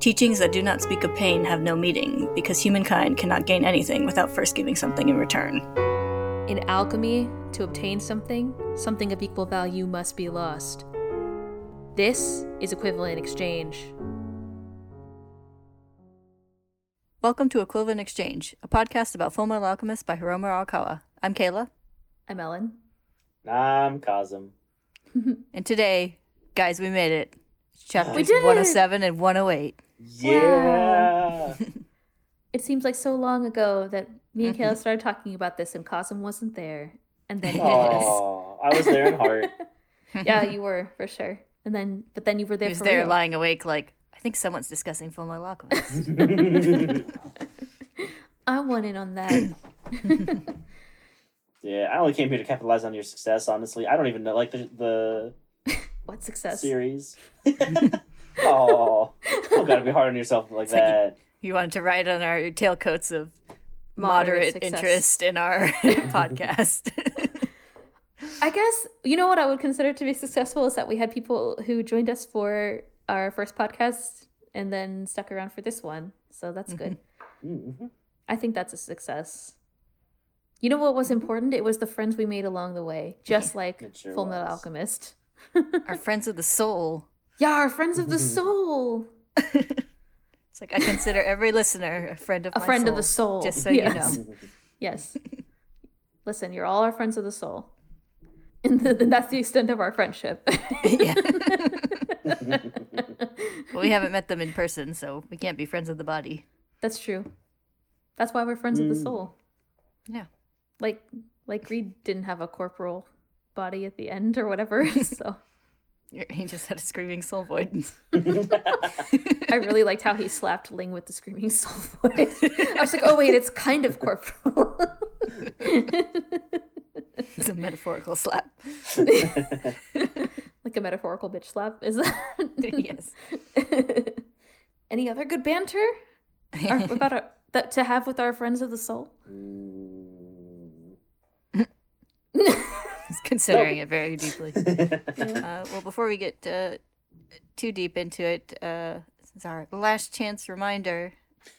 Teachings that do not speak of pain have no meaning, because humankind cannot gain anything without first giving something in return. In alchemy, to obtain something, something of equal value must be lost. This is equivalent exchange. Welcome to Equivalent Exchange, a podcast about Fullmetal alchemists by Hiromu Arakawa. I'm Kayla, I'm Ellen. I'm Kazum. and today, guys, we made it. Chapters We 107 and 108. Yeah. It seems like so long ago that me and Kayla mm-hmm. started talking about this and Cosm wasn't there. And then he was. I was there in heart. Yeah, you were, for sure. And then, but then you were there He was for there real. lying awake, like, I think someone's discussing Fullmetal Alchemist. I want in on that. yeah, I only came here to capitalize on your success. Honestly, I don't even know like the the what success? series. Oh, don't gotta be hard on yourself like like you- that. you wanted to write on our tailcoats of Moderate moderate, interest in our podcast. I guess you know what I would consider to be successful is that we had people who joined us for our first podcast and then stuck around for this one. So that's good. Mhm. I think that's a success. You know what was important? It was the friends we made along the way, just like sure Full Metal. Alchemist. our friends of the soul. Yeah, our friends of the soul. It's like I consider every listener a friend of the soul. A friend of the soul, soul. Just so you know. Yes. Listen, you're all our friends of the soul. And th- then that's the extent of our friendship. yeah. Well, we haven't met them in person, so we can't be friends of the body. That's true. That's why we're friends of the Mm. soul. Yeah. Like like Greed didn't have a corporal body at the end or whatever. So He just had a screaming soul void. I really liked how he slapped Ling with the screaming soul void. I was like, oh wait, it's kind of corporal. It's a metaphorical slap. like a metaphorical bitch slap. Is that yes. Any other good banter? Our, about our, that to have with our friends of the soul? Mm. Considering it very deeply. Uh, well, before we get uh, too deep into it, uh, this is our last chance reminder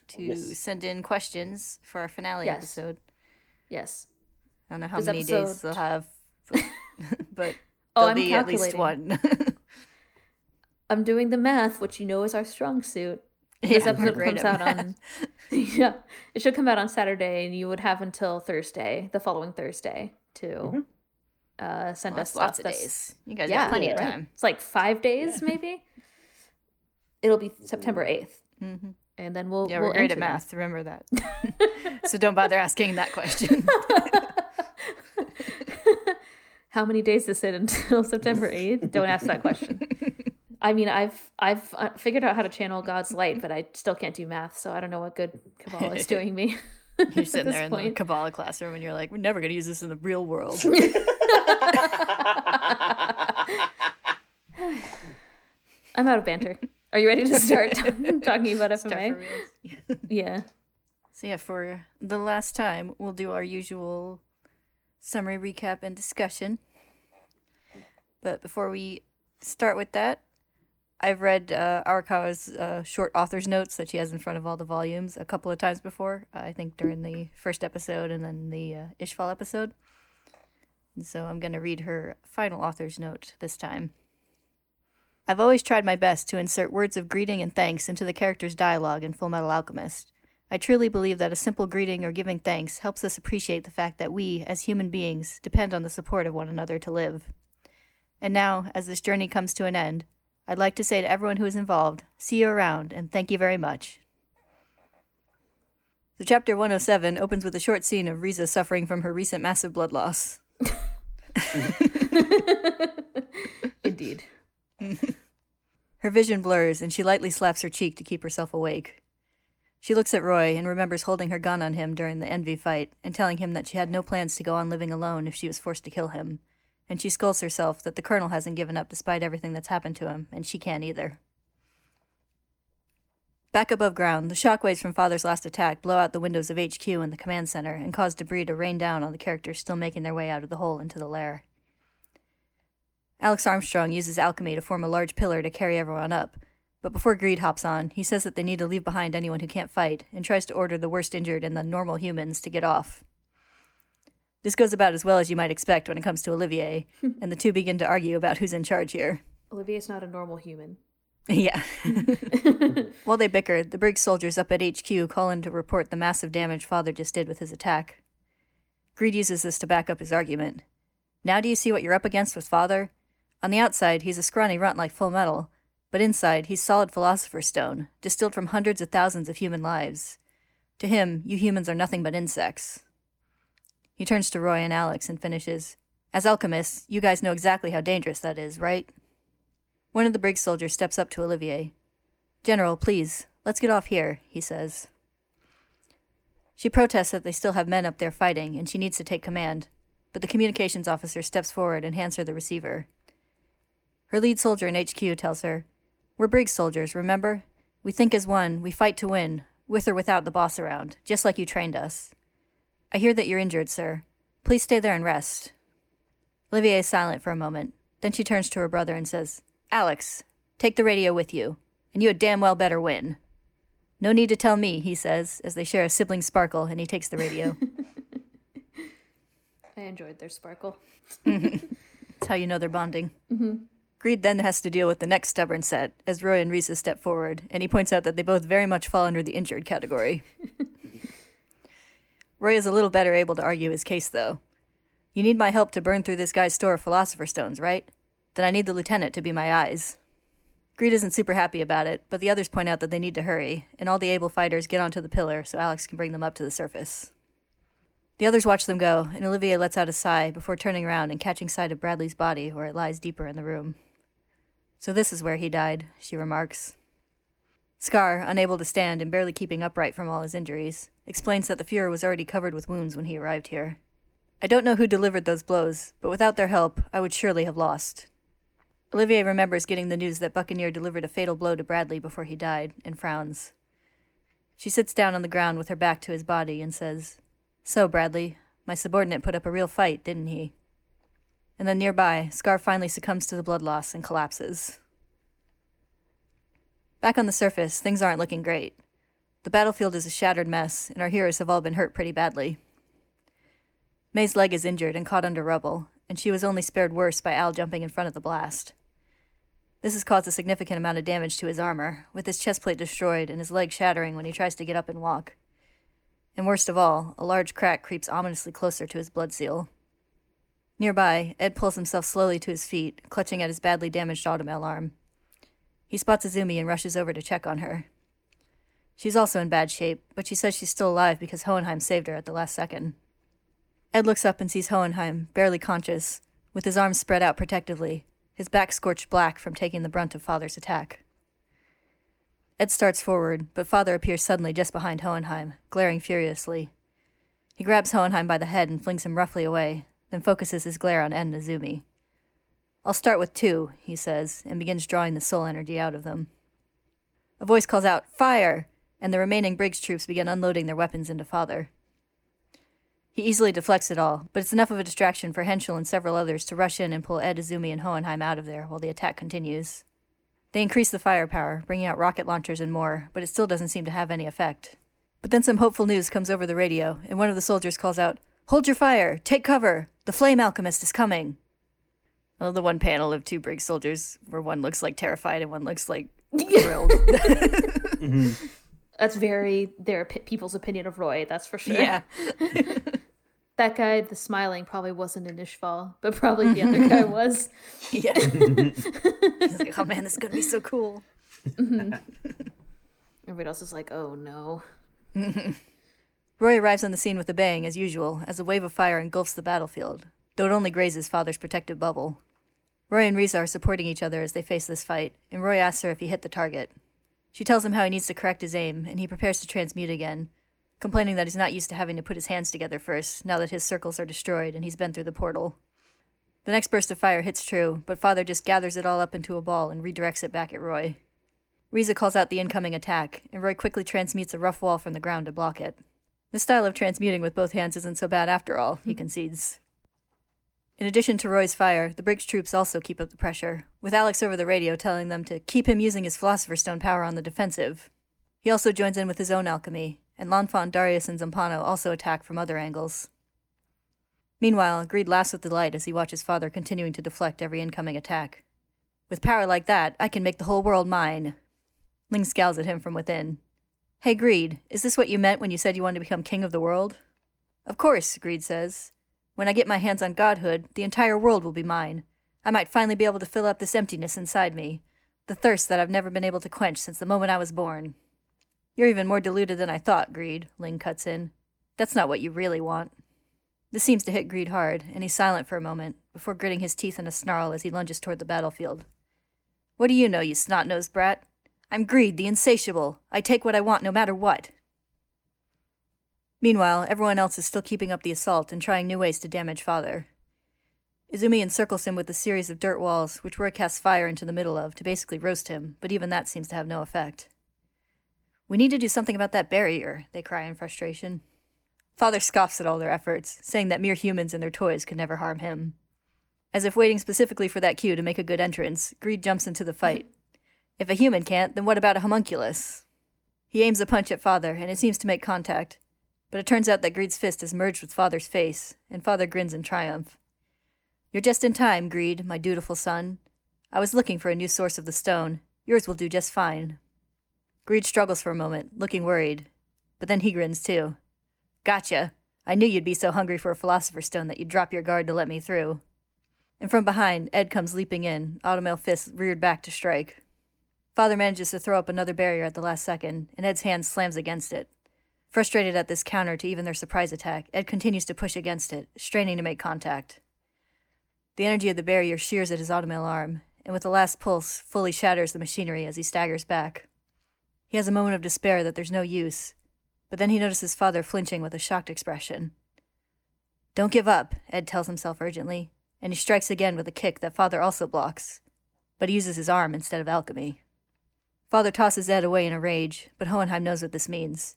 to Yes. send in questions for our finale Yes. episode. Yes. I don't know how This many days episode- they'll have, but Oh, there'll I'm be at least calculating. one. I'm doing the math, which you know is our strong suit. This we're episode comes out math. on yeah, it should come out on Saturday, and you would have until Thursday, the following Thursday, to Mhm. Uh, send Well, us lots of days. You guys Yeah, got plenty of right. time. It's like five days, maybe. It'll be September eighth, hmm and then we'll Yeah, we'll we're great at enter that. math. Remember that. so don't bother asking that question. How many days is it until September 8th? Don't ask that question. I mean, I've I've uh, figured out how to channel God's light, but I still can't do math, so I don't know what good Kabbalah is doing me. You're sitting there in the. Kabbalah classroom and you're like, we're never going to use this in the real world. I'm out of banter. Are you ready to start talking about Stuff FMA? for reals. Yeah. So yeah, for the last time, we'll do our usual summary recap and discussion. But before we start with that, I've read uh, Arakawa's uh, short author's notes that she has in front of all the volumes a couple of times before. uh, I think during the first episode and then the uh, Ishval episode. And so I'm going to read her final author's note this time. I've always tried my best to insert words of greeting and thanks into the character's dialogue in Full Metal Alchemist. I truly believe that a simple greeting or giving thanks helps us appreciate the fact that we, as human beings, depend on the support of one another to live. And now, as this journey comes to an end, I'd like to say to everyone who is involved, see you around, and thank you very much. So, chapter 107 opens with a short scene of Riza suffering from her recent massive blood loss. Indeed. Her vision blurs, and she lightly slaps her cheek to keep herself awake. She looks at Roy and remembers holding her gun on him during the Envy fight and telling him that she had no plans to go on living alone if she was forced to kill him. And she scolds herself that the Colonel hasn't given up despite everything that's happened to him, and she can't either. Back above ground, the shockwaves from Father's last attack blow out the windows of HQ and the command center and cause debris to rain down on the characters still making their way out of the hole into the lair. Alex Armstrong uses alchemy to form a large pillar to carry everyone up, But before Greed hops on, he says that they need to leave behind anyone who can't fight and tries to order the worst injured and the normal humans to get off. This goes about as well as you might expect when it comes to Olivier, and the two begin to argue about who's in charge here. Olivier's not a normal human. yeah. While they bicker, the Briggs soldiers up at HQ call in to report the massive damage Father just did with his attack. Greed uses this to back up his argument. Now do you see what you're up against with Father? On the outside, he's a scrawny runt like full metal, but inside, he's solid philosopher's stone, distilled from hundreds of thousands of human lives. To him, you humans are nothing but insects. He turns to Roy and Alex and finishes, As alchemists, you guys know exactly how dangerous that is, right? One of the Briggs soldiers steps up to Olivier. General, please, let's get off here, he says. She protests that they still have men up there fighting and she needs to take command, but the communications officer steps forward and hands her the receiver. Her lead soldier in HQ tells her, We're Briggs soldiers, remember? We think as one, we fight to win, with or without the boss around, just like you trained us. I hear that you're injured, sir. Please stay there and rest. Olivier is silent for a moment. Then she turns to her brother and says, Alex, take the radio with you, and you had damn well better win. No need to tell me, he says, as they share a sibling sparkle and he takes the radio. I enjoyed their sparkle. Mm-hmm. That's how you know they're bonding. Mm-hmm. Greed then has to deal with the next stubborn set as Roy and Riza step forward, and he points out that they both very much fall under the injured category. Roy is a little better able to argue his case, though. You need my help to burn through this guy's store of philosopher stones, right? Then I need the lieutenant to be my eyes. Greed isn't super happy about it, but the others point out that they need to hurry, and all the able fighters get onto the pillar so Alex can bring them up to the surface. The others watch them go, and Olivier lets out a sigh before turning around and catching sight of Bradley's body where it lies deeper in the room. So this is where he died, she remarks. Scar, unable to stand and barely keeping upright from all his injuries, explains that the Fuhrer was already covered with wounds when he arrived here. I don't know who delivered those blows, but without their help, I would surely have lost. Olivier remembers getting the news that Buccaneer delivered a fatal blow to Bradley before he died, and frowns. She sits down on the ground with her back to his body and says, So, Bradley, my subordinate put up a real fight, didn't he? And then nearby, Scar finally succumbs to the blood loss and collapses. Back on the surface, things aren't looking great. The battlefield is a shattered mess, and our heroes have all been hurt pretty badly. May's leg is injured and caught under rubble, and she was only spared worse by Al jumping in front of the blast. This has caused a significant amount of damage to his armor, with his chest plate destroyed and his leg shattering when he tries to get up and walk. And worst of all, a large crack creeps ominously closer to his blood seal. Nearby, Ed pulls himself slowly to his feet, clutching at his badly damaged automail arm. He spots Izumi and rushes over to check on her. She's also in bad shape, but she says she's still alive because Hohenheim saved her at the last second. Ed looks up and sees Hohenheim, barely conscious, with his arms spread out protectively, his back scorched black from taking the brunt of Father's attack. Ed starts forward, but Father appears suddenly just behind Hohenheim, glaring furiously. He grabs Hohenheim by the head and flings him roughly away, then focuses his glare on Ed and Izumi. I'll start with two, he says, and begins drawing the soul energy out of them. A voice calls out, Fire! and the remaining Briggs troops begin unloading their weapons into Father. He easily deflects it all, but it's enough of a distraction for Henschel and several others to rush in and pull Ed, Izumi, and Hohenheim out of there while the attack continues. They increase the firepower, bringing out rocket launchers and more, but it still doesn't seem to have any effect. But then some hopeful news comes over the radio, and one of the soldiers calls out, Hold your fire! Take cover! The flame alchemist is coming! I love the one panel of two Briggs soldiers where one looks like terrified and one looks like thrilled. Mm-hmm. That's very their opi- people's opinion of Roy. That's for sure. yeah. That guy, the smiling, probably wasn't an Ishval, but probably the other guy was. Yeah. He's like, oh man, this is gonna be so cool. Mm-hmm. Everybody else is like, oh no. Roy arrives on the scene with a bang, as usual, as a wave of fire engulfs the battlefield, though it only grazes Father's protective bubble. Roy and Riza are supporting each other as they face this fight, and Roy asks her if he hit the target. She tells him how he needs to correct his aim, and he prepares to transmute again, complaining that he's not used to having to put his hands together first, now that his circles are destroyed and he's been through the portal. The next burst of fire hits true, but Father just gathers it all up into a ball and redirects it back at Roy. Riza calls out the incoming attack, and Roy quickly transmutes a rough wall from the ground to block it. This style of transmuting with both hands isn't so bad after all, he concedes. In addition to Roy's fire, the Briggs troops also keep up the pressure, with Alex over the radio telling them to keep him using his Philosopher's Stone power on the defensive. He also joins in with his own alchemy, and Lanfan, Darius, and Zampano also attack from other angles. Meanwhile, Greed laughs with delight as he watches Father continuing to deflect every incoming attack. With power like that, I can make the whole world mine. Ling scowls at him from within. Hey, Greed, is this what you meant when you said you wanted to become king of the world? Of course, Greed says. When I get my hands on godhood, the entire world will be mine. I might finally be able to fill up this emptiness inside me, the thirst that I've never been able to quench since the moment I was born. You're even more deluded than I thought, Greed, Ling cuts in. That's not what you really want. This seems to hit Greed hard, and he's silent for a moment, before gritting his teeth in a snarl as he lunges toward the battlefield. What do you know, you snot nosed brat? I'm Greed, the insatiable. I take what I want no matter what. Meanwhile, everyone else is still keeping up the assault and trying new ways to damage Father. Izumi encircles him with a series of dirt walls, which Roy casts fire into the middle of to basically roast him, but even that seems to have no effect. We need to do something about that barrier, they cry in frustration. Father scoffs at all their efforts, saying that mere humans and their toys could never harm him. As if waiting specifically for that cue to make a good entrance, Greed jumps into the fight. If a human can't, then what about a homunculus? He aims a punch at Father, and it seems to make contact, but it turns out that Greed's fist is merged with Father's face, and Father grins in triumph. You're just in time, Greed, my dutiful son. I was looking for a new source of the stone. Yours will do just fine. Greed struggles for a moment, looking worried, but then he grins too. Gotcha. I knew you'd be so hungry for a philosopher's stone that you'd drop your guard to let me through. And from behind, Ed comes leaping in, automail fists reared back to strike. Father manages to throw up another barrier at the last second, and Ed's hand slams against it. Frustrated at this counter to even their surprise attack, Ed continues to push against it, straining to make contact. The energy of the barrier shears at his automail arm, and with the last pulse, fully shatters the machinery as he staggers back. He has a moment of despair that there's no use, but then he notices father flinching with a shocked expression. Don't give up, Ed tells himself urgently, and he strikes again with a kick that father also blocks, but he uses his arm instead of alchemy. Father tosses Ed away in a rage, but Hohenheim knows what this means.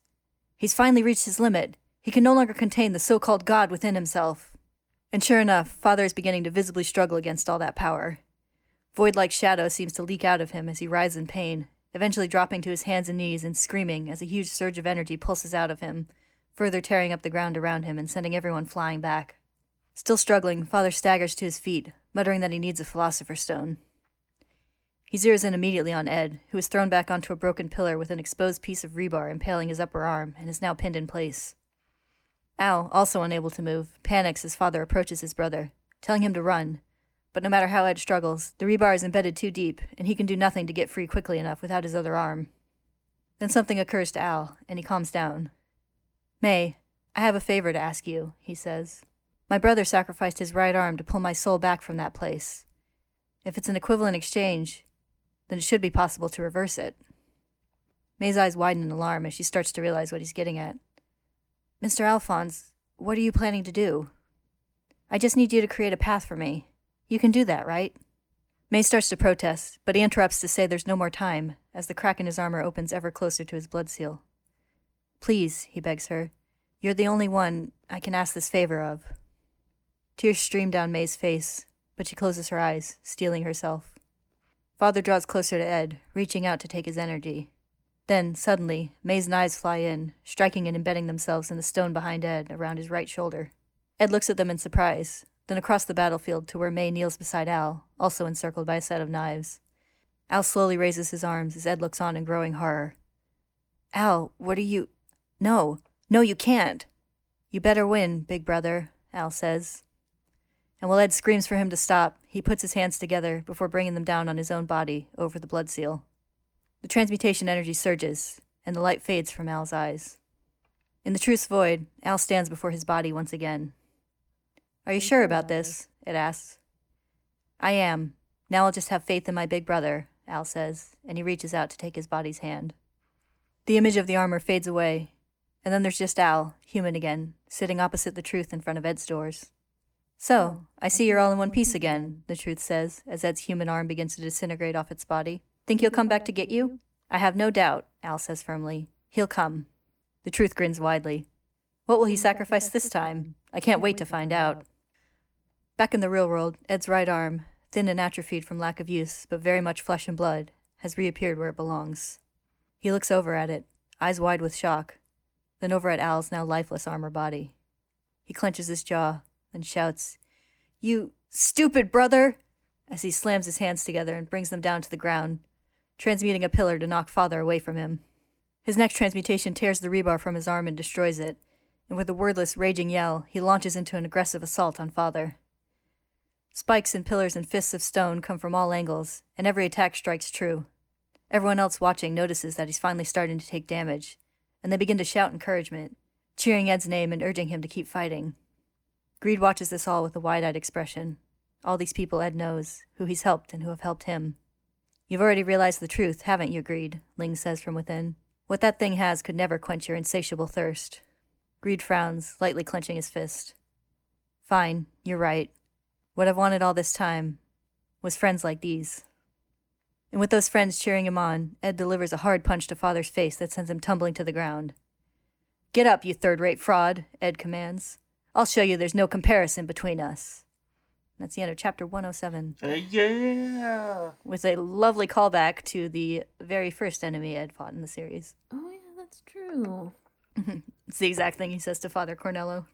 He's finally reached his limit. He can no longer contain the so called God within himself. And sure enough, Father is beginning to visibly struggle against all that power. Void like shadow seems to leak out of him as he writhes in pain, eventually dropping to his hands and knees and screaming as a huge surge of energy pulses out of him, further tearing up the ground around him and sending everyone flying back. Still struggling, Father staggers to his feet, muttering that he needs a philosopher's stone. He zeroes in immediately on Ed, who is thrown back onto a broken pillar with an exposed piece of rebar impaling his upper arm and is now pinned in place. Al, also unable to move, panics as father approaches his brother, telling him to run. But no matter how Ed struggles, the rebar is embedded too deep, and he can do nothing to get free quickly enough without his other arm. Then something occurs to Al, and he calms down. May, I have a favor to ask you, he says. My brother sacrificed his right arm to pull my soul back from that place. If it's an equivalent exchange, then it should be possible to reverse it. May's eyes widen in alarm as she starts to realize what he's getting at. Mr. Alphonse, what are you planning to do? I just need you to create a path for me. You can do that, right? May starts to protest, but he interrupts to say there's no more time, as the crack in his armor opens ever closer to his blood seal. Please, he begs her, you're the only one I can ask this favor of. Tears stream down May's face, but she closes her eyes, steeling herself. Father draws closer to Ed, reaching out to take his energy. Then, suddenly, May's knives fly in, striking and embedding themselves in the stone behind Ed around his right shoulder. Ed looks at them in surprise, then across the battlefield to where May kneels beside Al, also encircled by a set of knives. Al slowly raises his arms as Ed looks on in growing horror. Al, what are you. No, no, you can't. You better win, big brother, Al says and while Ed screams for him to stop, he puts his hands together before bringing them down on his own body over the blood seal. The transmutation energy surges, and the light fades from Al's eyes. In the truth's void, Al stands before his body once again. Are you sure about this? It asks. I am. Now I'll just have faith in my big brother, Al says, and he reaches out to take his body's hand. The image of the armor fades away, and then there's just Al, human again, sitting opposite the truth in front of Ed's doors. So, I see you're all in one piece again, the truth says, as Ed's human arm begins to disintegrate off its body. Think he'll come back to get you? I have no doubt, Al says firmly. He'll come. The truth grins widely. What will he sacrifice this time? I can't wait to find out. Back in the real world, Ed's right arm, thin and atrophied from lack of use, but very much flesh and blood, has reappeared where it belongs. He looks over at it, eyes wide with shock, then over at Al's now lifeless armor body. He clenches his jaw, then shouts, You stupid brother! as he slams his hands together and brings them down to the ground, transmuting a pillar to knock Father away from him. His next transmutation tears the rebar from his arm and destroys it, and with a wordless, raging yell, he launches into an aggressive assault on Father. Spikes and pillars and fists of stone come from all angles, and every attack strikes true. Everyone else watching notices that he's finally starting to take damage, and they begin to shout encouragement, cheering Ed's name and urging him to keep fighting. Greed watches this all with a wide eyed expression. All these people Ed knows, who he's helped and who have helped him. You've already realized the truth, haven't you, Greed? Ling says from within. What that thing has could never quench your insatiable thirst. Greed frowns, lightly clenching his fist. Fine, you're right. What I've wanted all this time was friends like these. And with those friends cheering him on, Ed delivers a hard punch to Father's face that sends him tumbling to the ground. Get up, you third rate fraud, Ed commands. I'll show you there's no comparison between us. That's the end of chapter 107, Uh, yeah. with a lovely callback to the very first enemy Ed fought in the series. Oh yeah, that's true. It's the exact thing he says to Father Cornello,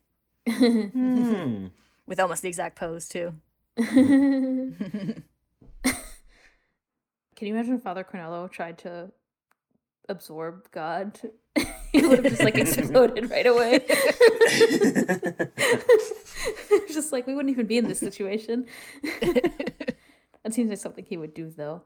Hmm. with almost the exact pose, too. Can you imagine if Father Cornello tried to absorb God? he would have just like exploded right away. It's just like we wouldn't even be in this situation. that seems like something he would do though.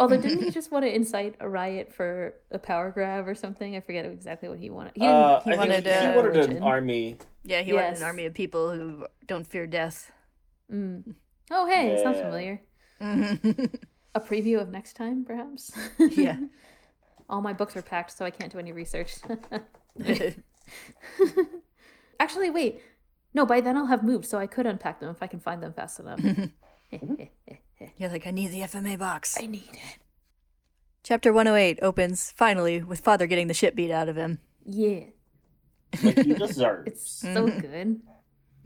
Although didn't he just want to incite a riot for a power grab or something? I forget exactly what he wanted. He Uh, he I think wanted, he uh, wanted an army. Yeah, he wanted an army of people who don't fear death. Mm. Oh hey, it sounds familiar. A preview of next time, perhaps. All my books are packed, so I can't do any research. Actually, wait. No, by then I'll have moved, so I could unpack them if I can find them fast enough. You're like, I need the FMA box. I need it. Chapter 108 opens, finally, with Father getting the shit beat out of him. Yeah, Like he deserves. it's so mm-hmm. good.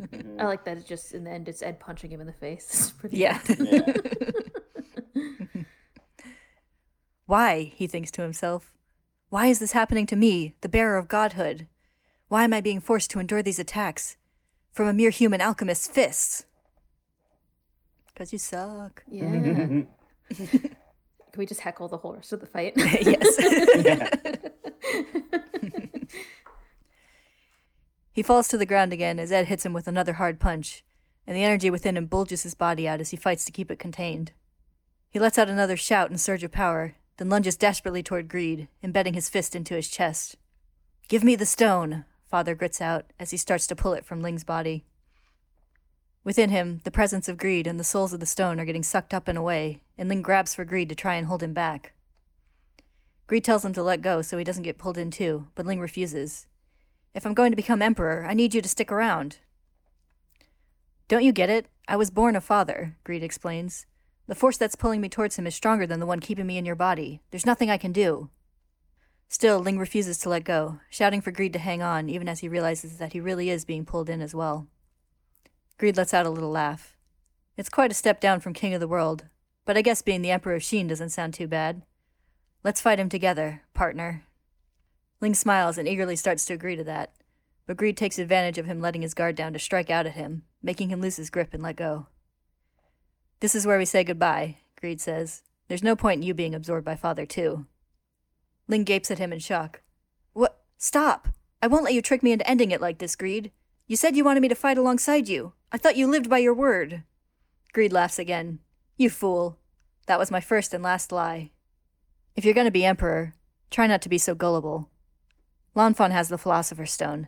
Mm-hmm. I like that. It's just in the end, it's Ed punching him in the face. It's pretty Yeah. good. Yeah. Why, he thinks to himself. Why is this happening to me, the bearer of godhood? Why am I being forced to endure these attacks from a mere human alchemist's fists? Because you suck. Yeah. Can we just heckle the whole rest of the fight? yes. he falls to the ground again as Ed hits him with another hard punch, and the energy within him bulges his body out as he fights to keep it contained. He lets out another shout and surge of power, then lunges desperately toward Greed, embedding his fist into his chest. Give me the stone, Father grits out as he starts to pull it from Ling's body. Within him, the presence of Greed and the souls of the stone are getting sucked up and away, and Ling grabs for Greed to try and hold him back. Greed tells him to let go so he doesn't get pulled in too, but Ling refuses. If I'm going to become emperor, I need you to stick around. Don't you get it? I was born a father, Greed explains. The force that's pulling me towards him is stronger than the one keeping me in your body. There's nothing I can do. Still, Ling refuses to let go, shouting for Greed to hang on, even as he realizes that he really is being pulled in as well. Greed lets out a little laugh. It's quite a step down from King of the World, but I guess being the Emperor of Xing doesn't sound too bad. Let's fight him together, partner. Ling smiles and eagerly starts to agree to that, but Greed takes advantage of him letting his guard down to strike out at him, making him lose his grip and let go. This is where we say goodbye, Greed says. There's no point in you being absorbed by Father, too. Ling gapes at him in shock. What? Stop! I won't let you trick me into ending it like this, Greed. You said you wanted me to fight alongside you. I thought you lived by your word. Greed laughs again. You fool. That was my first and last lie. If you're going to be emperor, try not to be so gullible. Lanfan has the Philosopher's Stone.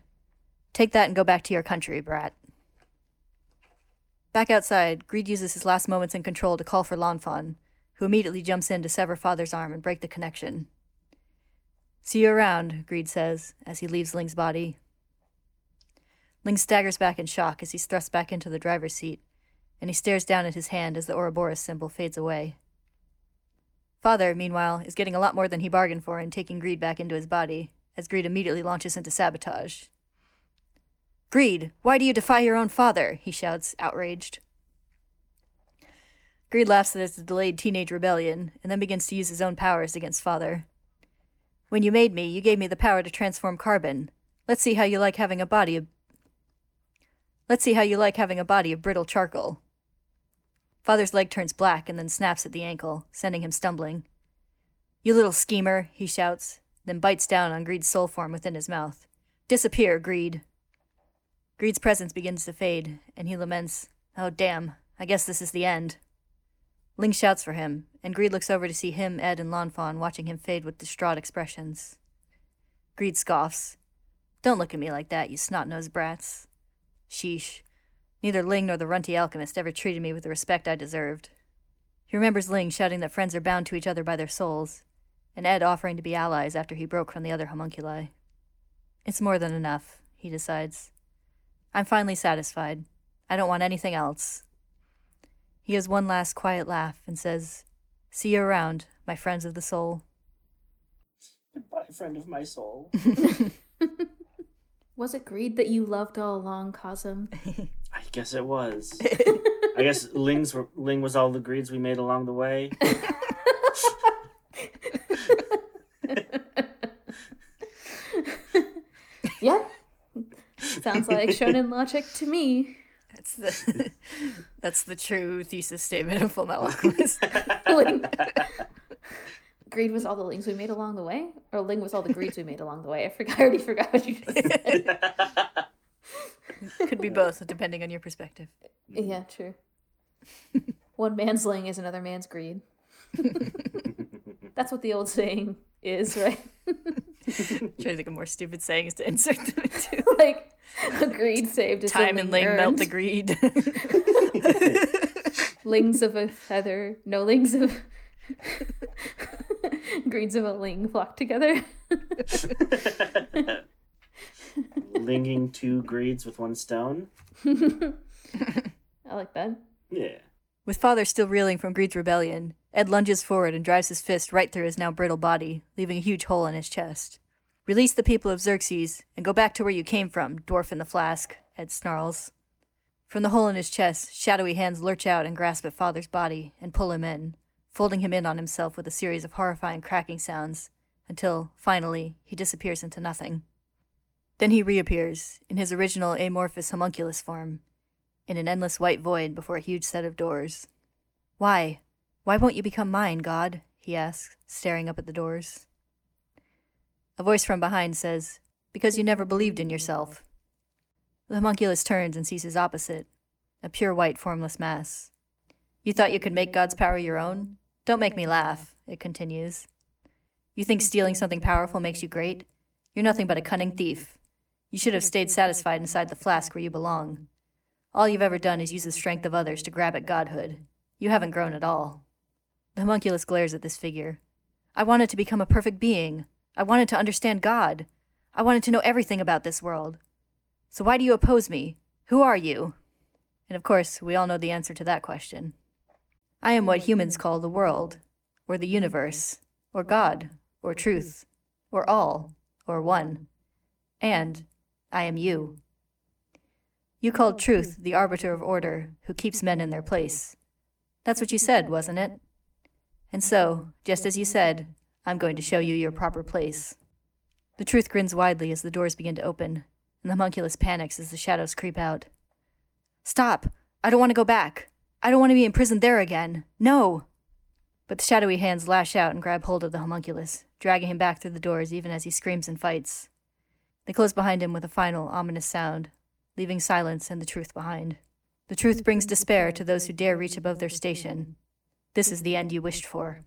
Take that and go back to your country, brat. Back outside, Greed uses his last moments in control to call for Lanfan, who immediately jumps in to sever Father's arm and break the connection. See you around, Greed says, as he leaves Ling's body. Ling staggers back in shock as he's thrust back into the driver's seat, and he stares down at his hand as the Ouroboros symbol fades away. Father, meanwhile, is getting a lot more than he bargained for in taking Greed back into his body, as Greed immediately launches into sabotage. Greed, why do you defy your own father? he shouts, outraged. Greed laughs at his delayed teenage rebellion, and then begins to use his own powers against Father. When you made me, you gave me the power to transform carbon. Let's see how you like having a body of. Let's see how you like having a body of brittle charcoal. Father's leg turns black and then snaps at the ankle, sending him stumbling. You little schemer, he shouts, then bites down on Greed's soul form within his mouth. Disappear, Greed. Greed's presence begins to fade, and he laments, Oh, damn, I guess this is the end. Ling shouts for him, and Greed looks over to see him, Ed, and Lanfan watching him fade with distraught expressions. Greed scoffs. Don't look at me like that, you snot-nosed brats. Sheesh. Neither Ling nor the runty alchemist ever treated me with the respect I deserved. He remembers Ling shouting that friends are bound to each other by their souls, and Ed offering to be allies after he broke from the other homunculi. It's more than enough, he decides. I'm finally satisfied. I don't want anything else. He has one last quiet laugh and says, See you around, my friends of the soul. Goodbye, friend of my soul. Was it greed that you loved all along, Cosm? I guess it was. I guess Ling's were, Ling was all the greeds we made along the way. yep. Sounds like shonen logic to me. That's the that's the true thesis statement of Full Metal Alchemist. Ling. Greed was all the links we made along the way? Or Ling was all the greeds we made along the way? I forgot I already forgot what you just said. Could be both, depending on your perspective. yeah, true. One man's ling is another man's greed. That's what the old saying is, right? Trying to think of more stupid sayings to insert them into. like a greed saved is Time and Ling melt the greed. Lings of a feather, no lings of greeds of a ling flock together. Linging two greeds with one stone. I like that. Yeah. With father still reeling from Greed's rebellion, Ed lunges forward and drives his fist right through his now brittle body, leaving a huge hole in his chest. Release the people of Xerxes and go back to where you came from, dwarf in the flask, Ed snarls. From the hole in his chest, shadowy hands lurch out and grasp at father's body and pull him in, folding him in on himself with a series of horrifying cracking sounds, until, finally, he disappears into nothing. Then he reappears, in his original amorphous homunculus form, in an endless white void before a huge set of doors. Why? Why won't you become mine, God? he asks, staring up at the doors. A voice from behind says, Because you never believed in yourself. The homunculus turns and sees his opposite, a pure white formless mass. You thought you could make God's power your own? Don't make me laugh, it continues. You think stealing something powerful makes you great? You're nothing but a cunning thief. You should have stayed satisfied inside the flask where you belong. All you've ever done is use the strength of others to grab at godhood. You haven't grown at all. The homunculus glares at this figure. I wanted to become a perfect being. I wanted to understand God. I wanted to know everything about this world. So why do you oppose me? Who are you? And of course, we all know the answer to that question. I am what humans call the world, or the universe, or God, or truth, or all, or one. And I am you. You called truth the arbiter of order who keeps men in their place. That's what you said, wasn't it? And so, just as you said, I'm going to show you your proper place. The truth grins widely as the doors begin to open, and the homunculus panics as the shadows creep out. Stop! I don't want to go back! I don't want to be imprisoned there again! No! But the shadowy hands lash out and grab hold of the homunculus, dragging him back through the doors even as he screams and fights. They close behind him with a final, ominous sound, leaving silence and the truth behind. The truth brings despair to those who dare reach above their station. This is the end you wished for.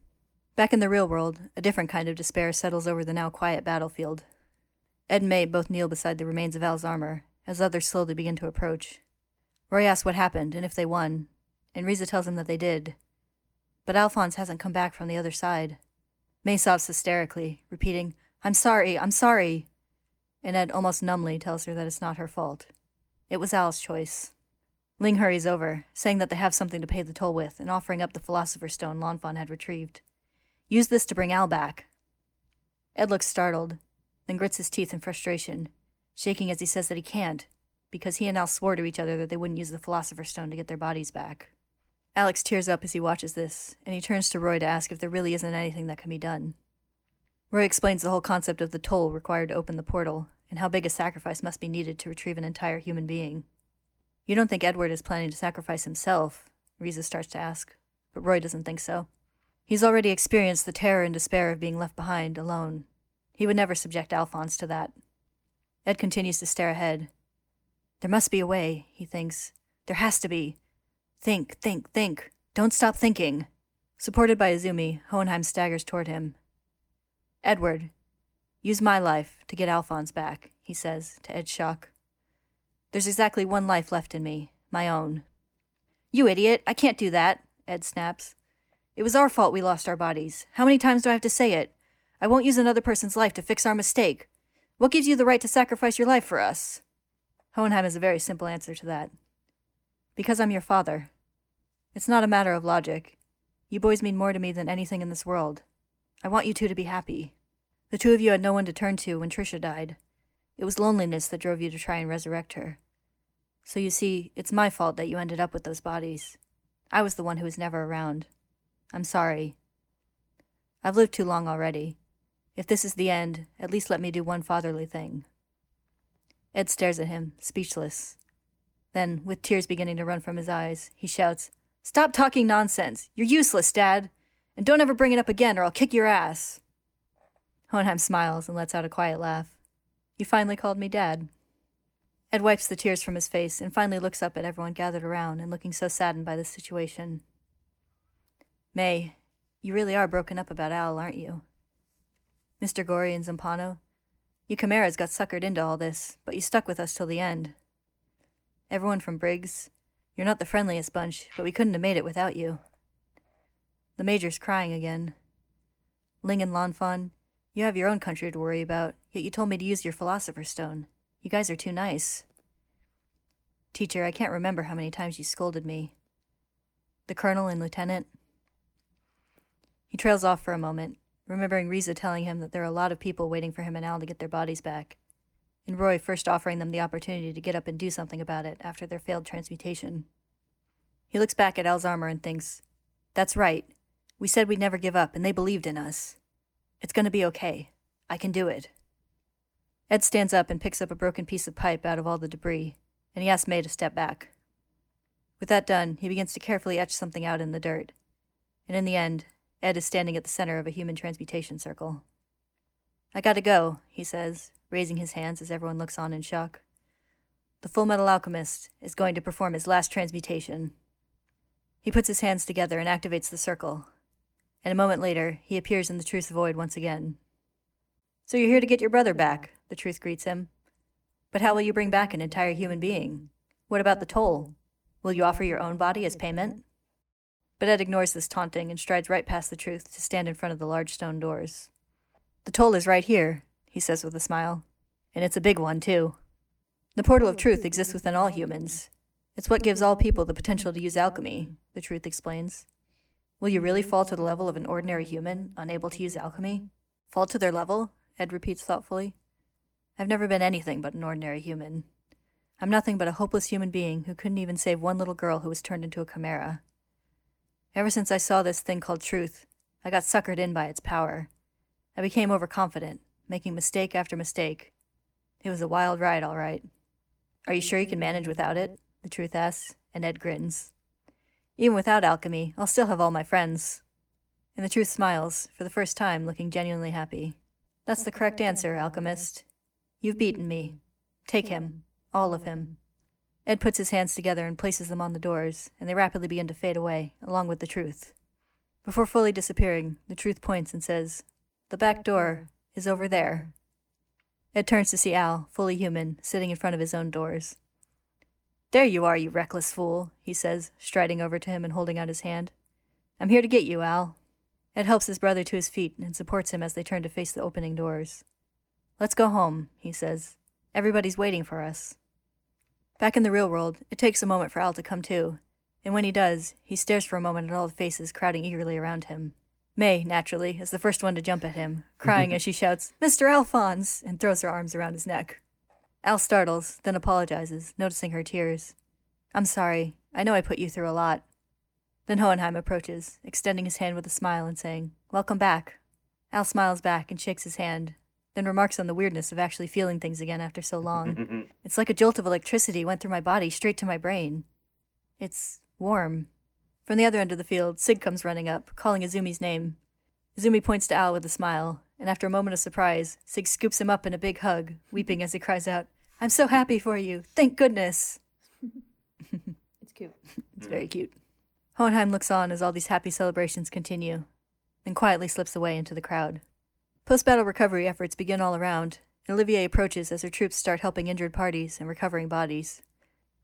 Back in the real world, a different kind of despair settles over the now quiet battlefield. Ed and May both kneel beside the remains of Al's armor, as others slowly begin to approach. Roy asks what happened and if they won, and Riza tells him that they did. But Alphonse hasn't come back from the other side. May sobs hysterically, repeating, I'm sorry, I'm sorry. And Ed almost numbly tells her that it's not her fault. It was Al's choice. Ling hurries over, saying that they have something to pay the toll with, and offering up the Philosopher's Stone Lanfan had retrieved. Use this to bring Al back. Ed looks startled, then grits his teeth in frustration, shaking as he says that he can't, because he and Al swore to each other that they wouldn't use the Philosopher's Stone to get their bodies back. Alex tears up as he watches this, and he turns to Roy to ask if there really isn't anything that can be done. Roy explains the whole concept of the toll required to open the portal, and how big a sacrifice must be needed to retrieve an entire human being. You don't think Edward is planning to sacrifice himself? Riza starts to ask, but Roy doesn't think so. He's already experienced the terror and despair of being left behind, alone. He would never subject Alphonse to that. Ed continues to stare ahead. There must be a way, he thinks. There has to be. Think, think, think. Don't stop thinking. Supported by Izumi, Hohenheim staggers toward him. Edward, use my life to get Alphonse back, he says to Ed's shock. There's exactly one life left in me, my own. You idiot, I can't do that, Ed snaps. It was our fault we lost our bodies. How many times do I have to say it? I won't use another person's life to fix our mistake. What gives you the right to sacrifice your life for us? Hohenheim has a very simple answer to that. Because I'm your father. It's not a matter of logic. You boys mean more to me than anything in this world. I want you two to be happy. The two of you had no one to turn to when Trisha died. It was loneliness that drove you to try and resurrect her. So you see, it's my fault that you ended up with those bodies. I was the one who was never around. I'm sorry. I've lived too long already. If this is the end, at least let me do one fatherly thing. Ed stares at him, speechless. Then, with tears beginning to run from his eyes, he shouts, Stop talking nonsense! You're useless, Dad! And don't ever bring it up again, or I'll kick your ass! Hohenheim smiles and lets out a quiet laugh. You finally called me Dad. Ed wipes the tears from his face and finally looks up at everyone gathered around and looking so saddened by the situation. May, you really are broken up about Al, aren't you? Mr. Gori and Zampano, you Chimeras got suckered into all this, but you stuck with us till the end. Everyone from Briggs, you're not the friendliest bunch, but we couldn't have made it without you. The Major's crying again. Ling and Lanfan, you have your own country to worry about, yet you told me to use your Philosopher's Stone. You guys are too nice. Teacher, I can't remember how many times you scolded me. The Colonel and Lieutenant. He trails off for a moment, remembering Riza telling him that there are a lot of people waiting for him and Al to get their bodies back, and Roy first offering them the opportunity to get up and do something about it after their failed transmutation. He looks back at Al's armor and thinks, That's right. We said we'd never give up, and they believed in us. It's going to be okay. I can do it. Ed stands up and picks up a broken piece of pipe out of all the debris, and he asks May to step back. With that done, he begins to carefully etch something out in the dirt. And in the end, Ed is standing at the center of a human transmutation circle. I gotta go, he says, raising his hands as everyone looks on in shock. The Full Metal Alchemist is going to perform his last transmutation. He puts his hands together and activates the circle, and a moment later, he appears in the Truth void once again. So you're here to get your brother back, the truth greets him. But how will you bring back an entire human being? What about the toll? Will you offer your own body as payment? But Ed ignores this taunting and strides right past the truth to stand in front of the large stone doors. The toll is right here, he says with a smile. And it's a big one, too. The portal of truth exists within all humans. It's what gives all people the potential to use alchemy, the truth explains. Will you really fall to the level of an ordinary human, unable to use alchemy? Fall to their level? Ed repeats thoughtfully. I've never been anything but an ordinary human. I'm nothing but a hopeless human being who couldn't even save one little girl who was turned into a chimera. Ever since I saw this thing called truth, I got suckered in by its power. I became overconfident, making mistake after mistake. It was a wild ride, all right. Are you sure you can manage without it? The truth asks, and Ed grins. Even without alchemy, I'll still have all my friends. And the truth smiles, for the first time looking genuinely happy. That's the correct answer, alchemist. You've beaten me. Take him. All of him. Ed puts his hands together and places them on the doors, and they rapidly begin to fade away, along with the truth. Before fully disappearing, the truth points and says, The back door is over there. Ed turns to see Al, fully human, sitting in front of his own doors. There you are, you reckless fool, he says, striding over to him and holding out his hand. I'm here to get you, Al. Ed helps his brother to his feet and supports him as they turn to face the opening doors. Let's go home, he says. Everybody's waiting for us. Back in the real world, it takes a moment for Al to come to, and when he does, he stares for a moment at all the faces crowding eagerly around him. May, naturally, is the first one to jump at him, mm-hmm. crying as she shouts, Mr. Alphonse, and throws her arms around his neck. Al startles, then apologizes, noticing her tears. I'm sorry. I know I put you through a lot. Then Hohenheim approaches, extending his hand with a smile and saying, Welcome back. Al smiles back and shakes his hand, then remarks on the weirdness of actually feeling things again after so long. It's like a jolt of electricity went through my body straight to my brain. It's warm. From the other end of the field, Sig comes running up, calling Izumi's name. Izumi points to Al with a smile, and after a moment of surprise, Sig scoops him up in a big hug, weeping as he cries out, I'm so happy for you. Thank goodness. It's cute. It's mm. very cute. Hohenheim looks on as all these happy celebrations continue, then quietly slips away into the crowd. Post battle recovery efforts begin all around, and Olivier approaches as her troops start helping injured parties and recovering bodies.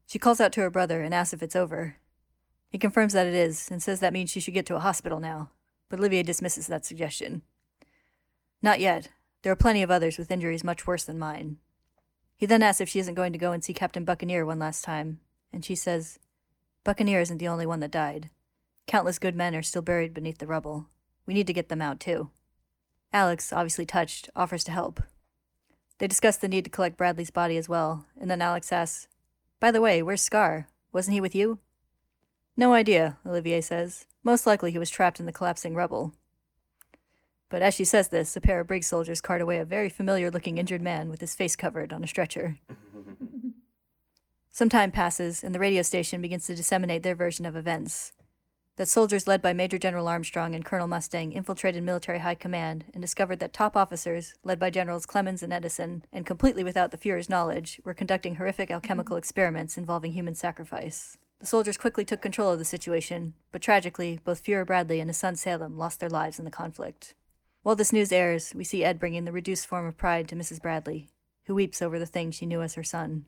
She calls out to her brother and asks if it's over. He confirms that it is and says that means she should get to a hospital now, but Olivier dismisses that suggestion. Not yet. There are plenty of others with injuries much worse than mine. He then asks if she isn't going to go and see Captain Buccaneer one last time, and she says, Buccaneer isn't the only one that died. Countless good men are still buried beneath the rubble. We need to get them out, too. Alex, obviously touched, offers to help. They discuss the need to collect Bradley's body as well, and then Alex asks, By the way, where's Scar? Wasn't he with you? No idea, Olivier says. Most likely he was trapped in the collapsing rubble. But as she says this, a pair of Briggs soldiers cart away a very familiar looking injured man with his face covered on a stretcher. Some time passes, and the radio station begins to disseminate their version of events. That soldiers led by Major General Armstrong and Colonel Mustang infiltrated military high command and discovered that top officers, led by Generals Clemens and Edison, and completely without the Fuhrer's knowledge, were conducting horrific alchemical experiments involving human sacrifice. The soldiers quickly took control of the situation, but tragically, both Fuhrer Bradley and his son Selim lost their lives in the conflict. While this news airs, we see Ed bringing the reduced form of pride to Mrs. Bradley, who weeps over the thing she knew as her son.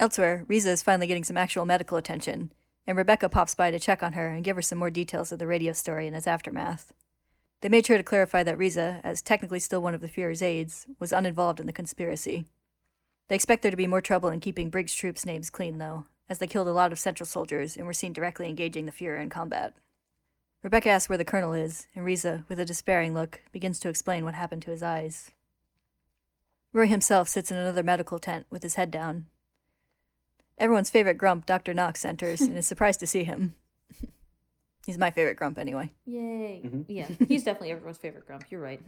Elsewhere, Riza is finally getting some actual medical attention, and Rebecca pops by to check on her and give her some more details of the radio story and its aftermath. They made sure to clarify that Riza, as technically still one of the Fuhrer's aides, was uninvolved in the conspiracy. They expect there to be more trouble in keeping Briggs' troops' names clean, though, as they killed a lot of Central soldiers and were seen directly engaging the Fuhrer in combat. Rebecca asks where the colonel is, and Riza, with a despairing look, begins to explain what happened to his eyes. Roy himself sits in another medical tent with his head down. Everyone's favorite grump, Dr. Knox, enters and is surprised to see him. He's my favorite grump, anyway. Yay. Mhm. Yeah, he's definitely everyone's favorite grump. You're right.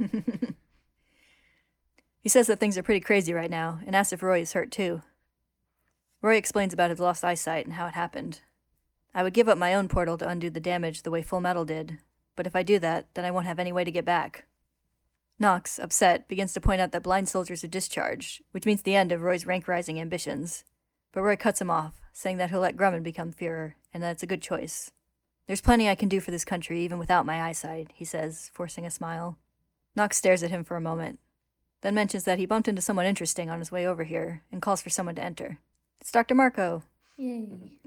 He says that things are pretty crazy right now and asks if Roy is hurt too. Roy explains about his lost eyesight and how it happened. I would give up my own portal to undo the damage the way Full Metal did, but if I do that, then I won't have any way to get back. Knox, upset, begins to point out that blind soldiers are discharged, which means the end of Roy's rank rising ambitions. But Roy cuts him off, saying that he'll let Grumman become Führer, and that it's a good choice. There's plenty I can do for this country even without my eyesight, he says, forcing a smile. Knox stares at him for a moment, then mentions that he bumped into someone interesting on his way over here and calls for someone to enter. It's Dr. Marcoh. Yay.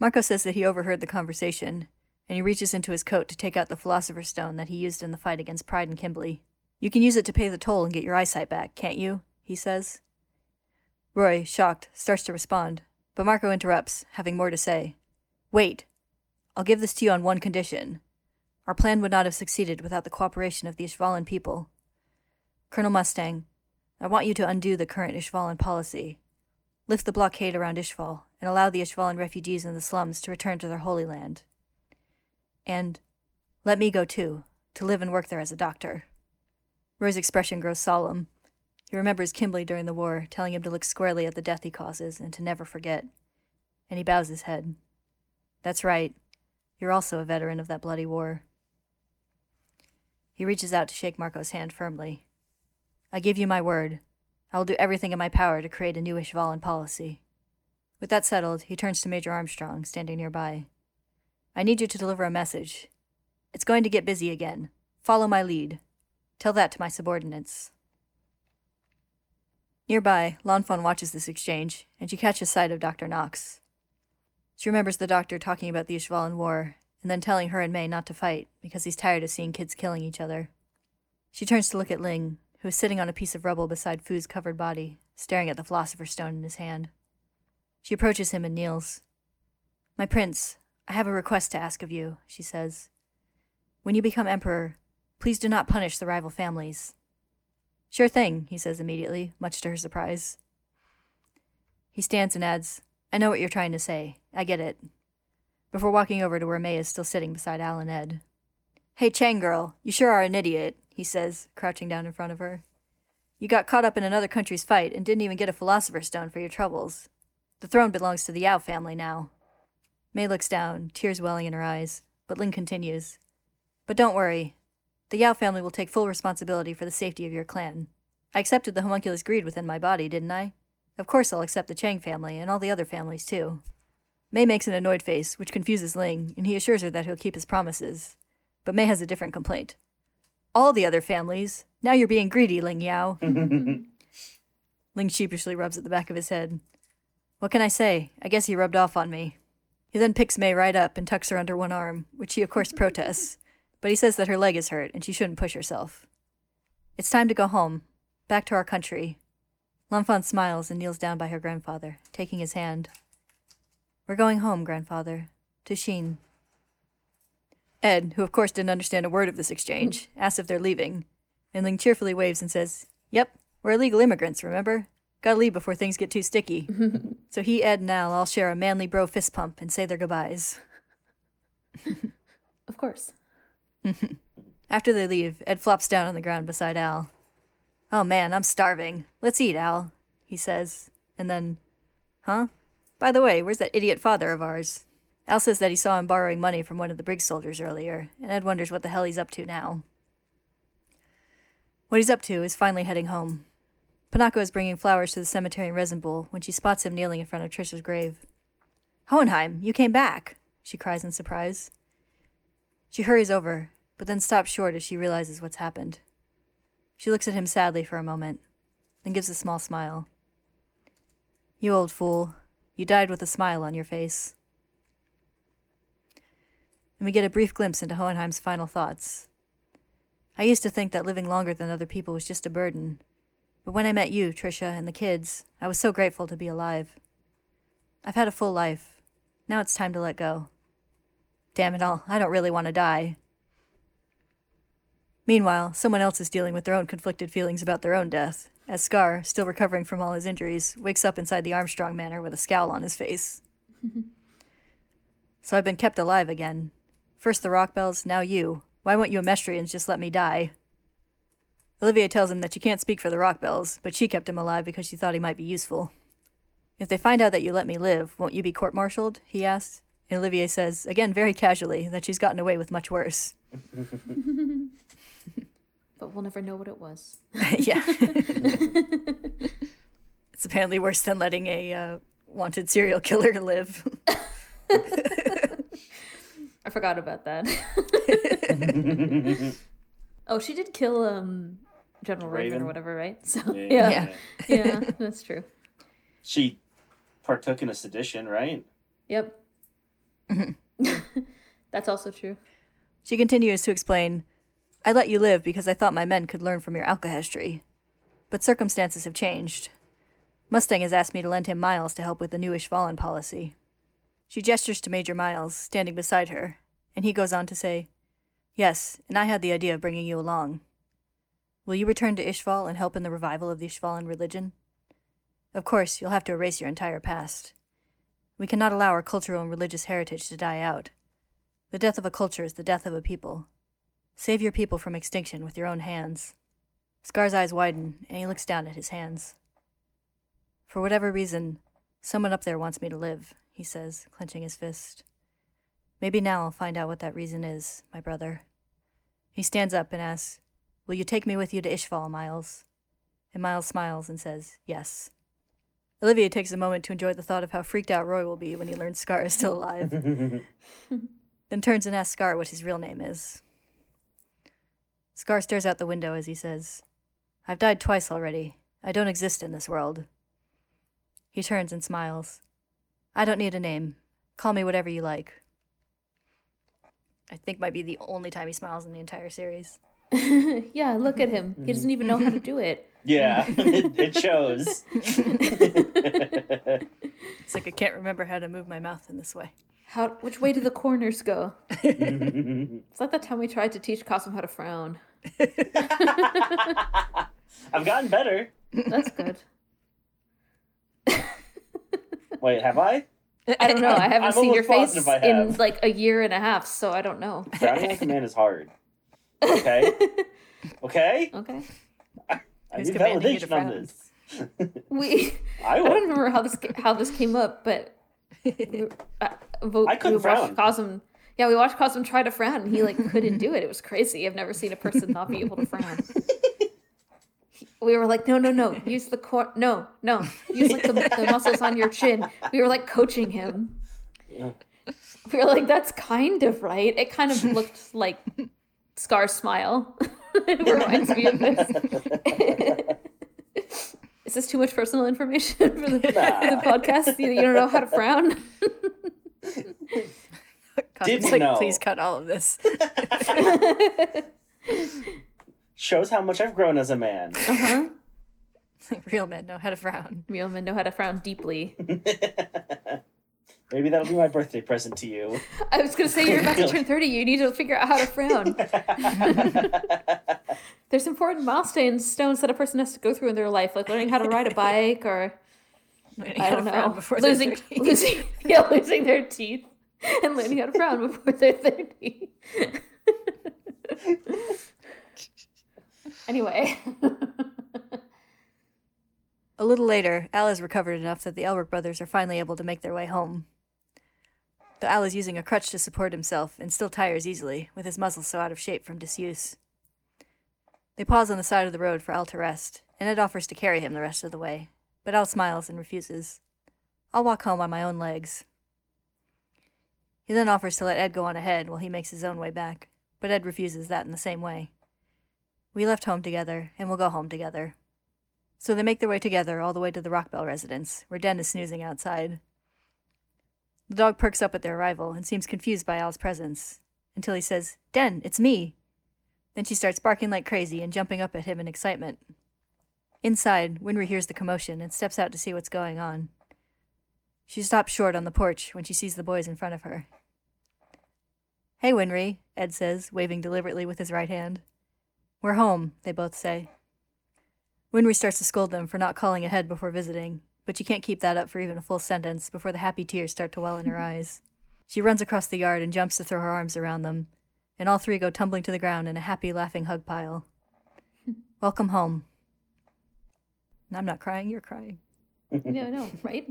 Marcoh says that he overheard the conversation, and he reaches into his coat to take out the Philosopher's Stone that he used in the fight against Pride and Kimblee. You can use it to pay the toll and get your eyesight back, can't you? he says. Roy, shocked, starts to respond, but Marcoh interrupts, having more to say. Wait. I'll give this to you on one condition. Our plan would not have succeeded without the cooperation of the Ishvalan people. Colonel Mustang, I want you to undo the current Ishvalan policy. Lift the blockade around Ishval and allow the Ishvalan refugees in the slums to return to their holy land. And let me go too, to live and work there as a doctor. Roy's expression grows solemn. He remembers Kimblee during the war, telling him to look squarely at the death he causes and to never forget. And he bows his head. That's right. You're also a veteran of that bloody war. He reaches out to shake Marcoh's hand firmly. I give you my word. I will do everything in my power to create a new Ishvalan policy. With that settled, he turns to Major Armstrong, standing nearby. I need you to deliver a message. It's going to get busy again. Follow my lead. Tell that to my subordinates. Nearby, Lanfan watches this exchange, and she catches sight of Dr. Knox. She remembers the doctor talking about the Ishvalan war, and then telling her and May not to fight because he's tired of seeing kids killing each other. She turns to look at Ling, who is sitting on a piece of rubble beside Fu's covered body, staring at the Philosopher's Stone in his hand. She approaches him and kneels. My prince, I have a request to ask of you, she says. When you become emperor, please do not punish the rival families. Sure thing, he says immediately, much to her surprise. He stands and adds, I know what you're trying to say. I get it. before walking over to where May is still sitting beside Al and Ed. Hey, Chang girl, you sure are an idiot, he says, crouching down in front of her. You got caught up in another country's fight and didn't even get a Philosopher's Stone for your troubles. The throne belongs to the Yao family now. May looks down, tears welling in her eyes, but Ling continues. But don't worry. The Yao family will take full responsibility for the safety of your clan. I accepted the homunculus greed within my body, didn't I? Of course I'll accept the Chang family and all the other families too. May makes an annoyed face, which confuses Ling, and he assures her that he'll keep his promises. But May has a different complaint. All the other families. Now you're being greedy, Ling Yao. Ling sheepishly rubs at the back of his head. What can I say? I guess he rubbed off on me. He then picks May right up and tucks her under one arm, which she of course protests, but he says that her leg is hurt and she shouldn't push herself. It's time to go home, back to our country. Lanfan smiles and kneels down by her grandfather, taking his hand. We're going home, grandfather, to Xing. Ed, who of course didn't understand a word of this exchange, asks if they're leaving, and Ling cheerfully waves and says, Yep, we're illegal immigrants, remember? Gotta leave before things get too sticky. so he, Ed, and Al all share a manly bro fist pump and say their goodbyes. Of course. After they leave, Ed flops down on the ground beside Al. Oh man, I'm starving. Let's eat, Al, he says. And then, huh? By the way, where's that idiot father of ours? Al says that he saw him borrowing money from one of the Briggs soldiers earlier, and Ed wonders what the hell he's up to now. What he's up to is finally heading home. Pinako is bringing flowers to the cemetery in Resembool when she spots him kneeling in front of Trisha's grave. Hohenheim, you came back, she cries in surprise. She hurries over, but then stops short as she realizes what's happened. She looks at him sadly for a moment, then gives a small smile. You old fool, you died with a smile on your face. And we get a brief glimpse into Hohenheim's final thoughts. I used to think that living longer than other people was just a burden. But when I met you, Trisha, and the kids, I was so grateful to be alive. I've had a full life. Now it's time to let go. Damn it all, I don't really want to die. Meanwhile, someone else is dealing with their own conflicted feelings about their own death, as Scar, still recovering from all his injuries, wakes up inside the Armstrong Manor with a scowl on his face. so I've been kept alive again. First the Rockbells, now you. Why won't you Amestrians just let me die? Olivier tells him that she can't speak for the Rockbells, but she kept him alive because she thought he might be useful. If they find out that you let me live, won't you be court martialed? he asks. And Olivier says, again very casually, that she's gotten away with much worse. But we'll never know what it was. yeah. it's apparently worse than letting a uh, wanted serial killer live. I forgot about that. oh, she did kill um General Raven, Raven. or whatever, right? So Yeah. yeah, yeah, that's true. She partook in a sedition, right? Yep. that's also true. She continues to explain, I let you live because I thought my men could learn from your alkahestry. But circumstances have changed. Mustang has asked me to lend him Miles to help with the new Ishvalan policy. She gestures to Major Miles, standing beside her, and he goes on to say, Yes, and I had the idea of bringing you along. Will you return to Ishval and help in the revival of the Ishvalan religion? Of course, you'll have to erase your entire past. We cannot allow our cultural and religious heritage to die out. The death of a culture is the death of a people. Save your people from extinction with your own hands. Scar's eyes widen, and he looks down at his hands. For whatever reason, someone up there wants me to live, he says, clenching his fist. Maybe now I'll find out what that reason is, my brother. He stands up and asks, Will you take me with you to Ishval, Miles? And Miles smiles and says, Yes. Olivier takes a moment to enjoy the thought of how freaked out Roy will be when he learns Scar is still alive, then turns and asks Scar what his real name is. Scar stares out the window as he says, I've died twice already. I don't exist in this world. He turns and smiles. I don't need a name. Call me whatever you like. I think might be the only time he smiles in the entire series. yeah, look at him. He doesn't even know how to do it. Yeah, it, it shows. It's like I can't remember how to move my mouth in this way. How? Which way do the corners go? It's like that time we tried to teach Cosmo how to frown. I've gotten better. That's good. Wait, have I? I don't know. I haven't I'm seen your face in like a year and a half, so I don't know. Frowning like a man is hard. Okay. Okay. Okay. I need commanding you to validation on this. We. I I don't remember how this how this came up, but we, uh, I couldn't we watched frown. Cosm. Yeah, we watched Cosm try to frown, and he like couldn't do it. It was crazy. I've never seen a person not be able to frown. We were like, no, no, no, use the core, no, no, use like the, the muscles on your chin. We were like coaching him. Yeah. We were like, that's kind of right. It kind of looked like Scar's smile. It reminds me of this. Is this too much personal information for the, for the podcast? You, you don't know how to frown? Cosmo's Didn't like, know. please cut all of this. Shows how much I've grown as a man. Uh-huh. Real men know how to frown. Real men know how to frown deeply. Maybe that'll be my birthday present to you. I was gonna say you're about to turn 30, you need to figure out how to frown. There's important milestones stones that a person has to go through in their life, like learning how to ride a bike or Learning I don't know. Before losing losing yeah, losing their teeth and learning how to frown before they're 30. anyway. A little later, Al is recovered enough that the Elric brothers are finally able to make their way home. But Al is using a crutch to support himself and still tires easily, with his muscles so out of shape from disuse. They pause on the side of the road for Al to rest, and Ed offers to carry him the rest of the way, but Al smiles and refuses. I'll walk home on my own legs. He then offers to let Ed go on ahead while he makes his own way back, but Ed refuses that in the same way. We left home together, and we'll go home together. So they make their way together all the way to the Rockbell residence, where Den is snoozing outside. The dog perks up at their arrival and seems confused by Al's presence, until he says, Den, it's me! Then she starts barking like crazy and jumping up at him in excitement. Inside, Winry hears the commotion and steps out to see what's going on. She stops short on the porch when she sees the boys in front of her. Hey, Winry, Ed says, waving deliberately with his right hand. We're home, they both say. Winry starts to scold them for not calling ahead before visiting, but she can't keep that up for even a full sentence before the happy tears start to well in her eyes. She runs across the yard and jumps to throw her arms around them, and all three go tumbling to the ground in a happy, laughing hug pile. Welcome home. I'm not crying, you're crying. no, no, right?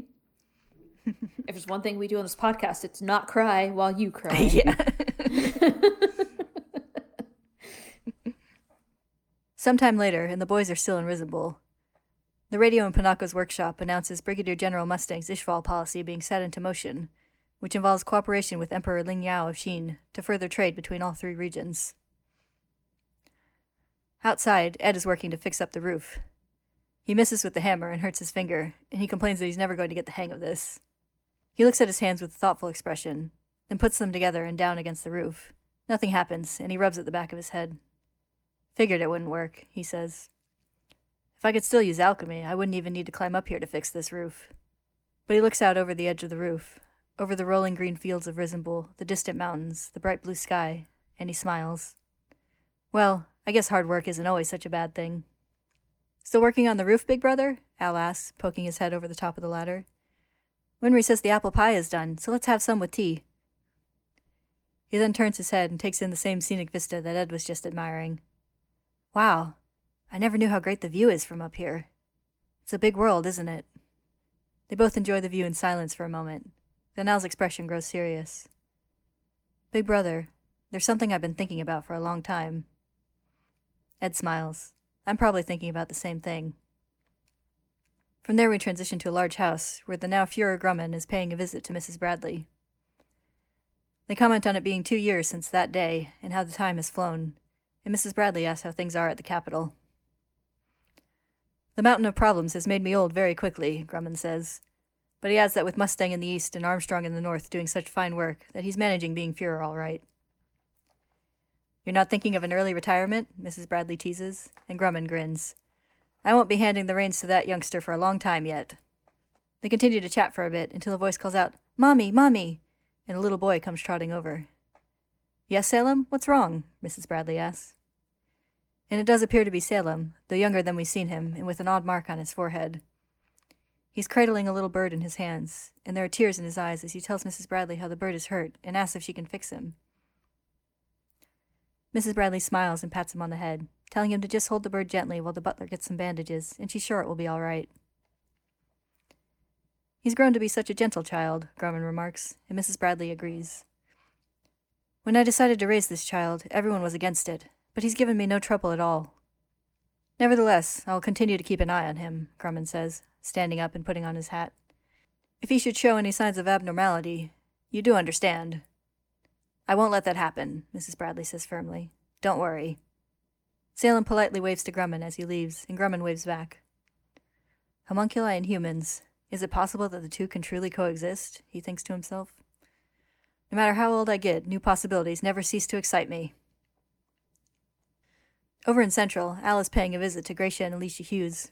if there's one thing we do on this podcast, it's not cry while you cry. yeah. Sometime later, and the boys are still in Resembool, the radio in Pinako's workshop announces Brigadier General Mustang's Ishval policy being set into motion, which involves cooperation with Emperor Ling Yao of Xing to further trade between all three regions. Outside, Ed is working to fix up the roof. He misses with the hammer and hurts his finger, and he complains that he's never going to get the hang of this. He looks at his hands with a thoughtful expression, then puts them together and down against the roof. Nothing happens, and he rubs at the back of his head. Figured it wouldn't work, he says. If I could still use alchemy, I wouldn't even need to climb up here to fix this roof. But he looks out over the edge of the roof, over the rolling green fields of Resembool, the distant mountains, the bright blue sky, and he smiles. Well, I guess hard work isn't always such a bad thing. Still working on the roof, big brother? Al asks, poking his head over the top of the ladder. Winry says the apple pie is done, so let's have some with tea. He then turns his head and takes in the same scenic vista that Ed was just admiring. Wow, I never knew how great the view is from up here. It's a big world, isn't it? They both enjoy the view in silence for a moment. Then Al's expression grows serious. Big brother, there's something I've been thinking about for a long time. Ed smiles. I'm probably thinking about the same thing. From there, we transition to a large house where the now Fuhrer Grumman is paying a visit to Mrs. Bradley. They comment on it being two years since that day and how the time has flown, and Mrs. Bradley asks how things are at the capital. The mountain of problems has made me old very quickly, Grumman says, but he adds that with Mustang in the east and Armstrong in the north doing such fine work, that he's managing being Fuhrer all right. You're not thinking of an early retirement? Mrs. Bradley teases, and Grumman grins. I won't be handing the reins to that youngster for a long time yet. They continue to chat for a bit until a voice calls out, Mommy, Mommy! and a little boy comes trotting over. Yes, Selim? What's wrong? Mrs. Bradley asks. And it does appear to be Selim, though younger than we've seen him, and with an odd mark on his forehead. He's cradling a little bird in his hands, and there are tears in his eyes as he tells Mrs. Bradley how the bird is hurt and asks if she can fix him. Mrs. Bradley smiles and pats him on the head, telling him to just hold the bird gently while the butler gets some bandages, and she's sure it will be all right. He's grown to be such a gentle child, Grumman remarks, and Mrs. Bradley agrees. When I decided to raise this child, everyone was against it, but he's given me no trouble at all. Nevertheless, I'll continue to keep an eye on him, Grumman says, standing up and putting on his hat. If he should show any signs of abnormality, you do understand. I won't let that happen, Mrs. Bradley says firmly. Don't worry. Selim politely waves to Grumman as he leaves, and Grumman waves back. Homunculi and humans. Is it possible that the two can truly coexist? He thinks to himself. No matter how old I get, new possibilities never cease to excite me. Over in Central, Al is paying a visit to Gracia and Alicia Hughes.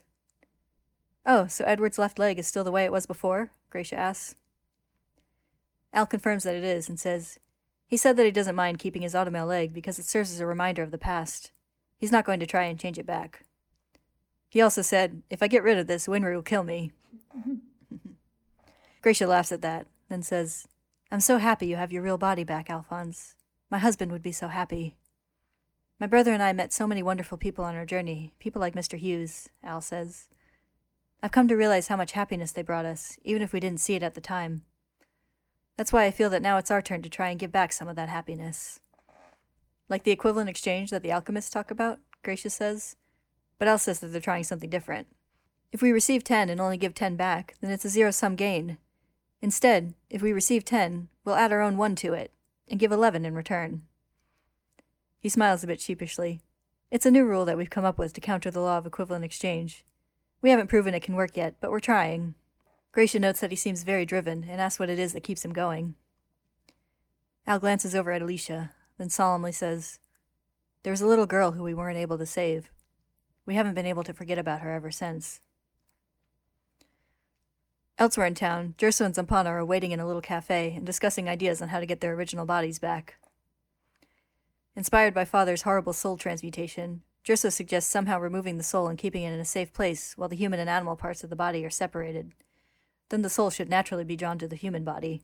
Oh, so Edward's left leg is still the way it was before? Gracia asks. Al confirms that it is and says, He said that he doesn't mind keeping his automail leg because it serves as a reminder of the past. He's not going to try and change it back. He also said, If I get rid of this, Winry will kill me. Gracia laughs at that, then says, I'm so happy you have your real body back, Alphonse. My husband would be so happy. My brother and I met so many wonderful people on our journey, people like Mr. Hughes, Al says. I've come to realize how much happiness they brought us, even if we didn't see it at the time. That's why I feel that now it's our turn to try and give back some of that happiness. Like the equivalent exchange that the alchemists talk about, Gracia says. But Al says that they're trying something different. If we receive 10 and only give 10 back, then it's a zero sum gain. Instead, if we receive 10, we'll add our own 1 to it, and give 11 in return. He smiles a bit sheepishly. It's a new rule that we've come up with to counter the law of equivalent exchange. We haven't proven it can work yet, but we're trying. Gracia notes that he seems very driven and asks what it is that keeps him going. Al glances over at Alicia, then solemnly says, There was a little girl who we weren't able to save. We haven't been able to forget about her ever since. Elsewhere in town, Jerso and Zampano are waiting in a little cafe and discussing ideas on how to get their original bodies back. Inspired by Father's horrible soul transmutation, Jerso suggests somehow removing the soul and keeping it in a safe place while the human and animal parts of the body are separated. Then the soul should naturally be drawn to the human body.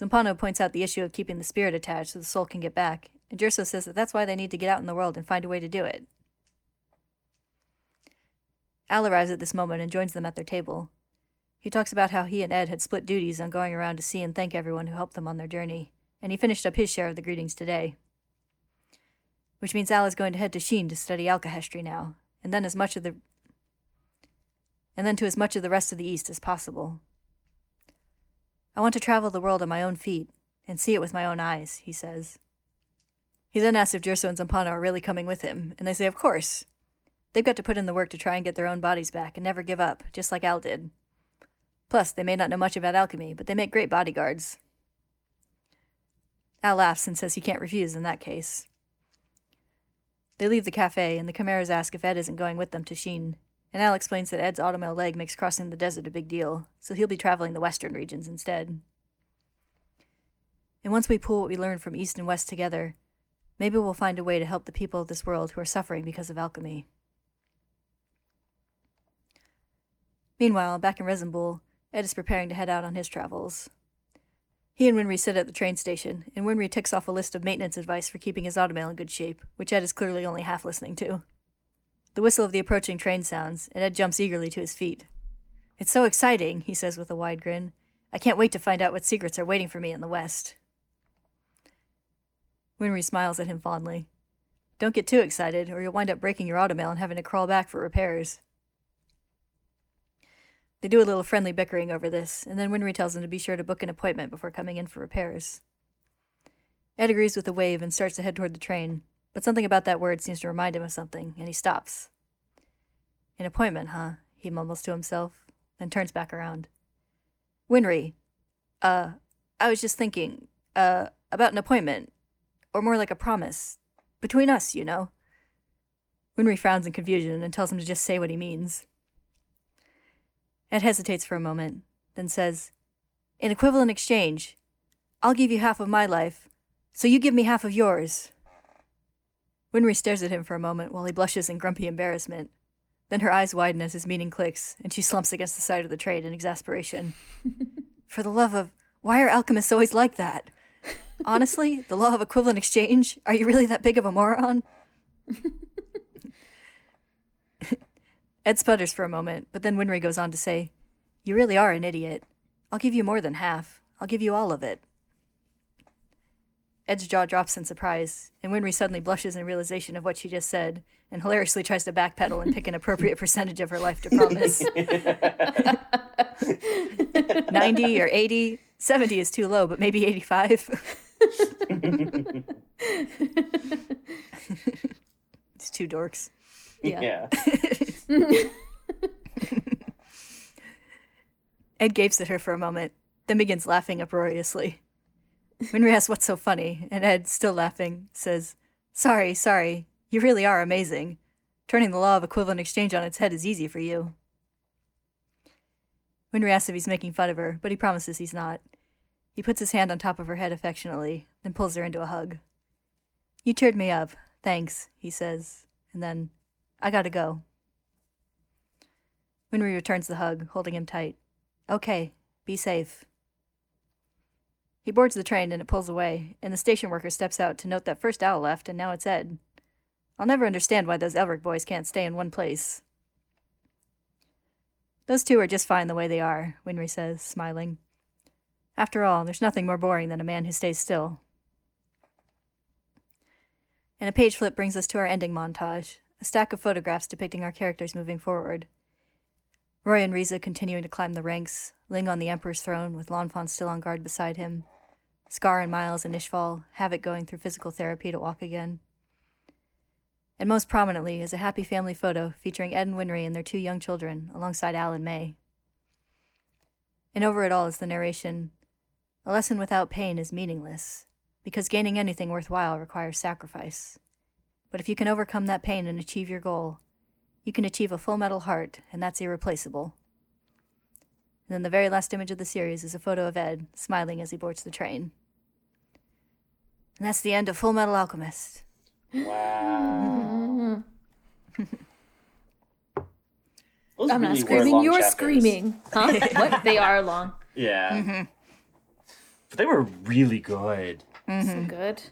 Zampano points out the issue of keeping the spirit attached so the soul can get back, and Jerso says that that's why they need to get out in the world and find a way to do it. Al arrives at this moment and joins them at their table. He talks about how he and Ed had split duties on going around to see and thank everyone who helped them on their journey, and he finished up his share of the greetings today. Which means Al is going to head to Xing to study alkahestry now, and then as much of the and then to as much of the rest of the East as possible. I want to travel the world on my own feet and see it with my own eyes, he says. He then asks if Jerso and Zampano are really coming with him, and they say of course. They've got to put in the work to try and get their own bodies back and never give up, just like Al did. Plus, they may not know much about alchemy, but they make great bodyguards. Al laughs and says he can't refuse in that case. They leave the cafe, and the Chimeras ask if Ed isn't going with them to Xing, and Al explains that Ed's automail leg makes crossing the desert a big deal, so he'll be traveling the western regions instead. And once we pull what we learn from East and West together, maybe we'll find a way to help the people of this world who are suffering because of alchemy. Meanwhile, back in Resembool, Ed is preparing to head out on his travels. He and Winry sit at the train station, and Winry ticks off a list of maintenance advice for keeping his automail in good shape, which Ed is clearly only half listening to. The whistle of the approaching train sounds, and Ed jumps eagerly to his feet. It's so exciting, he says with a wide grin. I can't wait to find out what secrets are waiting for me in the West. Winry smiles at him fondly. Don't get too excited, or you'll wind up breaking your automail and having to crawl back for repairs. They do a little friendly bickering over this, and then Winry tells him to be sure to book an appointment before coming in for repairs. Ed agrees with a wave and starts to head toward the train, but something about that word seems to remind him of something, and he stops. An appointment, huh? He mumbles to himself, then turns back around. Winry, uh, I was just thinking, uh, about an appointment, or more like a promise, between us, you know. Winry frowns in confusion and tells him to just say what he means. Ed hesitates for a moment, then says, In equivalent exchange, I'll give you half of my life, so you give me half of yours. Winry stares at him for a moment while he blushes in grumpy embarrassment. Then her eyes widen as his meaning clicks, and she slumps against the side of the train in exasperation. For the love of. Why are alchemists always like that? Honestly, the law of equivalent exchange? Are you really that big of a moron? Ed sputters for a moment, but then Winry goes on to say, You really are an idiot. I'll give you more than half. I'll give you all of it. Ed's jaw drops in surprise, and Winry suddenly blushes in realization of what she just said, and hilariously tries to backpedal and pick an appropriate percentage of her life to promise. 90 or 80, 70 is too low, but maybe 85. it's two dorks. Yeah. yeah. Ed gapes at her for a moment, then begins laughing uproariously. Winry asks what's so funny, and Ed, still laughing, says, Sorry, sorry, you really are amazing. Turning the law of equivalent exchange on its head is easy for you. Winry asks if he's making fun of her, but he promises he's not. He puts his hand on top of her head affectionately, then pulls her into a hug. You cheered me up. Thanks, he says, and then, I gotta go. Winry returns the hug, holding him tight. Okay, be safe. He boards the train and it pulls away, and the station worker steps out to note that first Al left and now it's Ed. I'll never understand why those Elric boys can't stay in one place. Those two are just fine the way they are, Winry says, smiling. After all, there's nothing more boring than a man who stays still. And a page flip brings us to our ending montage, a stack of photographs depicting our characters moving forward. Roy and Riza continuing to climb the ranks, Ling on the Emperor's throne with Lanfan still on guard beside him, Scar and Miles and Ishval, Havoc going through physical therapy to walk again. And most prominently is a happy family photo featuring Ed and Winry and their two young children alongside Al and May. And over it all is the narration A lesson without pain is meaningless, because gaining anything worthwhile requires sacrifice. But if you can overcome that pain and achieve your goal, you can achieve a full metal heart, and that's irreplaceable. And then the very last image of the series is a photo of Ed smiling as he boards the train. And that's the end of Full Metal Alchemist. Wow. I'm not really were screaming. You're chapters. screaming. Huh? what? They are long. Yeah. Mm-hmm. But they were really good. So good.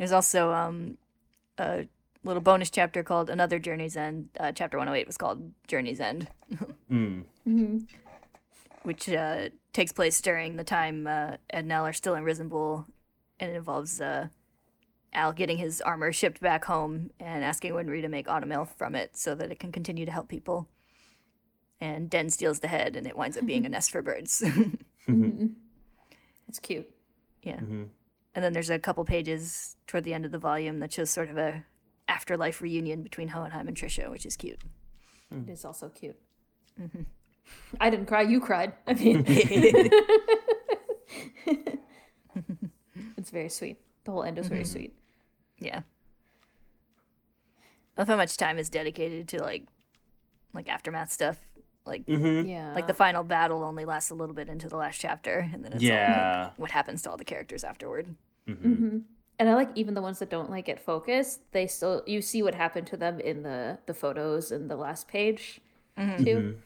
There's also um, a little bonus chapter called Another Journey's End. Uh, chapter 108 was called Journey's End, Mm. which uh, takes place during the time uh, Ed and Al are still in Resembool, and it involves uh, Al getting his armor shipped back home and asking Winry to make automail from it so that it can continue to help people. And Den steals the head, and it winds up being a nest for birds. It's cute. Yeah. And then there's a couple pages toward the end of the volume that shows sort of a afterlife reunion between Hohenheim and Trisha, which is cute. Hmm. It is also cute. Mm-hmm. I didn't cry. You cried. I mean, it's very sweet. The whole end is very mm-hmm. sweet. Yeah. I love how much time is dedicated to like like aftermath stuff. Like Yeah. like the final battle only lasts a little bit into the last chapter and then it's all Yeah. like what happens to all the characters afterward. Mm-hmm. Mm-hmm. and I like even the ones that don't like get focused. They still you see what happened to them in the the photos in the last page too.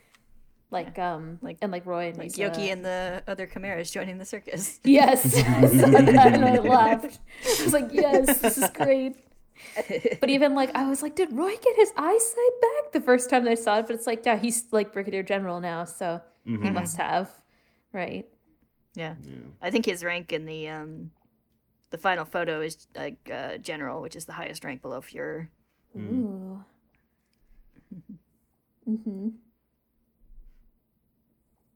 Like um Like- like and like Roy and Like Lisa. Yoki and the other chimeras joining the circus. Yes, I saw that and I laughed. I was like, yes, this is great. But even like I was like, did Roy get his eyesight back the first time I saw it? But it's like, yeah, he's like brigadier general now, so he must have, right? Yeah. I think his rank in the um the final photo is like uh, general, which is the highest rank below Fuhrer. Ooh. Mm-hmm.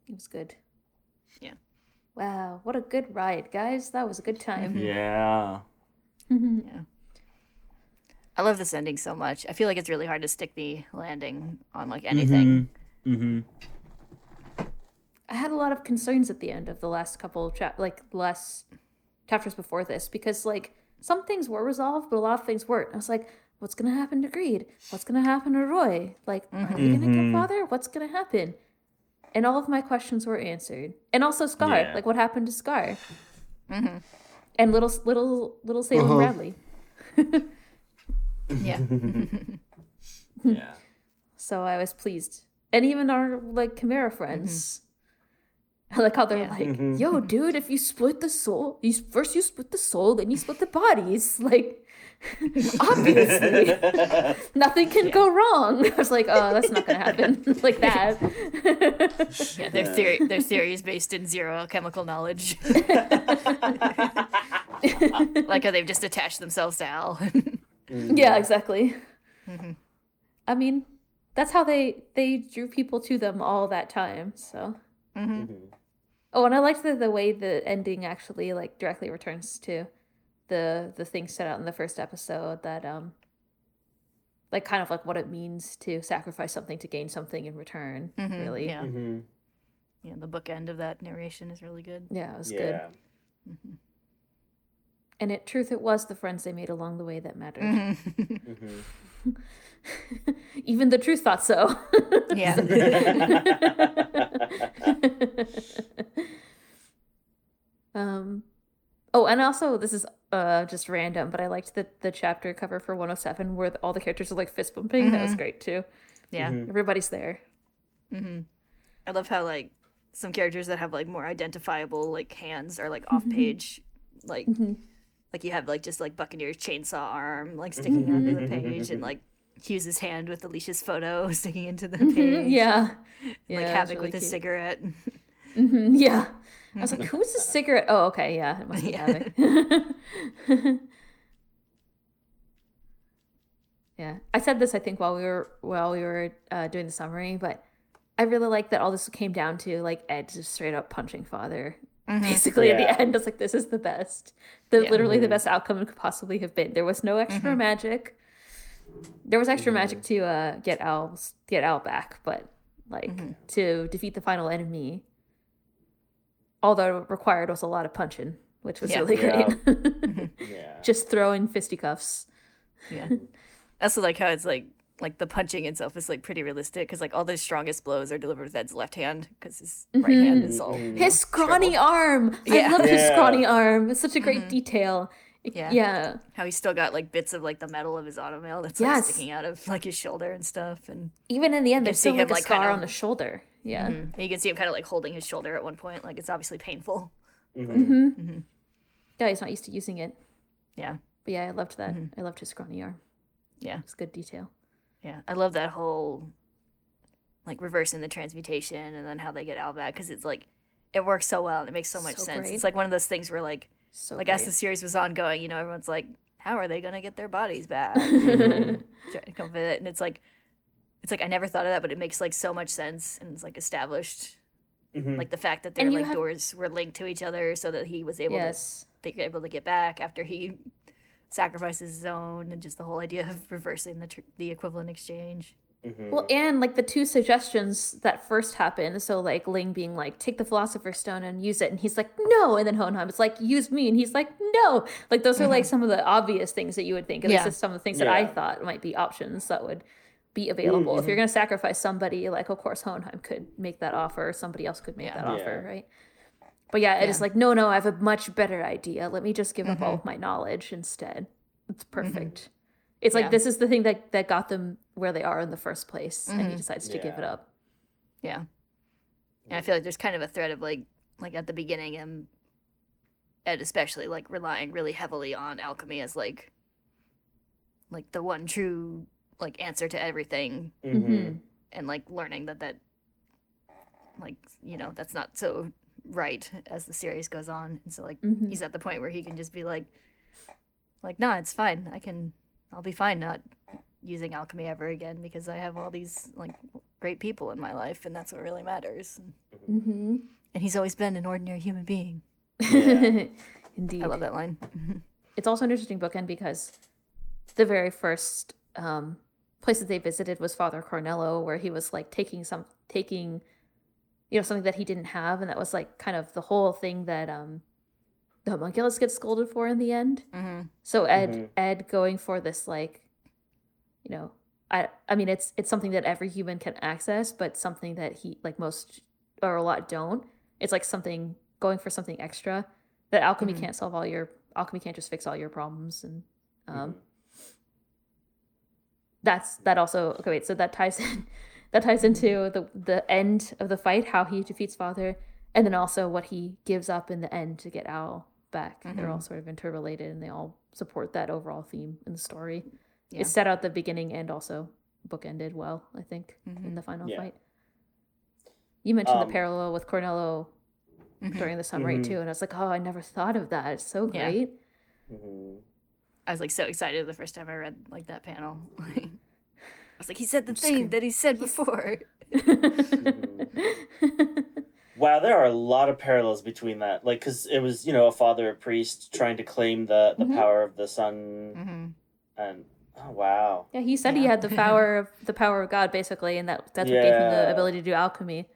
It was good. Yeah. Wow, what a good ride, guys! That was a good time. Yeah. yeah. I love this ending so much. I feel like it's really hard to stick the landing on like mm-hmm. anything. Mm-hmm. I had a lot of concerns at the end of the last couple of chap like the last chapters before this because like some things were resolved, but a lot of things weren't. I was like, what's gonna happen to Greed? What's gonna happen to Roy? Like, are mm-hmm. they gonna get mm-hmm. father? What's gonna happen? And all of my questions were answered. And also Scar, Yeah. like what happened to Scar? And little little little Selim uh-huh. Bradley. Yeah. Yeah. So I was pleased. And even our like Chimera friends. I like how they're Yeah. like, Mhm. yo, dude, if you split the soul, you first you split the soul, then you split the bodies. Like obviously. Nothing can go wrong. I was like, oh, that's not gonna happen like that. Yeah, their theory their theory is based in zero chemical knowledge. like how they've just attached themselves to Al. Yeah, exactly. I mean, that's how they they drew people to them all that time. So. Mhm. Oh, and I liked the, the way the ending actually like directly returns to the the thing set out in the first episode that um like kind of like what it means to sacrifice something to gain something in return. Mhm, Really, yeah. Mhm. Yeah, the bookend of that narration is really good. yeah, it was good. Yeah. And it truth, it was the friends they made along the way that mattered. Mhm. Mhm. Even the truth thought so. yeah. um oh and also this is uh just random but i liked the the chapter cover for 107 where all the characters are like fist bumping that was great too Yeah. Mhm. everybody's there hmm I love how like some characters that have like more identifiable like hands are like off page, like like you have like just like Buccaneer's chainsaw arm like sticking onto the page, and like Hughes's hand with Alicia's photo sticking into the page. yeah. Yeah like it was Havoc really with his cute. cigarette. Mhm, yeah. I was like who's the cigarette? Oh okay. Yeah it must be Yeah. havoc. Yeah. I said this i think while we were while we were uh, doing the summary but i really like that all this came down to like ed just straight up punching father basically at the end. I was like this is the best the Yeah. literally the mm-hmm. best outcome it could possibly have been. There was no extra mm-hmm. magic. There was extra magic mm-hmm. to uh get al get al back but like to defeat the final enemy although required was a lot of punching which was Yeah. really great. Yeah. just throwing fisticuffs. Yeah. That's like how it's like like the punching itself is like pretty realistic because like all the strongest blows are delivered with Ed's left hand because his right hand mm-hmm. is all mm-hmm. his scrawny arm. I Yeah. his scrawny arm. It's such a great mm-hmm. detail. Yeah. yeah. How he's still got like bits of like the metal of his automail that's like Yes. sticking out of like his shoulder and stuff and even in the end there's see still him, like a like, scar kinda- on the shoulder. Yeah. Mhm. you can see him kind of like holding his shoulder at one point. Like it's obviously painful. Mhm. yeah he's not used to using it. Yeah. But yeah i loved that. I loved his scrawny arm. Yeah. It's good detail yeah i love that whole like reversing the transmutation and then how they get Al back because it's like it works so well and it makes so much So sense great. it's like one of those things where like so like as the series was ongoing, you know, everyone's like, "How are they gonna get their bodies back?" Trying to come with it, and it's like, it's like I never thought of that, but it makes like so much sense, and it's like established, Mhm. like the fact that their like have- doors were linked to each other, so that he was able yes to they were able to get back after he sacrifices his own, and just the whole idea of reversing the tr- the equivalent exchange. Mhm. Well, and like the two suggestions that first happened, so like Ling being like, take the Philosopher's Stone and use it, and he's like, no, and then Hohenheim is like, use me, and he's like, no. Like those are like some of the obvious things that you would think. At least Yeah. it's some of the things that I thought might be options that would be available. If you're gonna sacrifice somebody, like of course Hohenheim could make that offer, or somebody else could make Yeah. that offer, right? But yeah, it is Yeah. like, no, no, I have a much better idea. Let me just give up all mm-hmm. of my knowledge instead. It's mm-hmm. perfect. It's like this is the thing that that got them where they are in the first place, and he Mhm. decides to give it up. Yeah, and I feel like there's kind of a thread of like, like at the beginning, and Ed especially like relying really heavily on alchemy as like, like the one true like answer to everything, mm-hmm. and like learning that that, like you know, that's not so right as the series goes on, and so like Mhm. he's at the point where he can just be like, like nah, it's fine, I can, I'll be fine not using alchemy ever again because I have all these like great people in my life, and that's what really matters. And, Mm-hmm. and he's always been an ordinary human being. Yeah. Indeed. I love that line. It's also an interesting bookend because the very first um, place that they visited was Father Cornello, where he was like taking some taking, you know, something that he didn't have, and that was like kind of the whole thing that um, the homunculus gets scolded for in the end. hmm So Ed Mhm. Ed going for this like, you know, I I mean it's it's something that every human can access, but something that he like most or a lot don't. It's like something going for something extra that alchemy Mhm. can't solve all your alchemy can't just fix all your problems and um that's that also okay. Wait, so that ties in that ties into the the end of the fight, how he defeats Father, and then also what he gives up in the end to get Al back. They're all sort of interrelated, and they all support that overall theme in the story. Yeah. It set out the beginning and also bookended well, I think, in the final Yeah. fight. You mentioned Um, the parallel with Cornello during the summary Mhm. too, and I was like, oh, I never thought of that. It's so Yeah. great. hmm I was like so excited the first time I read like that panel. I was like, he said the thing that he said before. Wow, there are a lot of parallels between that. Like, because it was, you know, a father, a priest, trying to claim the, the Mhm. power of the son. Mm-hmm. and oh wow, Yeah, he said he had the power of the power of God, basically, and that that's what gave him the ability to do alchemy.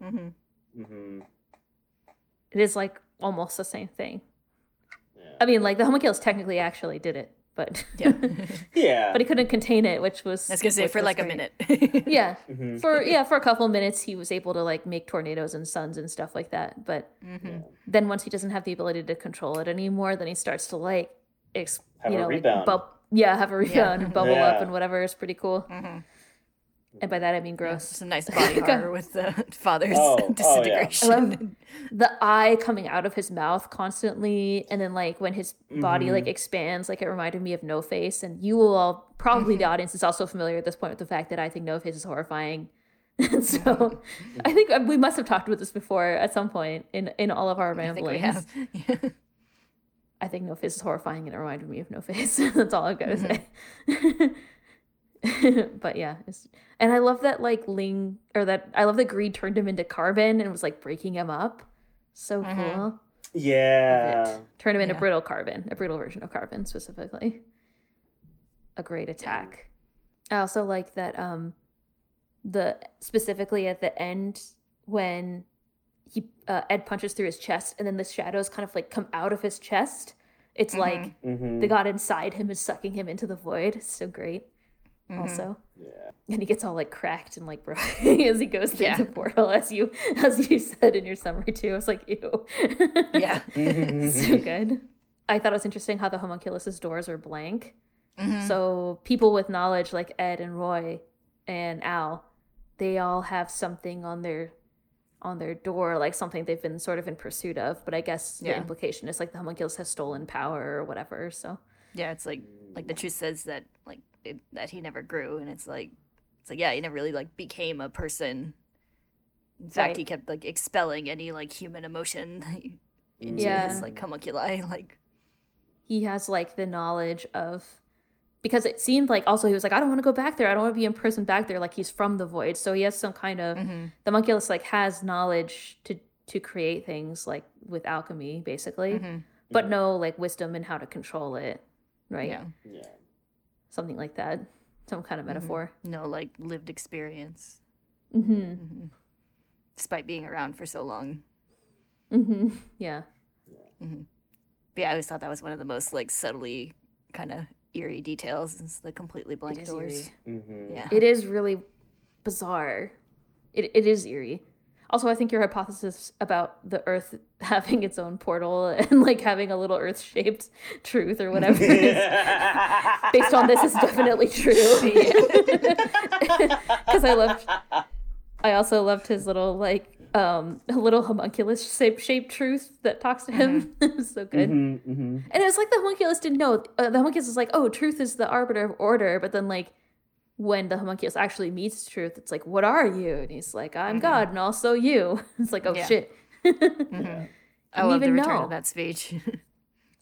Mm-hmm. hmm It is like almost the same thing. yeah, I mean, like the homunculus technically actually did it, but Yeah. yeah. but he couldn't contain it, which was I was gonna say for was like a minute. Yeah, Mhm. for yeah for a couple of minutes he was able to like make tornadoes and suns and stuff like that. But Mm-hmm. then once he doesn't have the ability to control it anymore, then he starts to like ex- Have you a know rebound. like bub- yeah have a rebound and bubble up and whatever is pretty cool. Mm-hmm. And by that I mean Yeah, gross. some nice body horror with the father's Oh, oh, yeah. disintegration. The eye coming out of his mouth constantly and then like when his body like mm-hmm. expands like it reminded me of no face and you will all probably the mm-hmm. audience is also familiar at this point with the fact that i think no face is horrifying and so i think uh, we must have talked about this before at some point in in all of our I think we ramblings have. Yeah. I think no face is horrifying and it reminded me of no face that's all i've got to mm-hmm. say but yeah it's, and i love that like ling or that i love that greed turned him into carbon and was like breaking him up so Mhm. cool yeah, turn him into Yeah. brittle carbon, a brittle version of carbon specifically. A great attack. I also like that um the specifically at the end when he uh, Ed punches through his chest and then the shadows kind of like come out of his chest. It's like hmm the god inside him is sucking him into the void. It's so great. Also, mm-hmm. yeah. and he gets all like cracked and like broken as he goes through Yeah. the portal, as you as you said in your summary too. I was like, ew. Yeah. Mm-hmm. so good. I thought it was interesting how the homunculus's doors are blank. Mhm. So people with knowledge like Ed and Roy and Al, they all have something on their on their door, like something they've been sort of in pursuit of. But I guess the implication is like the homunculus has stolen power or whatever. So Yeah, it's like like the mm. truth says that like it, that he never grew, and it's like it's like yeah, he never really like became a person. In fact, Right. he kept like expelling any like human emotion into Yeah. his like homunculi. Like he has like the knowledge of because it seemed like also he was like, I don't want to go back there. I don't want to be imprisoned back there. Like he's from the void. So he has some kind of Mhm. the homunculus like has knowledge to to create things like with alchemy, basically. Mhm. But no like wisdom and how to control it. Right. yeah, yeah. Something like that. Some kind of metaphor. no like lived experience, Mm-hmm. despite being around for so long. Mm-hmm. Yeah. But yeah, I always thought that was one of the most like subtly kind of eerie details. It's the completely blank is doors. eerie. hmm Yeah. It is really bizarre. It it is eerie. Also, I think your hypothesis about the Earth having its own portal and like having a little Earth-shaped truth or whatever is based on this is definitely true. Because I loved, I also loved his little like um little homunculus shape shaped truth that talks to him. it was so good. hmm hmm And it was like the homunculus didn't know. Uh, the homunculus is like, oh, truth is the arbiter of order. But then, like, when the homunculus actually meets truth, it's like, what are you? And he's like, I'm mm-hmm. God, and also you. It's like, oh Yeah. shit. Mm-hmm. I Didn't love the even return know. of that speech.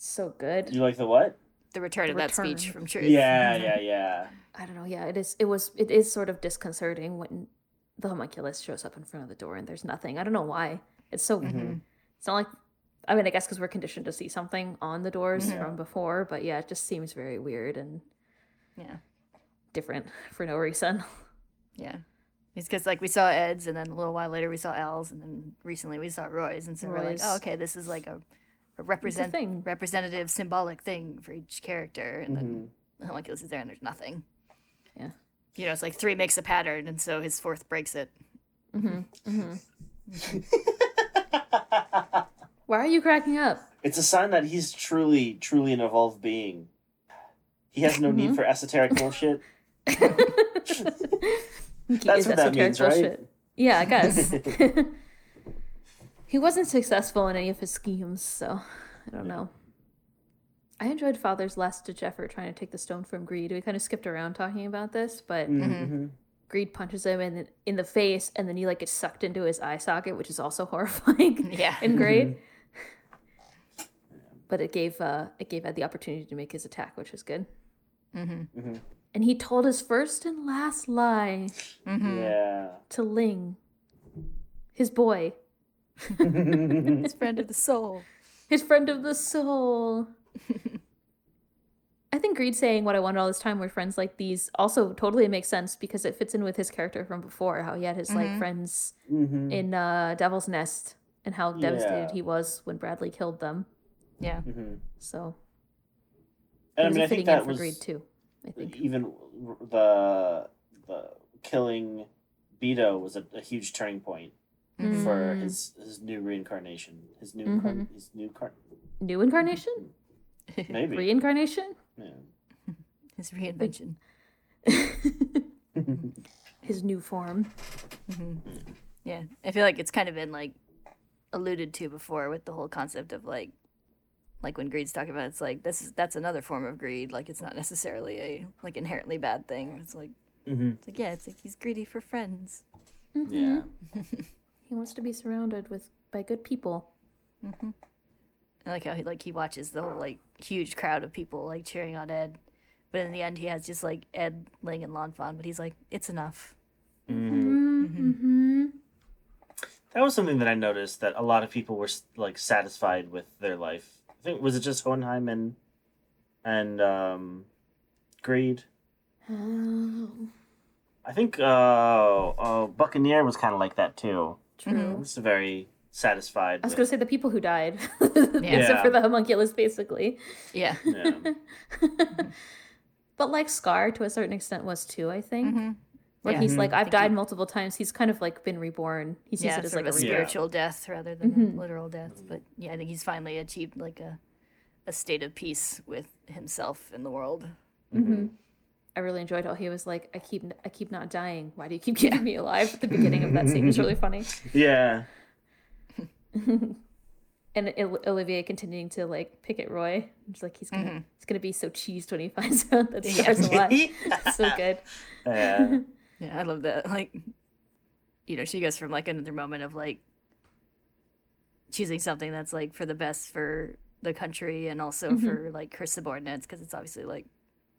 So good. You like the what? the return of that speech from truth. Yeah, mm-hmm. yeah, yeah. I don't know. Yeah, it is. It was. It is sort of disconcerting when the homunculus shows up in front of the door and there's nothing. I don't know why. It's so. It's not like. I mean, I guess because we're conditioned to see something on the doors from before, but yeah, it just seems very weird and Yeah. Different for no reason. Yeah. It's because like we saw Ed's, and then a little while later we saw Al's, and then recently we saw Roy's, and so we're like, Roy's. oh, okay, this is like a, a represent thing. representative symbolic thing for each character, and Mm-hmm. then the homunculus is there, and there's nothing. Yeah. You know, it's like three makes a pattern, and so his fourth breaks it. Mm-hmm. Why are you cracking up? It's a sign that he's truly, truly an evolved being. He has no Mm-hmm. need for esoteric bullshit. Geek That's what that means, right? bullshit. Yeah, I guess. he wasn't successful in any of his schemes, so I don't know. I enjoyed Father's last ditch effort trying to take the stone from Greed. We kind of skipped around talking about this, but Mhm. Greed punches him in in the face, and then he like gets sucked into his eye socket, which is also horrifying Yeah. and great. But it gave uh it gave Ed the opportunity to make his attack, which was good. Mhm. And he told his first and last lie Mm-hmm. Yeah. to Ling, his boy, His friend of the soul. his friend of the soul. I think Greed saying what I wanted all this time were friends like these also totally makes sense because it fits in with his character from before, how he had his like friends Mhm. in uh, Devil's Nest and how devastated he was when Bradley killed them. Yeah. Mhm. So And I it mean, a I fitting think that for was Greed too. I think. even the the killing Bido was a, a huge turning point for Mm. his his new reincarnation, his new Mhm. car- his new car- New incarnation? maybe. Reincarnation? Yeah. His reinvention. His new form. Yeah. I feel like it's kind of been like alluded to before with the whole concept of like like when greed's talking about it, it's like this is that's another form of greed. Like it's not necessarily a like inherently bad thing. It's like Mhm. it's like yeah, it's like he's greedy for friends. Mm-hmm. Yeah. He wants to be surrounded with by good people. Mm-hmm. I like how he like he watches the whole like huge crowd of people like cheering on Ed. But in the end he has just like Ed, Ling and Lanfan, but he's like, it's enough. Mm-hmm. mm-hmm. That was something that I noticed that a lot of people were like satisfied with their life. I think was it just Hohenheim and and um, Greed. Oh, I think uh, uh, Buccaneer was kind of like that too. true. He was very satisfied. I was with- gonna say the people who died, except Yeah. for the homunculus, basically. Yeah. yeah. But like Scar, to a certain extent, was too. I think. Mm-hmm. Where Yeah. he's like, I I've died he- multiple times. He's kind of like been reborn. He sees yeah, it as like of a a Yeah. spiritual death rather than Mhm. a literal death. But yeah, I think he's finally achieved like a a state of peace with himself and the world. hmm I really enjoyed how he was like, I keep, I keep not dying. Why do you keep keeping me alive? At the beginning of that scene was really funny. Yeah. And Il- Olivier continuing to like pick at Roy. It's like he's gonna, Mm-hmm. he's gonna be so cheesed when he finds out that Scar's alive. so good. yeah. Yeah, I love that. Like, you know, she goes from like another moment of like choosing something that's like for the best for the country and also for like her subordinates because it's obviously like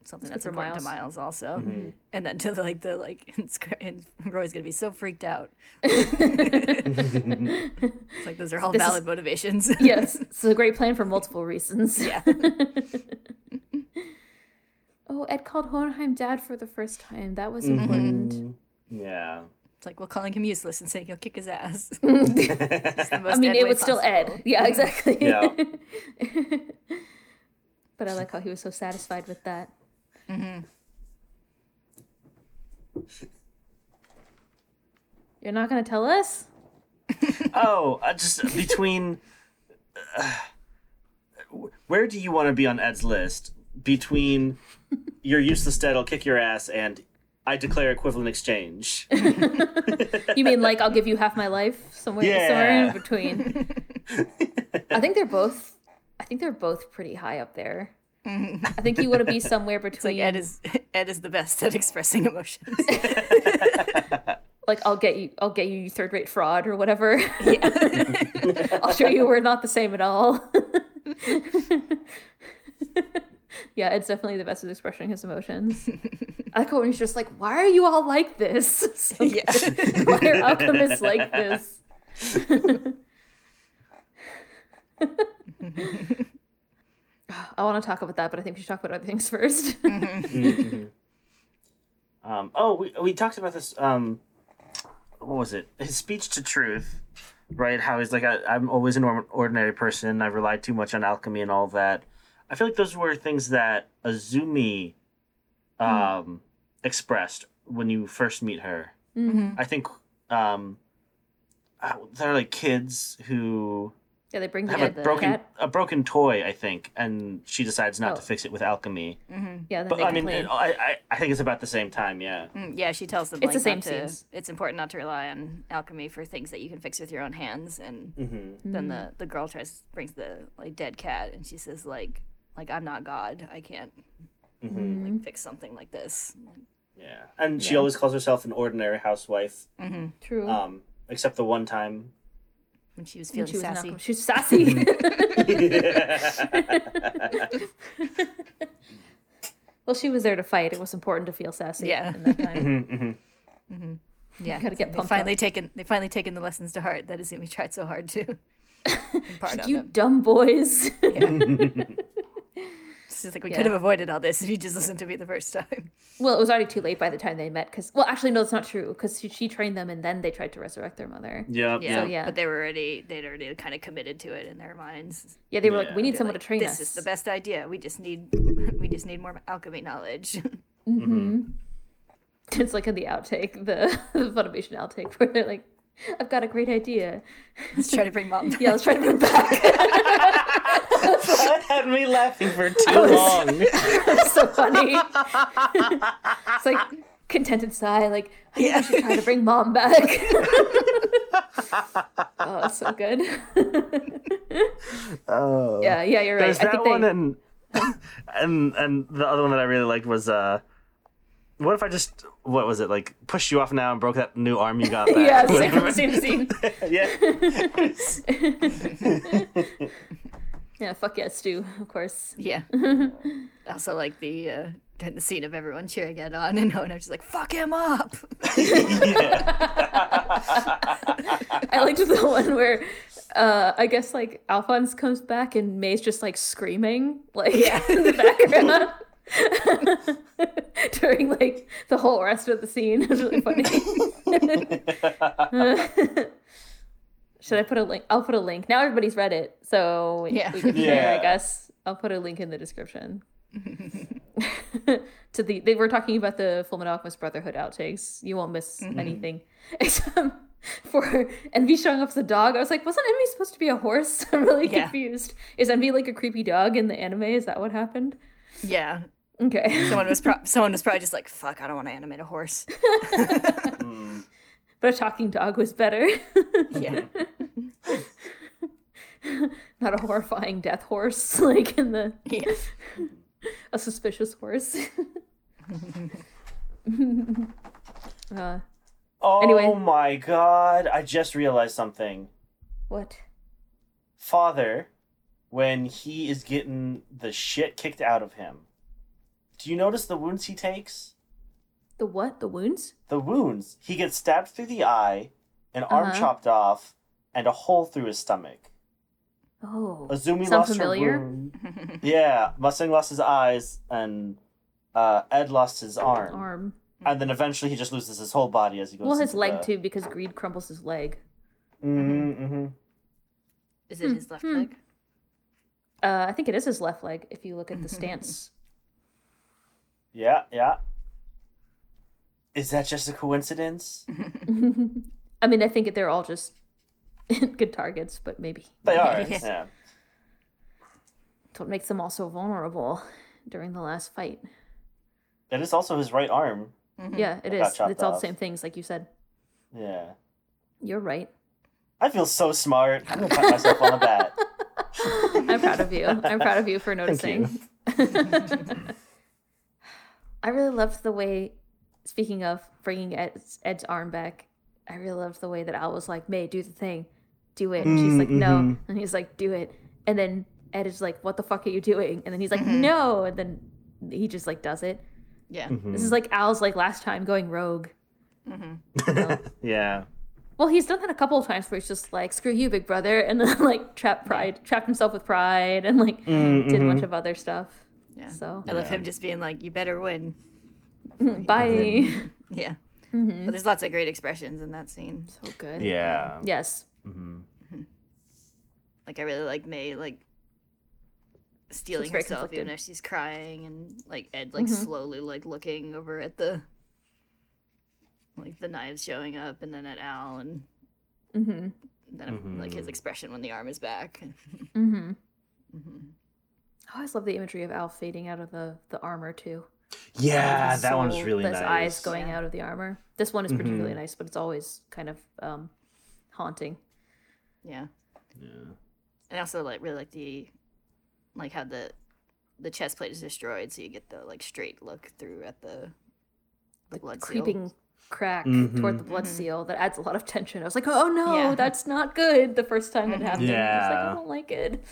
something Mm-hmm. It's that's good for important to Miles also. Mm-hmm. And then to the, like the like, and Sc- and Roy's gonna be so freaked out. It's like those are all This is- valid motivations. yes, it's a great plan for multiple reasons. yeah. Oh, Ed called Hohenheim dad for the first time. That was Mm-hmm. important. Yeah. It's like, well, calling him useless and saying he'll kick his ass. I mean, it was still Ed. Yeah, exactly. Yeah. but I like how he was so satisfied with that. You're not gonna tell us? Oh, uh, just between. Uh, where do you want to be on Ed's list? Between you're useless dead, I'll kick your ass, and I declare equivalent exchange. You mean like I'll give you half my life somewhere somewhere in between? I think they're both. I think they're both pretty high up there. Mm-hmm. I think you want to be somewhere between. like Ed is Ed is the best at expressing emotions. like I'll get you I'll get you third rate fraud or whatever. I'll show you we're not the same at all. yeah, it's definitely the best at expressing his emotions. I like when he's just like, Why are you all like this? So yeah. Why are alchemists like this? I want to talk about that, but I think we should talk about other things first. Um, oh, we, we talked about this. Um, what was it? His speech to truth, right? How he's like, I, I'm always an ordinary person. I've relied too much on alchemy and all that. I feel like those were things that Izumi um, expressed when you first meet her. I think um, uh, they're like kids who Yeah, they bring have the, a the broken cat. a broken toy, I think, and she decides not to Oh. fix it with alchemy. Yeah, But I mean, complain. I, I I think it's about the same time. Yeah. Mm, yeah, she tells them It's the same not to, scenes. it's important not to rely on alchemy for things that you can fix with your own hands. And Mm-hmm. then the the girl tries brings the like dead cat, and she says like like I'm not God, I can't Mm-hmm. like fix something like this. Yeah. And she Yeah. always calls herself an ordinary housewife, True. um, except the one time. When she was feeling she was an sassy. alchemist. She's sassy. well, she was there to fight. It was important to feel sassy. Yeah. In that time. Mm-hmm. Yeah, gotta get they pumped finally up. taken they finally taken the lessons to heart That is that Izumi tried so hard to impart Like, on you them. dumb boys. It's just like we Yeah. could have avoided all this if you just listened to me the first time. well, it was already too late by the time they met. Because, well, actually, no, it's not true. Because she, she trained them, and then they tried to resurrect their mother. Yeah. Yeah, yeah. but they were already they'd already kind of committed to it in their minds. Yeah, they were Yeah. like, we need They're someone like, to train this us. This is the best idea. We just need we just need more alchemy knowledge. Mm-hmm. It's like in the outtake, the, the Funimation outtake, where they're like, I've got a great idea. Let's try to bring mom. Back. Yeah, let's try to bring back. that had me laughing for too was- long. It's so funny. it's like contented sigh, like I think we should try to bring mom back. oh, it's so good. Oh. yeah, yeah, you're right. There's I that think they, one, and and and the other one that I really liked was uh, what if I just what was it like pushed you off now and broke that new arm you got back? yeah, same, same scene. yeah. Yeah, fuck yeah, Stu, of course. Yeah. also like the uh the scene of everyone cheering Ed on and Ono's just like fuck him up. I liked the one where uh I guess like Alphonse comes back and May's just like screaming like in the background. During like the whole rest of the scene. It was really funny. Should I put a link? I'll put a link. Now everybody's read it, so Yeah. we can share, I guess. I'll put a link in the description. to the they were talking about the Fullmetal Alchemist Brotherhood outtakes. You won't miss mm-hmm. anything except for Envy showing up as a dog. I was like, wasn't Envy supposed to be a horse? I'm really Yeah. confused. Is Envy like a creepy dog in the anime? Is that what happened? Yeah. Okay, Someone was pro- someone was probably just like fuck I don't want to animate a horse. but a talking dog was better. Yeah. Not a horrifying death horse like in the Yeah. a suspicious horse. uh, Oh Anyway. my god! I just realized something. what? Father, when he is getting the shit kicked out of him, do you notice the wounds he takes? The what? The wounds? The wounds. He gets stabbed through the eye, an arm Uh-huh. chopped off, and a hole through his stomach. Oh, Izumi Sound lost familiar? her wound. yeah, Mustang lost his eyes, and uh, Ed lost his arm. arm. And then eventually he just loses his whole body as he goes. Well, his leg the... too, because greed crumbles his leg. Mm-hmm, mm-hmm. Is it his left hmm. leg? Uh, I think it is his left leg if you look at the stance. Yeah, yeah. Is that just a coincidence? I mean, I think they're all just good targets, but maybe They are. Yeah. yeah. that's what makes them all so vulnerable during the last fight. It is also his right arm. Mm-hmm. Yeah, it That got is. chopped It's all the same things, like you said. Yeah. You're right. I feel so smart. I'm gonna pat myself on the back. I'm proud of you. I'm proud of you for Thank noticing. You. I really loved the way, speaking of bringing Ed's, Ed's arm back, I really loved the way that Al was like, May, do the thing. Do it. And she's mm, like, no. Mm-hmm. And he's like, do it. And then Ed is like, what the fuck are you doing? And then he's like, mm-hmm. no. And then he just like does it. Yeah. Mm-hmm. This is like Al's like last time going rogue. Yeah. Well, he's done that a couple of times where he's just like, screw you, big brother. And then like trapped pride, trapped himself with pride and like mm, did a bunch of other stuff. Yeah. So I love him just being like, "You better win." bye. Yeah. Mm-hmm. But there's lots of great expressions in that scene. so good. Yeah. Yes. Like I really like May like stealing She's herself conflicted. even if she's crying and like Ed like slowly like looking over at the like the knives showing up and then at Al and hmm then like his Mhm. expression when the arm is back. Mm-hmm. I always love the imagery of Al fading out of the the armor too. Yeah, His that one's soul, really his nice. eyes going Yeah. out of the armor. This one is particularly Mhm. nice, but it's always kind of um, haunting. Yeah. Yeah. And I also like really like the like how the the chest plate is destroyed, so you get the like straight look through at the the blood seal. creeping crack toward the blood seal that adds a lot of tension. I was like, oh no, Yeah. that's not good. The first time it happened, I was like, I don't like it.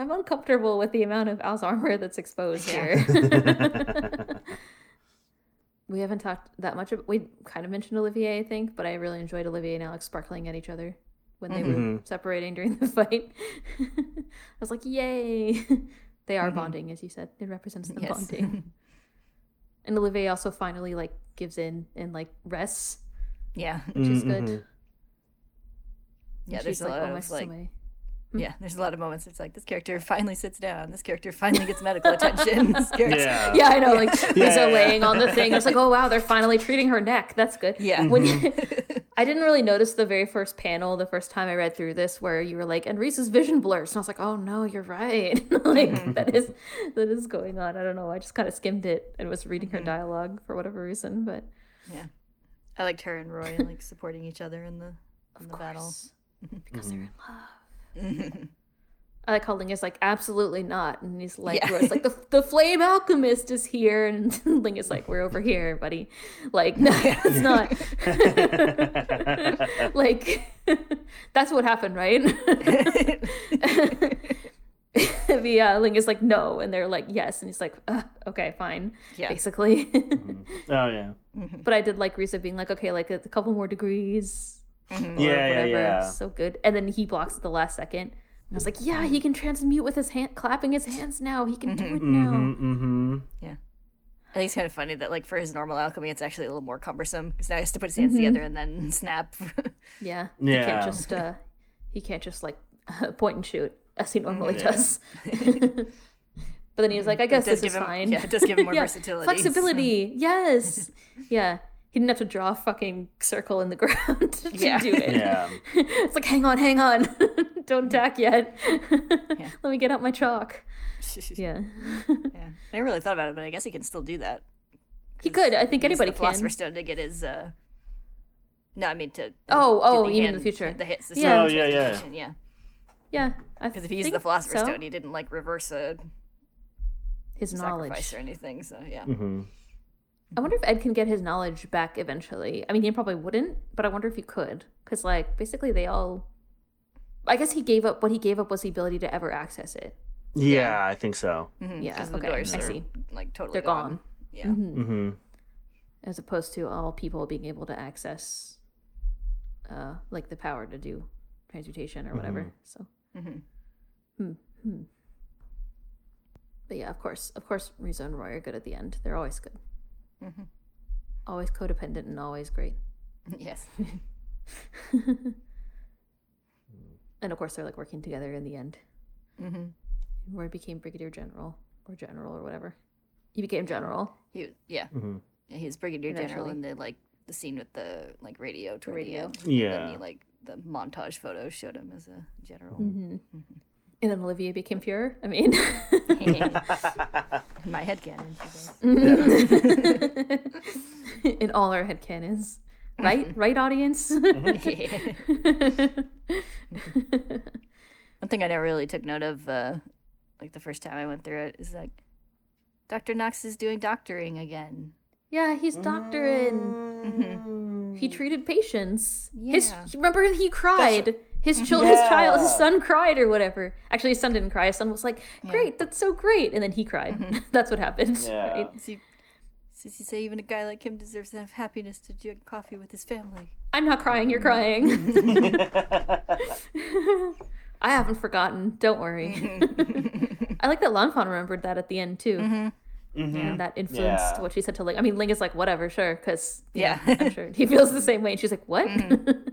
I'm uncomfortable with the amount of Al's armor that's exposed Yeah. here. we haven't talked that much. Of, we kind of mentioned Olivier, I think, but I really enjoyed Olivier and Alex sparkling at each other when they were Mhm. separating during the fight. I was like, yay! they are Mhm. bonding, as you said. It represents them Yes. bonding. And Olivier also finally like gives in and like rests, yeah. which is good. Mhm. And Yeah, she's there's a like, lot "Oh, of like stomach." Mm. yeah, there's a lot of moments. It's like this character finally sits down. This character finally gets medical attention. This character, Yeah. Yeah, I know. Like Yeah, Lisa yeah, yeah. laying on the thing. It's like, oh wow, they're finally treating her neck. That's good. Yeah. When mm-hmm. I didn't really notice the very first panel the first time I read through this, where you were like, and Riza's vision blurs, and I was like, oh no, you're right. like mm-hmm. that is that is going on. I don't know. I just kind of skimmed it and was reading her mm-hmm. dialogue for whatever reason, but yeah. I liked her and Roy and like supporting each other in the in the battle. course, because they're in love. I like how Ling is like, absolutely not. And he's like, Yeah. Like, the, the flame alchemist is here. And Ling is like, we're over here, buddy. Like, no, it's not. like, that's what happened, right? the uh, Ling is like, no. And they're like, yes. And he's like, okay, fine. Yeah. Basically. Oh yeah. but I did like Riza being like, okay, like a, couple more degrees. Mhm. or Yeah, yeah, whatever. yeah. So good. And then he blocks at the last second. And I was like, yeah, he can transmute with his hand, clapping his hands now. He can do it now. Mm-hmm, mm-hmm. I think it's kind of funny that like for his normal alchemy, it's actually a little more cumbersome because now he has to put his hands Mhm. together and then snap. Yeah. yeah, He can't just, uh, he can't just like point and shoot as he normally Yeah. does. but then he was like, I guess does this is give him- fine. yeah, it does give him more Yeah, versatility, Flexibility. Yes. yeah. He didn't have to draw a fucking circle in the ground to Yeah. do it. Yeah. it's like, hang on, hang on. Don't attack yet. Let me get out my chalk. yeah. Yeah. I never really thought about it, but I guess he can still do that. He could. I think He used anybody the Philosopher's can. Stone to get his. uh No, I mean to. Oh, to oh, the you mean in the future. The hits. Yeah. Oh, yeah, yeah. Yeah. Yeah. Because if he used the Philosopher's Stone, he didn't like reverse a his knowledge. sacrifice or anything. So yeah. Mm-hmm. I wonder if Ed can get his knowledge back eventually. I mean, he probably wouldn't, but I wonder if he could. Because, like, basically, they all. I guess he gave up. What he gave up was the ability to ever access it. Yeah, I think so. Mhm, Yeah, 'cause the okay, doors I are, see. Like totally They're gone. Yeah. Mhm. Mm-hmm. As opposed to all people being able to access, uh, like the power to do transmutation or whatever. So. Mhm. Hmm. Hmm. But yeah, of course, of course, Riza and Roy are good at the end. They're always good. Mhm. Always codependent and always great. Yes. And of course, they're like working together in the end. hmm Roy became brigadier general or general or whatever. He became general. He yeah. Mm-hmm. yeah. He was brigadier general Eventually. in the like the scene with the like radio toward radio. the end. And then he, like the montage photos showed him as a general. Mm-hmm. And then Olivier became Fuhrer. I mean, In my head canon. in all our head headcanons. Right? Right, audience? One thing I never really took note of, uh, like the first time I went through it, is like Dr. Knox is doing doctoring again. yeah, he's doctoring. Mm-hmm. He treated patients. His Yeah. remember he cried. His child, his child, his son cried or whatever. Actually, his son didn't cry. His son was like, "Great, that's so great," and then he cried. Mm-hmm. That's what happened. Yeah. right? Does he, does he say even a guy like him deserves enough happiness to drink coffee with his family? I'm not crying. You're mm-hmm. crying. I haven't forgotten. Don't worry. Mm-hmm. I like that Lanfan remembered that at the end too, Mm-hmm. and that influenced Yeah. what she said to Ling. I mean, Ling is like, "Whatever, sure," because Yeah. I'm sure he feels the same way. And she's like, "What?"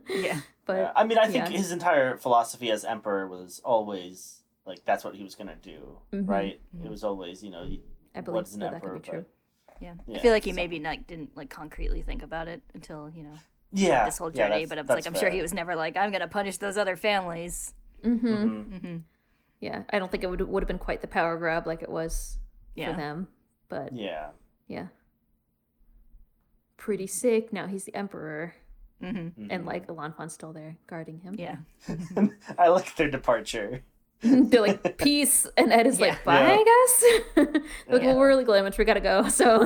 Yeah. But Yeah, I mean, I think yeah. his entire philosophy as emperor was always like that's what he was gonna do, Mhm. right? It was always, you know, he, I believe what's an that, that could emperor, be true. but Yeah. Yeah, I feel like he so- maybe like didn't like concretely think about it until, you know, Yeah. this whole journey. that's- but it's that's like I'm sure he was never like, I'm gonna punish those other families. Mm-hmm. Mhm. hmm Yeah, I don't think it would would have been quite the power grab like it was Yeah. for them, but Yeah. yeah, pretty sick. Now he's the emperor, hmm and like Elanfon's still there guarding him. Yeah. I like their departure. They're like peace, and Ed is Yeah. like bye, Yeah. I guess. like, Yeah. well, we're really glamish. We gotta go. So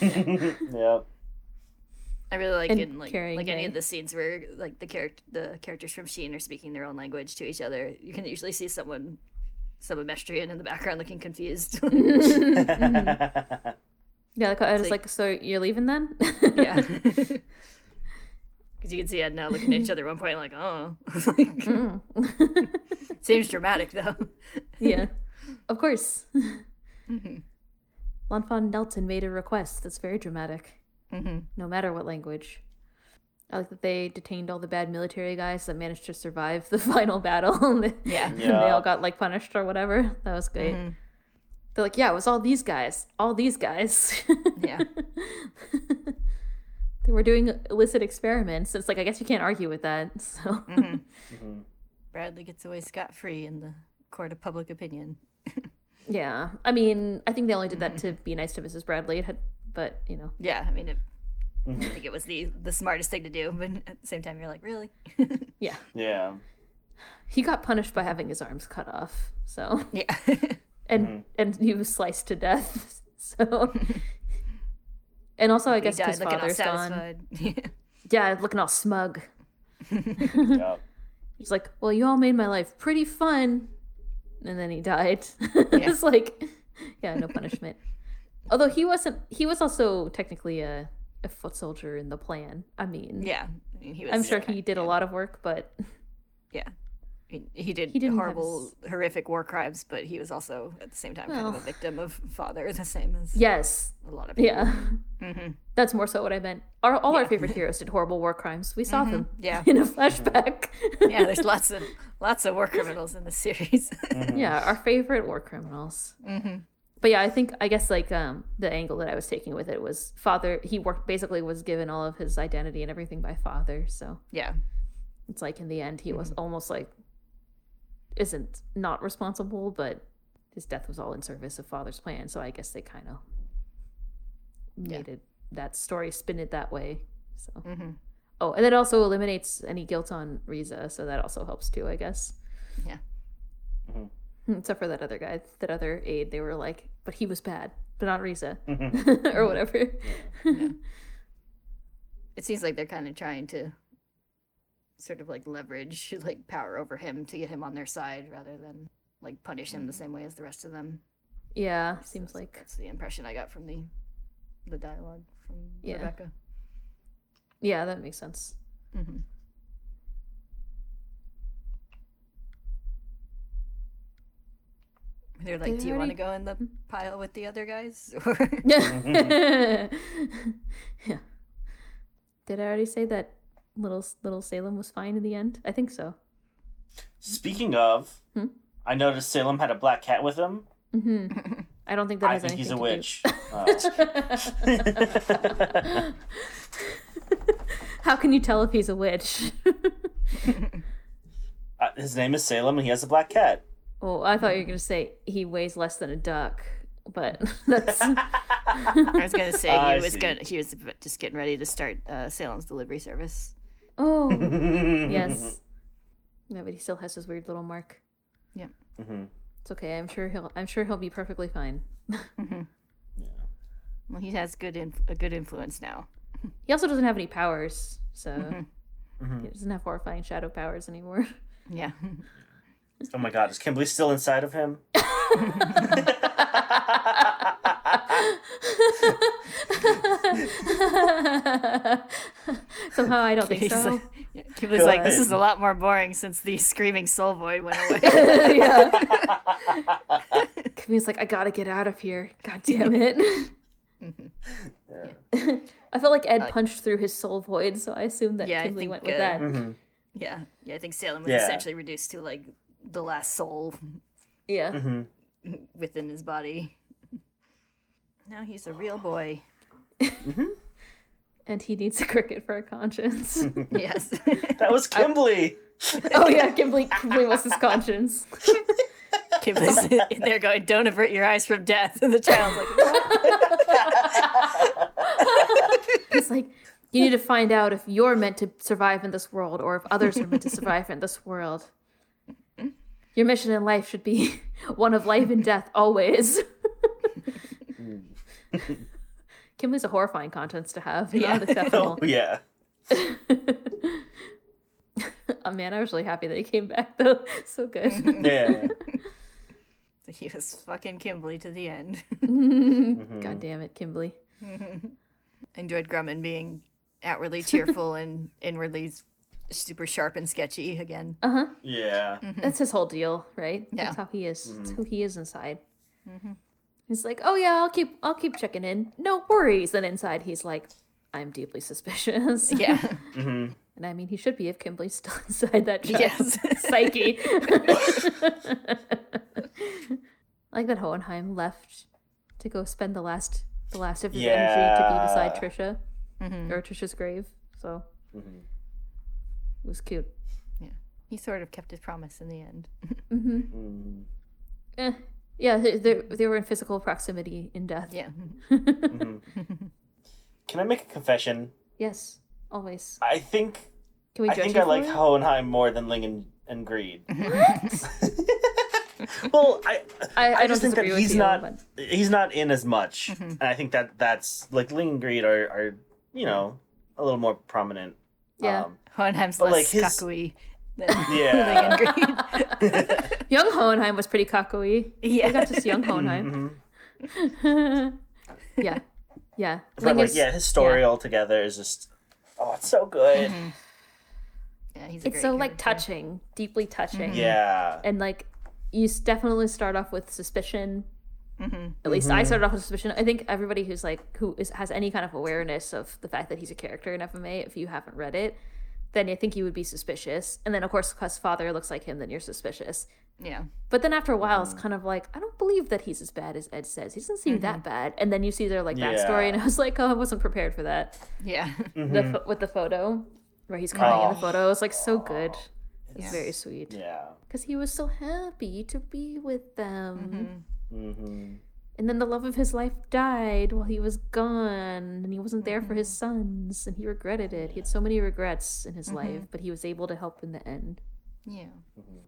yeah. I really like And in like carrying like any of the scenes where like the character the characters from Xing are speaking their own language to each other. You can usually see someone some Amestrian in the background looking confused. yeah, like, Ed is like- like, so you're leaving then? yeah. Because you can see Ed now looking at each other at one point, like, oh, Like, Mm. seems dramatic though. yeah, of course. hmm Lanfan Nelton made a request that's very dramatic. hmm no matter what language. I like that they detained all the bad military guys that managed to survive the final battle. and they, Yeah. and they all got like punished or whatever. That was great. Mhm. They're like, yeah, it was all these guys, all these guys. Yeah. They were doing illicit experiments. It's like I guess you can't argue with that. So hmm Mhm. Bradley gets away scot free in the court of public opinion. yeah, I mean, I think they only did that to be nice to Mrs. Bradley. It had, but you know, Yeah, I mean, it, I Mhm. think it was the the smartest thing to do, but at the same time, you're like, really? yeah, Yeah. he got punished by having his arms cut off. So yeah. and Mhm. and he was sliced to death. So, and also I guess died his looking all father's gone. Yeah, looking all smug. Yep. He's like, "Well, you all made my life pretty fun," and then he died. it's like, yeah, no punishment. Although he wasn't, he was also technically a a foot soldier in the plan. I mean, yeah. I mean, he was, I'm sure he did a lot of work, but Yeah. He, he did He didn't have horrible, horrific war crimes, but he was also at the same time kind of a victim of father, the same as yes, a lot of people. yeah, hmm that's more so what I meant. Our, all our favorite heroes did horrible war crimes. We saw them Yeah. in a flashback. Yeah, there's lots of lots of war criminals in the series. yeah, our favorite war criminals. hmm but yeah, I think I guess like um the angle that I was taking with it was father. He worked basically was given all of his identity and everything by father. So Yeah. it's like in the end he was almost like isn't not responsible, but his death was all in service of father's plan. So I guess they kind of made it that story spin it that way. So hmm oh, and it also eliminates any guilt on Riza, so that also helps too, I guess. Yeah. Mhm. Except for that other guy, that other aide, they were like, but he was bad, but not Riza, Mhm. or whatever. It seems like they're kind of trying to sort of like leverage like power over him to get him on their side rather than like punish him the same way as the rest of them. Yeah, seems That's- like that's the impression I got from the the dialogue from Yeah. Rebecca. yeah, that makes sense. Mm-hmm. They're like, They "Do you want to go in the pile with the other guys?" Or yeah. Did I already say that little little Selim was fine in the end? I think so. Speaking of, Hmm? I noticed Selim had a black cat with him. hmm I don't think that I has think anything he's a to witch. do. How can you tell if he's a witch? Uh, his name is Salem, and he has a black cat. oh, I thought you were gonna say he weighs less than a duck, but that's I was gonna say I he was see. gonna he was just getting ready to start uh, Salem's delivery service. Oh yes. No, but he still has his weird little mark. Yeah. hmm It's okay. I'm sure he'll. I'm sure he'll be perfectly fine. Yeah. Well, he has good inf- a good influence now. He also doesn't have any powers, so Mhm. he doesn't have horrifying shadow powers anymore. Yeah. Oh my god, is Kimblee still inside of him? Somehow I don't think so. like, he was like, "This is a lot more boring since the screaming soul void went away." yeah. Kimblee's like, I gotta get out of here. God damn it. I felt like Ed punched through his soul void, so I assumed that Yeah, I Kimblee think, went with uh, that. Mhm. yeah, yeah. I think Selim was Yeah. essentially reduced to like the last soul Yeah. Mhm. within his body. Now he's a real boy. Mm-hmm. and he needs a cricket for a conscience. yes. That was Kimblee. oh yeah, Kimblee, Kimblee was his conscience. Kimblee's in there going, "Don't avert your eyes from death," and the child's like, "What?" It's like you need to find out if you're meant to survive in this world or if others are meant to survive in this world. Mm-hmm. Your mission in life should be one of life and death always. Kimblee's a horrifying conscience to have. Yeah. the definite- Oh yeah. oh man, I was really happy that he came back though. So good. Yeah. He was fucking Kimblee to the end. God mm-hmm. damn it, Kimblee. Enjoyed Grumman being outwardly cheerful and inwardly super sharp and sketchy again. Uh huh. Yeah. Mm-hmm. That's his whole deal, right? Yeah. That's how he is. That's mm-hmm. who he is inside. He's like, oh yeah, I'll keep, I'll keep checking in. No worries. And inside, he's like, I'm deeply suspicious. Yeah. Mm-hmm. And I mean, he should be if Kimblee's still inside that child's Yes. psyche. like that Hohenheim left to go spend the last, the last of his energy to be beside Yeah. Trisha or Trisha's grave. So Mm-hmm. it was cute. Yeah, he sort of kept his promise in the end. Mm-hmm. Eh, yeah, they, they, mm-hmm. they were in physical proximity in death. Yeah. Mm-hmm. Can I make a confession? Yes, always. I think Can we I judge think you I for like it? Hohenheim more than Ling and, and Greed. well, I I, I, I don't just think that he's you, not but he's not in as much, mm-hmm. and I think that that's like Ling and Greed are are you know a little more prominent. Yeah. Um, Hohenheim's But, less like, his- cuckoo than Yeah. Ling and Greed. young Hohenheim was pretty cocky. Yeah. I got to see young Hohenheim. mhm. yeah, yeah. But Ling like is- yeah, his story altogether is just oh, it's so good. Mm-hmm. Yeah, he's a it's great so like touching, deeply touching. Mm-hmm. Yeah. and like you definitely start off with suspicion. Mm-hmm. At least I started off with suspicion. I think everybody who's like who is has any kind of awareness of the fact that he's a character in FMA, if you haven't read it, then I think you would be suspicious. And then of course, because father looks like him, then you're suspicious. Yeah. But then after a while, it's mm. kind of like I don't believe that he's as bad as Ed says. He doesn't seem that mm-hmm. bad. And then you see their like backstory, and I was like, oh, I wasn't prepared for that. Yeah. The mm-hmm. pho- with the photo where he's crying in the Oh. photo, it's like so good. It's Yeah. very sweet Yeah. because he was so happy to be with them. hmm And then the love of his life died while he was gone, and he wasn't there for his sons, and he regretted it. He had so many regrets in his life, but he was able to help in the end. Yeah.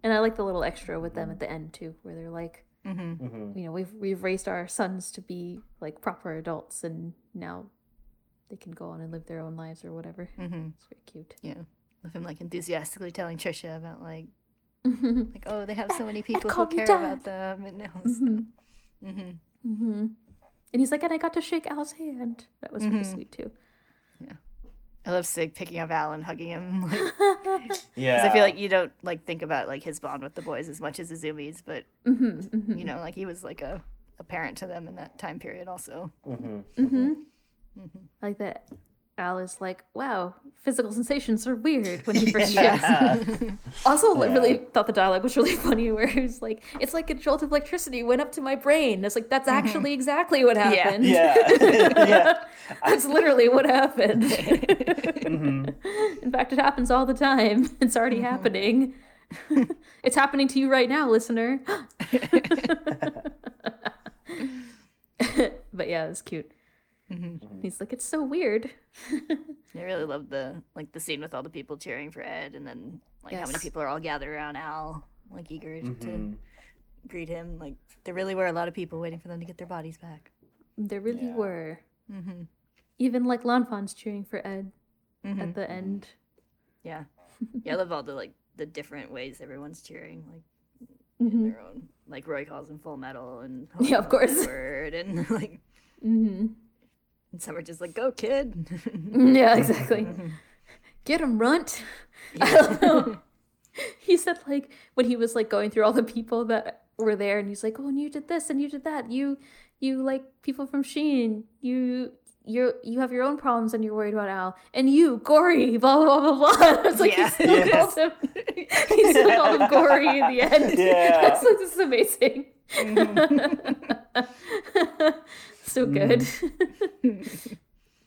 And I like the little extra with them at the end too, where they're like, Mm-hmm. hmm you know, we've we've raised our sons to be like proper adults, and now they can go on and live their own lives or whatever. Mm-hmm. It's very cute. Yeah. With him like enthusiastically telling Trisha about like mm-hmm. like oh they have so many people who called me care Dad. about them and it was mm-hmm. Mm-hmm. And he's like, and I got to shake Al's hand. That was really sweet too. I love Sig picking up Al and hugging him. Like, 'cause Yeah. Because I feel like you don't like think about like his bond with the boys as much as Izumi's, but mm-hmm, mm-hmm. you know, like he was like a, a parent to them in that time period also. hmm Mm-hmm. Like that. Al is like, wow, physical sensations are weird when he first shifts. Yeah. Also, I really thought the dialogue was really funny where he was like, it's like a jolt of electricity went up to my brain. It's like, that's actually exactly what happened. yeah. yeah. That's literally what happened. hmm In fact, it happens all the time. It's already happening. it's happening to you right now, listener. but yeah, it's cute. He's like, it's so weird. I really love the like the scene with all the people cheering for Ed and then like how many people are all gathered around Al, like eager Mhm. to greet him. Like there really were a lot of people waiting for them to get their bodies back. There really Yeah. were. Mm-hmm. Even like Lanfan's cheering for Ed Mm-hmm. at the end. Yeah. Yeah, I love all the like the different ways everyone's cheering, like hmm their own. Like Roy calls him full metal and Yeah, of course. Word and like hmm and some are just like, Go kid Yeah, exactly. Get him, runt. I don't know. He said like when he was like going through all the people that were there, and he's like, "Oh, and you did this, and you did that. You, you like people from Xing. You, you, you have your own problems, and you're worried about Al. And you, Gory, blah blah blah blah." blah. It's like Yeah. he still Yes. called him. He still called him Gory in the end. Yeah. It's like this is amazing. Mm-hmm. So good. it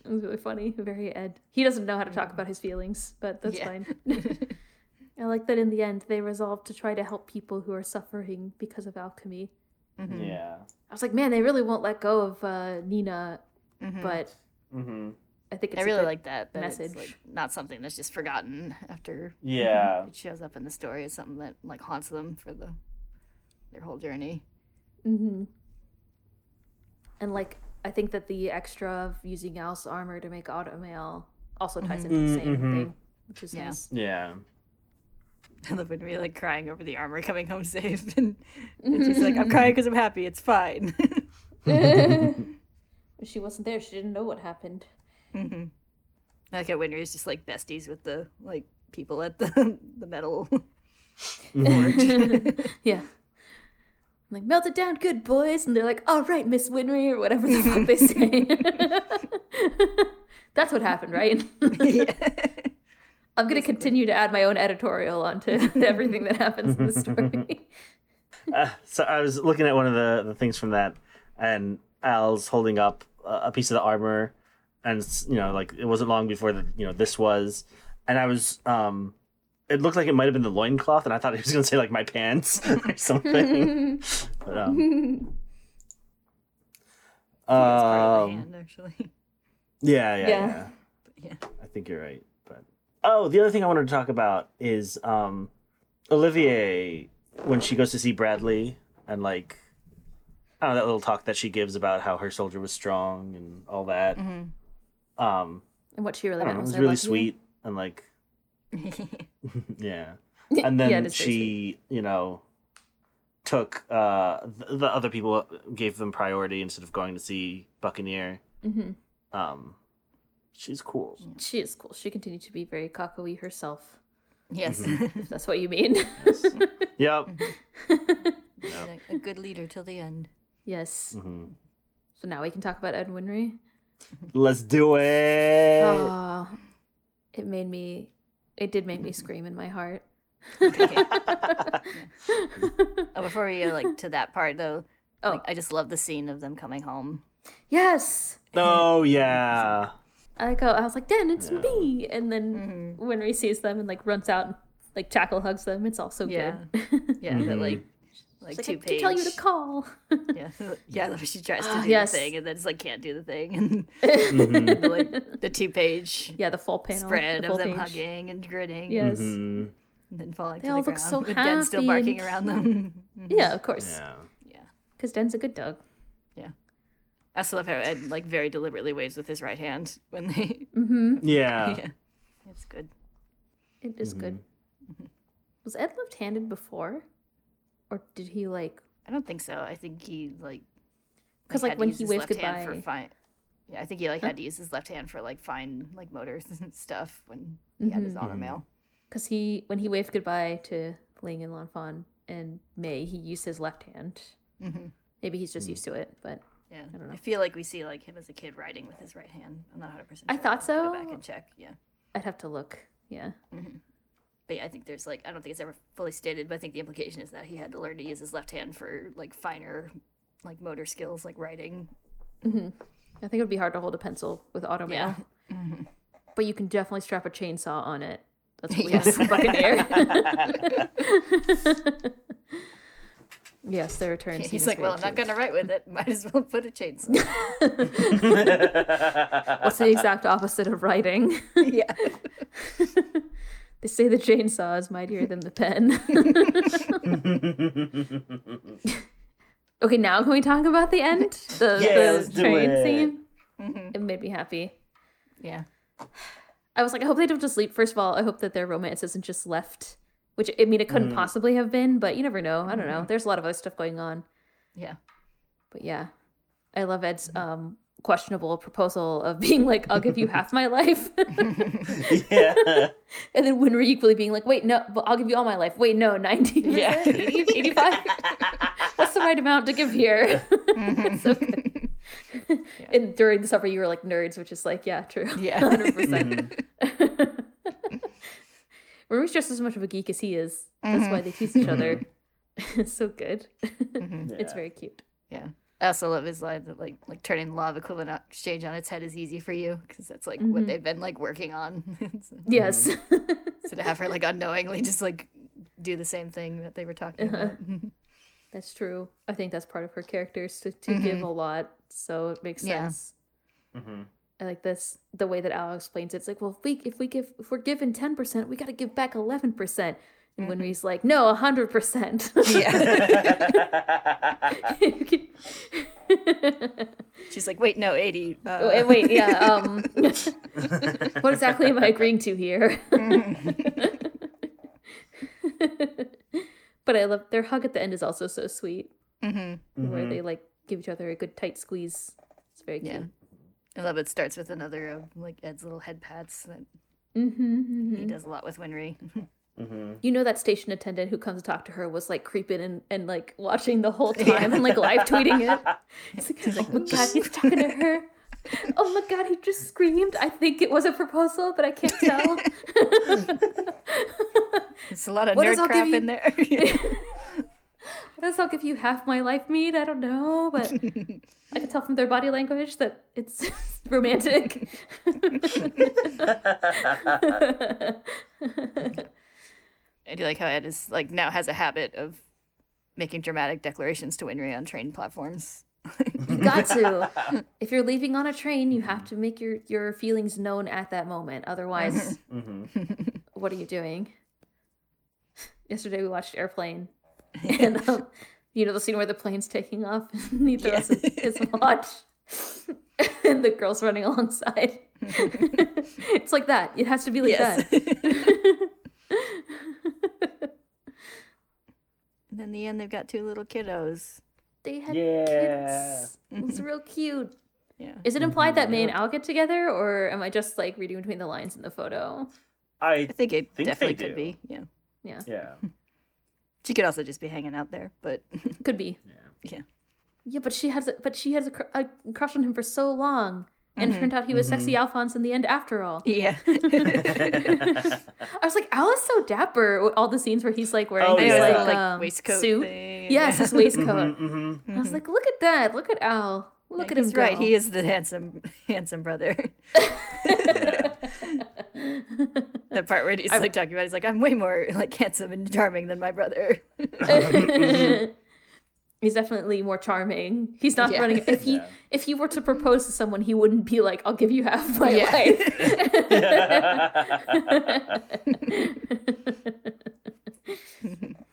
was really funny. Very Ed. He doesn't know how to talk about his feelings, but that's Yeah. fine. I like that in the end they resolved to try to help people who are suffering because of alchemy. Mhm. Yeah. I was like, man, they really won't let go of uh, Nina, Mhm. but Mm-hmm. I think it's I a really good- like that. That message. message. It's like not something that's just forgotten after Yeah. it shows up in the story. It's something that like haunts them for the their whole journey. Mm-hmm. And like, I think that the extra of using Al's armor to make automail also ties into the same Mhm. thing, which is Yeah. nice. Yeah. I love when we like crying over the armor coming home safe, and, and she's like, "I'm crying because I'm happy. It's fine." she wasn't there. She didn't know what happened. Mm-hmm. I like how Winry is just like besties with the like people at the the metal. yeah. I'm like, melt it down good, boys. And they're like, all right, Miss Winry, or whatever the fuck they say. That's what happened, right? I'm going to continue to add my own editorial onto everything that happens in the story. Uh, so I was looking at one of the, the things from that, and Al's holding up a, a piece of the armor, and you know, like it wasn't long before that, you know this was, and I was um, it looked like it might have been the loincloth, and I thought he was gonna say like my pants or something. but, um, It's part of the um, hand, actually. yeah, yeah, Yeah. yeah. Yeah. I think you're right. But oh, the other thing I wanted to talk about is um, Olivier when she goes to see Bradley and like I don't know that little talk that she gives about how her soldier was strong and all that. Mhm. Um, and what she really meant know, was, was I really love you. sweet and like yeah. And then Yeah, it is very she, you know, took uh the, the other people gave them priority instead of going to see Buccaneer. Mhm. Um, she's cool. She is cool. She continued to be very cockawee herself, yes. if that's what you mean. Yep. a, a good leader till the end. yes. hmm So now we can talk about Ed Winry. Let's do it. Oh, it made me. It did make me scream in my heart. Oh, before we go like to that part though, Oh. like, I just love the scene of them coming home. yes, oh yeah. I go. I was like, Dan, it's Yeah. me. And then Mhm. Winry sees them and like runs out and like tackle hugs them. It's all so Yeah. good. Yeah, but Mhm. Like like two like, I page. tell you to call. Yeah, yeah. She tries to Ah, do yes. the thing and then it's like can't do the thing, and Mhm. the, like the two page yeah, the full panel spread the of them page. hugging and grinning. Yes. Mhm. and then falling They to all the look ground so with Den still barking and- around them. Mhm. Yeah, of course. Yeah. yeah. Because Den's a good dog. Yeah, I also love how Ed like very deliberately waves with his right hand when they. Mm-hmm. Yeah. yeah, it's good. It is good. Mm-hmm. Was Ed left-handed before, or did he like? I don't think so. I think he like because like, to when he waved left hand for goodbye- fine. Yeah, I think he like had to use his left hand for like fine like motors and stuff when he had his Mhm. automail. Because he when he waved goodbye to Ling and Lanfan and May, he used his left hand. hmm Maybe he's just used to it, but Yeah, I don't know. I feel like we see like him as a kid riding with his right hand. I'm not 100. percent I thought so. Go back and check. Yeah, I'd have to look. Yeah. But yeah, I think there's like I don't think it's ever fully stated, but I think the implication is that he had to learn to use his left hand for like finer like motor skills, like writing. hmm I think it would be hard to hold a pencil with auto mail, Yeah. but you can definitely strap a chainsaw on it. That's what we Yes. have Buccaneer. yes, the return. scene He's like, well, I'm not gonna write with it. Might as well put a chainsaw. What's the exact opposite of writing? yeah. They say the chainsaw is mightier than the pen. okay, now can we talk about the end? The, Yeah, the train it. scene? Mhm. It made me happy. Yeah. I was like, I hope they don't just leap. First of all, I hope that their romance isn't just left. Which I mean, it couldn't Mm. possibly have been, but you never know. I don't know. There's a lot of other stuff going on, Yeah. but yeah, I love Ed's um questionable proposal of being like, "I'll give you half my life," yeah. and then Winry equally being like, "Wait, no, but I'll give you all my life." Wait, no, ninety, Yeah. 85. That's the right amount to give here. so good. And during the summer, you were like nerds, which is like, yeah, true. Yeah. 100%. Ruby's mm-hmm. just as much of a geek as he is. That's mm-hmm. why they tease each other. it's mm-hmm. so good. It's very cute. Yeah. I also love his line that like like turning the law of equivalent exchange on its head is easy for you because that's like Mhm. what they've been like working on. so, Yes. so to have her like unknowingly just like do the same thing that they were talking Uh-huh. about. That's true. I think that's part of her character is to, to give a lot, so it makes Yeah. sense. Mm-hmm. I like this the way that Al explains it. It's like, well, if we if we give if we're given ten percent, we got to give back eleven percent. And Winry's like, no, hundred percent. Yeah. She's like, wait, no, eighty. Uh, Oh, Wait, wait, yeah. Um, what exactly am I agreeing to here? but I love their hug at the end is also so sweet, mhm. where they like give each other a good tight squeeze. It's very cute. Yeah. I love it. Starts with another of like Ed's little head pats that Mm-hmm, he does a lot with Winry. Mm-hmm. You know that station attendant who comes to talk to her was like creeping and, and like watching the whole time and like live tweeting it. It's like, oh my god, he's talking to her. Oh my god, he just screamed. I think it was a proposal, but I can't tell. It's a lot of What nerd crap you- in there. I guess I'll give you half my life meat. I don't know, but I can tell from their body language that it's romantic. I do like how Ed is like now has a habit of making dramatic declarations to Winry on train platforms. you got to. If you're leaving on a train, you have to make your your feelings known at that moment. Otherwise, Mm-hmm. what are you doing? Yesterday we watched Airplane, and um, you know the scene where the plane's taking off, and he throws his, his watch, and the girl's running alongside. it's like that. It has to be like Yes. that. And then in the end, they've got two little kiddos. They had Yeah. kids. It's real cute. Yeah. Is it implied that. May and mm-hmm. Al get together, or am I just like reading between the lines in the photo? I I think it Think definitely could be. Yeah. Yeah, yeah. She could also just be hanging out there, but could be. Yeah. yeah. Yeah, but she has, a, but she has a, cr- a crush on him for so long, and it turned out he was sexy mm-hmm. Alphonse in the end after all. Yeah. I was like, Al is so dapper. with All the scenes where he's like wearing Oh, his yeah. like, little, like, um, waistcoat suit. thing. Yes, his waistcoat. Mm-hmm. mm-hmm I was like, look at that. Look at Al. Look at him He's go. right. He is the handsome, handsome brother. that part where he's like talking about, he's like, I'm way more like handsome and charming than my brother. He's definitely more charming. He's not Yeah. running. If he Yeah. if he were to propose to someone, he wouldn't be like, "I'll give you half my Yeah. life."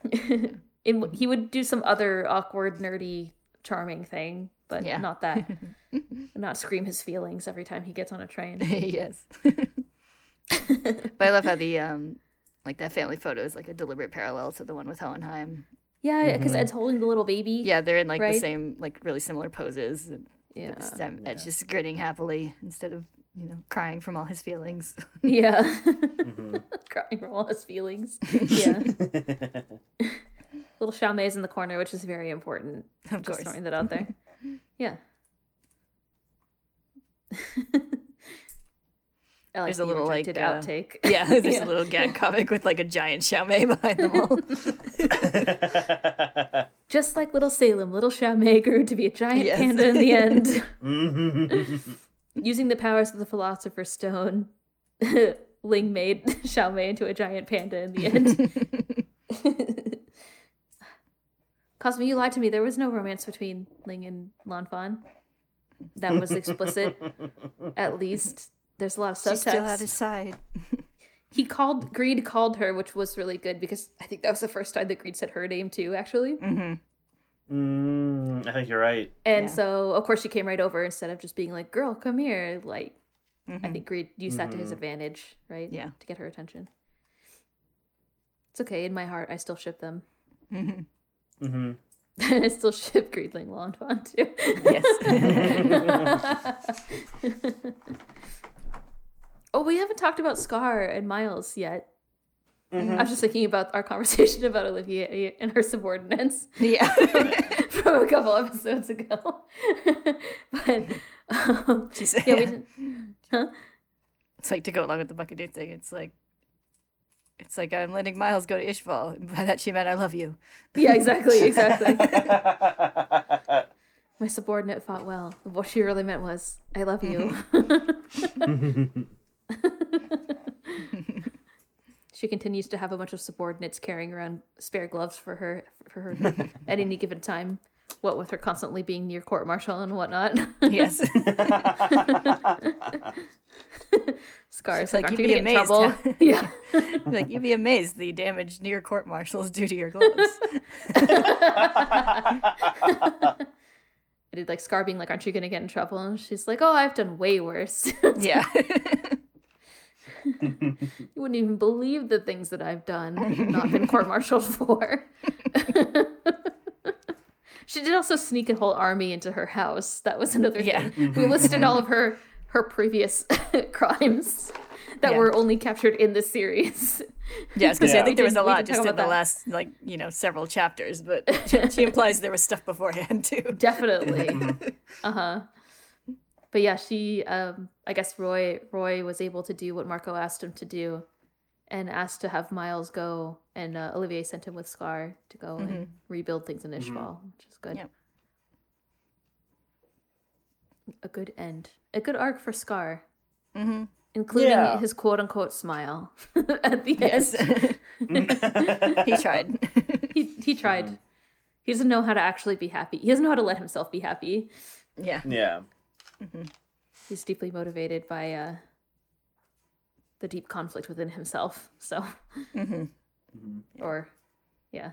It- he would do some other awkward, nerdy, charming thing, but Yeah. not that. not scream his feelings every time he gets on a train. yes. but I love how the um, like that family photo is like a deliberate parallel to the one with Hohenheim. Yeah, because Ed's holding the little baby. Yeah, they're in like the same, like really similar poses. And yeah, this time Ed's just grinning happily instead of you know crying from all his feelings. yeah. Mm-hmm. Crying from all his feelings. Yeah. Little Xiao Mei's in the corner, which is very important. of Just course. throwing that out there. Yeah. I like There's a the little, like, uh, outtake. Yeah, there's Yeah. a little gag comic with like a giant Xiao Mei behind them all. Just like little Selim, little Xiao Mei grew to be a giant Yes. panda in the end. Using the powers of the Philosopher's Stone, Ling made Xiao Mei into a giant panda in the end. Cosmo, you lied to me. There was no romance between Ling and Lanfan. That was explicit, at least. There's a lot of She's still at subtext. his side. He called Greed called her, which was really good because I think that was the first time that Greed said her name too, actually. hmm mm, I think you're right. And Yeah. so of course she came right over instead of just being like, "Girl, come here." Like I Mhm. think Greed used that to his Mhm. advantage, right? Yeah. To get her attention. It's okay. In my heart, I still ship them. Mhm. Mm-hmm. I still ship Greedling Lanfan too. oh, we haven't talked about Scar and Miles yet. Mm-hmm. I was just thinking about our conversation about Olivier and her subordinates Yeah. from a couple episodes ago. but um, She's, yeah, we didn't. Huh? It's like to go along with the bucket dude thing. It's like, it's like I'm letting Miles go to Ishval. By that she meant I love you. Yeah, exactly, exactly. My subordinate fought well. What she really meant was, I love you. she continues to have a bunch of subordinates carrying around spare gloves for her for her at any given time. What with her constantly being near court martial and whatnot. Yes. Scars like, like, you'd be amazed yeah. like you'd be amazed the damage near court martials due to your gloves. I did like Scar being like, "Aren't you gonna get in trouble?" And she's like, "Oh, I've done way worse. yeah. you wouldn't even believe the things that I've done, not been court-martialed for." she did also sneak a whole army into her house. That was another Yeah. thing. We listed all of her her previous crimes that Yeah. were only captured in this series. Yeah, I was gonna say I think there was a lot just in the that. last like, you know, several chapters, but she, she implies there was stuff beforehand too. Definitely. uh huh. But yeah, she. Um, I guess Roy. Roy was able to do what Marcoh asked him to do, and asked to have Miles go, and uh, Olivier sent him with Scar to go and rebuild things in Ishval, which is good. Yep. A good end. A good arc for Scar, Mm-hmm. including Yeah. his quote unquote smile at the Yes. end. he tried. he he tried. He doesn't know how to actually be happy. He doesn't know how to let himself be happy. yeah. yeah. He's deeply motivated by uh the deep conflict within himself so hmm or yeah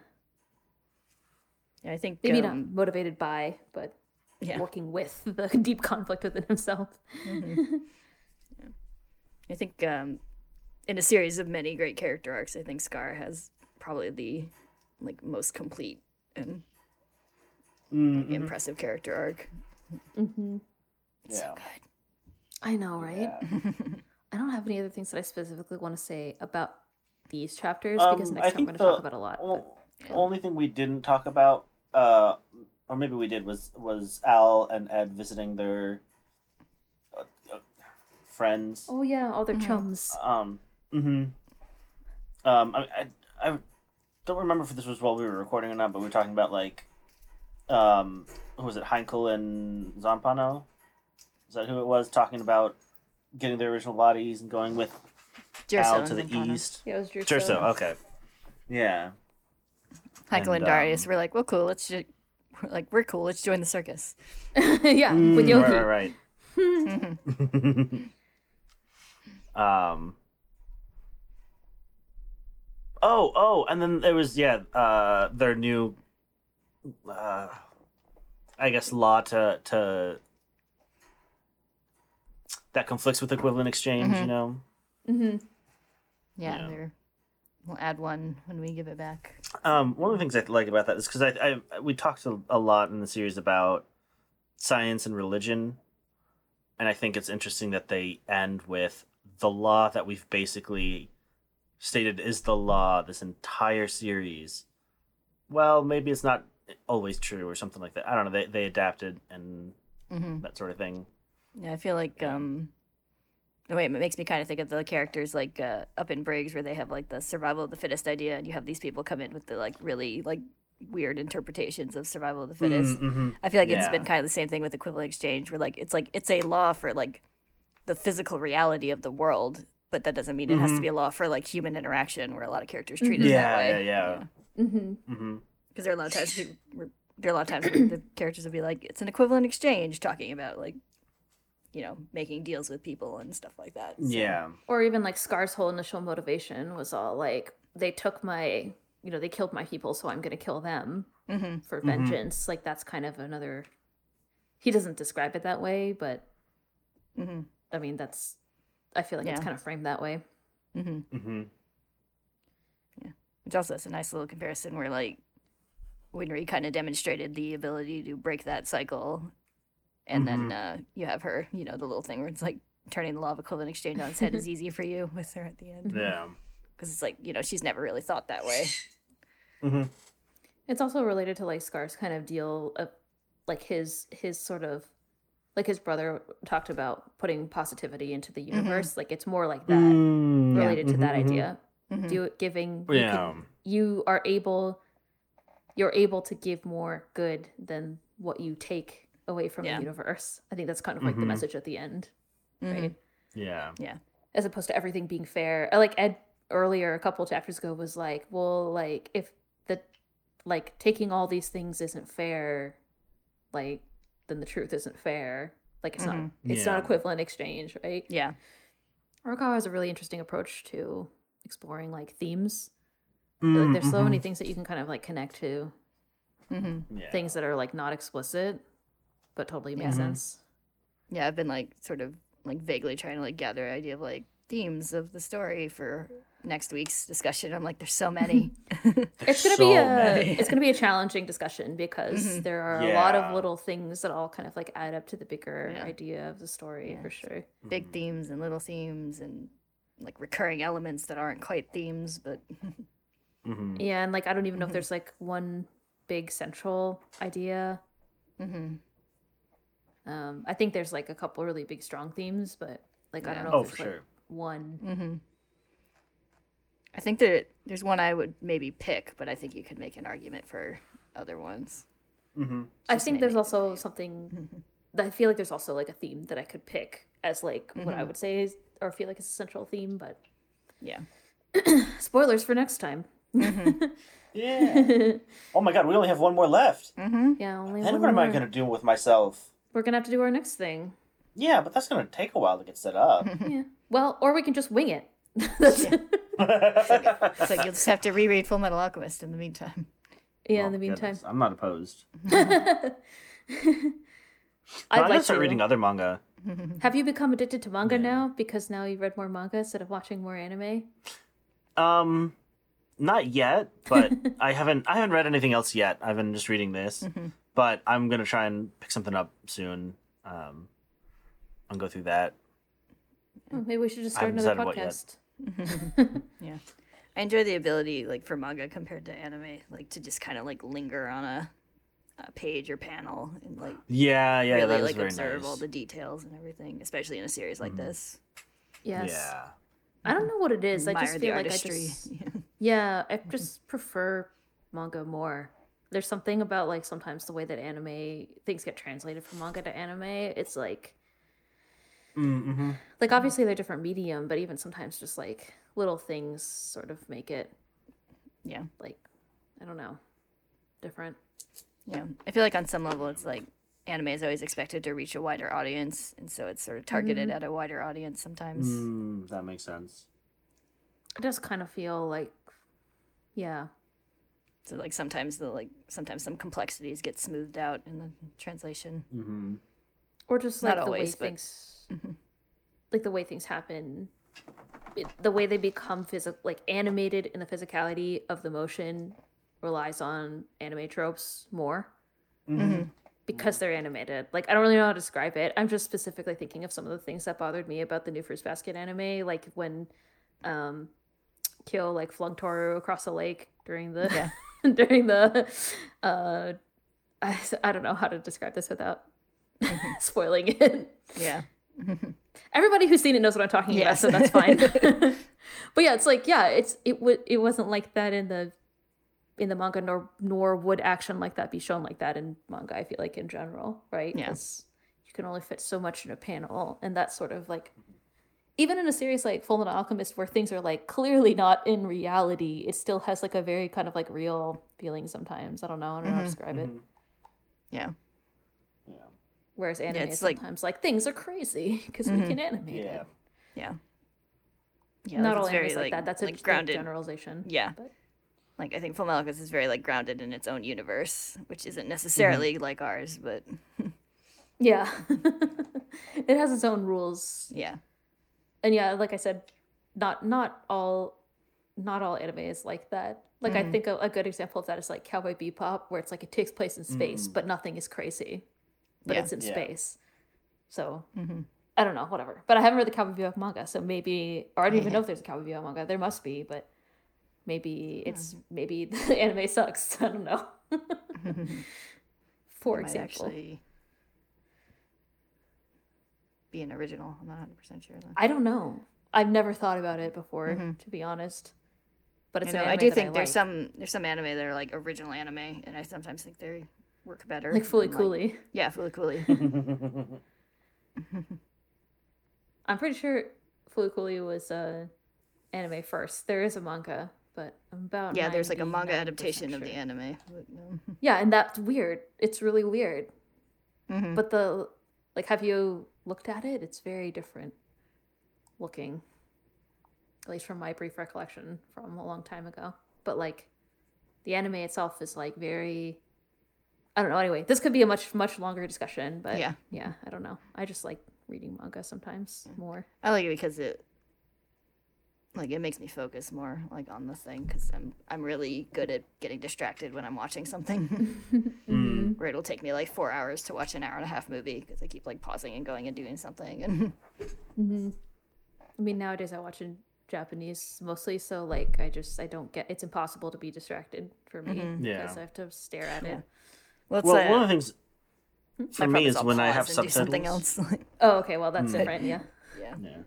Yeah, I think maybe um, not motivated by but Yeah. working with the deep conflict within himself I think um, in a series of many great character arcs, I think Scar has probably the like most complete and Mhm. impressive character arc. mm-hmm. Yeah. So good. I know right Yeah. i don't have any other things that i specifically want to say about these chapters because Um, next I time we're going to talk about a lot o- but the only thing we didn't talk about, uh, or maybe we did, was was Al and Ed visiting their uh, uh, friends. oh yeah all their Mhm. chums Um. hmm Um. I, I I don't remember if this was while we were recording or not, but we were talking about like, um, who was it? Heinkel and Zampano. Is that who it was? Talking about getting their original bodies and going with Jerso Al to the east. yeah it was Sure. So okay. Yeah. Heinkel and, And, Darius um, were like, "Well, cool. Let's just we're like we're cool. Let's join the circus." yeah with Mm, Yoki Right. Right. right. um. Oh, oh, and then there was yeah, uh, their new, uh, I guess law to to that conflicts with equivalent exchange. You Mhm. know, hmm Yeah, Yeah. we'll add one when we give it back. um, one of the things I like about that is because I, I we talked a, a lot in the series about science and religion, and I think it's interesting that they end with the law that we've basically stated is the law this entire series. Well, maybe it's not always true or something like that. I don't know. They they adapted and hmm that sort of thing. Yeah, I feel like um, the way it makes me kind of think of the characters like uh, up in Briggs, where they have like the survival of the fittest idea, and you have these people come in with the like really like weird interpretations of survival of the fittest. Mhm. I feel like it's been kind of the same thing with equivalent exchange, where like it's like it's a law for like the physical reality of the world, but that doesn't mean it has to Mhm. be a law for like human interaction, where a lot of characters treat it Yeah, that way. yeah, yeah. hmm Because there are a lot of times people, there are a lot of times where the characters will be like, it's an equivalent exchange, talking about like, you know, making deals with people and stuff like that. So- Yeah. or even like Scar's whole initial motivation was all like they took my you know they killed my people so I'm gonna kill them Mhm. for Mhm. vengeance like that's kind of another he doesn't describe it that way but Mhm. I mean that's I feel like it's kind of framed that way hmm hmm Which also is a nice little comparison where like Winry kind of demonstrated the ability to break that cycle, and then uh, you have her, you know, the little thing where it's like turning the law of equivalent exchange on its head is easy for you with her at the end Yeah. because it's like you know she's never really thought that way. hmm it's also related to like Scar's kind of deal of like his his sort of like his brother talked about putting positivity into the universe like it's more like that Mm, yeah. related to that Mhm, mhm. idea Mhm. do giving you Yeah. can- you are able you're able to give more good than what you take away from Yeah. the universe. I think that's kind of like the Mhm. message at the end, right? Yeah. Yeah. As opposed to everything being fair. Uh, Like Ed earlier, a couple chapters ago, was like, well, like if the like taking all these things isn't fair, like then the truth isn't fair. Like it's not Mhm. it's Yeah. not equivalent exchange, right? Yeah. Arakawa has a really interesting approach to exploring like themes. Like there's so many mhm. things that you can kind of like connect to Mm-hmm. Yeah. things that are like not explicit but totally make Yeah. sense. Yeah, I've been like sort of like vaguely trying to like gather an idea of like themes of the story for next week's discussion. I'm like, there's so many. It's gonna so be a many. it's gonna be a challenging discussion because Mhm. there are a lot of little things that all kind of like add up to the bigger Yeah. idea of the story Yeah. for sure. Big themes and little themes and like recurring elements that aren't quite themes, but Mhm. Yeah, and like I don't even know if there's like one big central idea. Mm-hmm. Um, I think there's like a couple really big strong themes, but like I don't know Oh, if for like sure. one. Mm-hmm. I think that there's one I would maybe pick, but I think you could make an argument for other ones. Mhm. I Just think there's also something that I feel like there's also like a theme that I could pick as like what I Mhm. would say is or feel like is a central theme, but Yeah. spoilers for next time. Mm-hmm. Yeah. Oh my god, we only have one more left. Mm-hmm. yeah, only Then one what am I gonna do with myself? We're gonna have to do our next thing. Yeah, but that's gonna take a while to get set up. Yeah. Well, or we can just wing it. That's Yeah. yeah, It's like you'll just have to reread Full Metal Alchemist in the meantime. yeah. in the meantime, I'm not opposed. I'd I'm like gonna start to. reading other manga. Have you become addicted to manga Yeah. now because now you've read more manga instead of watching more anime? Um, not yet, but I haven't. I haven't read anything else yet. I've been just reading this, Mhm. But I'm gonna try and pick something up soon. Um, and go through that. Oh, maybe we should just I start haven't another decided what yet. podcast. yeah. I enjoy the ability, like for manga compared to anime, like to just kind of like linger on a, a page or panel and like Yeah, yeah, really that is like very observe nice. all the details and everything, especially in a series like Mhm. this. Yes. Yeah. I don't know what it is. I Admire just feel like I just yeah, I just prefer manga more. There's something about like sometimes the way that anime things get translated from manga to anime. It's like Mm-hmm. like obviously they're different medium, but even sometimes just like little things sort of make it yeah. like I don't know different. Yeah, I feel like on some level, it's like anime is always expected to reach a wider audience, and so it's sort of targeted at a wider audience sometimes. Mm, that makes sense. It does kind of feel like yeah, So like sometimes the like sometimes some complexities get smoothed out in the translation. Mm-hmm. or just Not like the always, way but- things Mhm. like the way things happen it, the way they become physical like animated in the physicality of the motion relies on anime tropes more Mm-hmm. because they're animated like i don't really know how to describe it i'm just specifically thinking of some of the things that bothered me about the new fruits basket anime like when um kyo like flung toru across the lake during the Yeah. during the uh I, I don't know how to describe this without spoiling it. Yeah, everybody who's seen it knows what i'm talking Yes. about so that's fine. But yeah it's like yeah it's it would it wasn't like that in the in the manga nor nor would action like that be shown like that in manga i feel like in general right? Yeah. 'Cause you can only fit so much in a panel and that's sort of like even in a series like Full Metal Alchemist, where things are like clearly not in reality, it still has like a very kind of like real feeling sometimes. I don't know, I don't know how to Mhm. describe it. yeah, Yeah. Whereas anime it's is like- sometimes like things are crazy because we Mhm. can animate Yeah. it. yeah, yeah. not like, all it's anime very is like, that. That's a like just, like, grounded. generalization. Yeah. But Like I think Full Metal Alchemist is very like grounded in its own universe, which isn't necessarily like ours, but yeah, it has its own rules. yeah, And yeah, like I said, not not all not all anime is like that. Like I Mhm. think a, a good example of that is like Cowboy Bebop, where it's like it takes place in space, Mm. but nothing is crazy, but Yeah. it's in Yeah. space. So hmm I don't know, whatever. But I haven't read the Cowboy Bebop manga, so maybe, or I don't even know if there's a Cowboy Bebop manga. There must be, but maybe it's maybe the anime sucks. I don't know. For example, actually be an original. I'm not 100 percent sure. Though. I don't know. I've never thought about it before, Mhm. to be honest. But it's I, an know, I do that think there's like. some there's some anime that are like original anime, and I sometimes think they work better. like fully than, coolly. Yeah, fully coolly. I'm pretty sure Fully Cooley was uh, anime first. There is a manga, but I'm about yeah, there's like a manga adaptation of the anime. no. Yeah, and that's weird. It's really weird. Mhm. But the like, have you looked at it? It's very different looking. At least from my brief recollection from a long time ago. But like, the anime itself is like very. I don't know. Anyway, this could be a much much longer discussion, but Yeah. yeah, I don't know. I just like reading manga sometimes more. I like it because it like it makes me focus more like on the thing because I'm I'm really good at getting distracted when I'm watching something. Mm. Where it'll take me like four hours to watch an hour and a half movie because I keep like pausing and going and doing something and hmm I mean, nowadays I watch in Japanese mostly, so like I just I don't get. It's impossible to be distracted for me because Yeah. I have to stare at it. Let's well, uh, one of the things for me is when I have and do subtitles. something else. Oh, okay. Well, that's Hmm. different. Yeah. yeah. Yeah.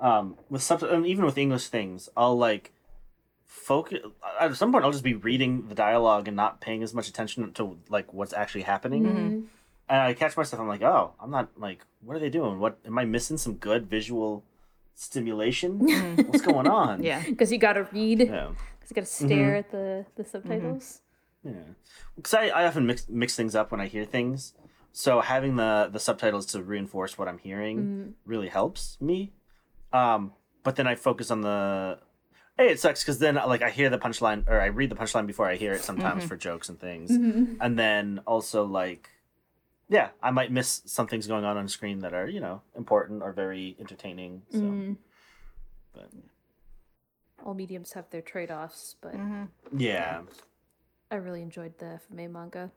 Um, with sub, even with English things, I'll like focus. At some point, I'll just be reading the dialogue and not paying as much attention to like what's actually happening. Mm-hmm. mm-hmm. And I catch myself. I'm like, oh, I'm not like, what are they doing? What am I missing? Some good visual stimulation? Mm-hmm. What's going on? Yeah. Because you gotta read. Because Yeah. you gotta stare mm-hmm. at the the subtitles. Yeah. Because I, I often mix mix things up when I hear things. So having the the subtitles to reinforce what I'm hearing really helps me. Um, but then I focus on the. Hey, it sucks because then like I hear the punchline or I read the punchline before I hear it sometimes for jokes and things, and then also like, yeah, I might miss some things going on on screen that are you know important or very entertaining. So, Mm. but All mediums have their trade offs, but yeah, I really enjoyed the FMA manga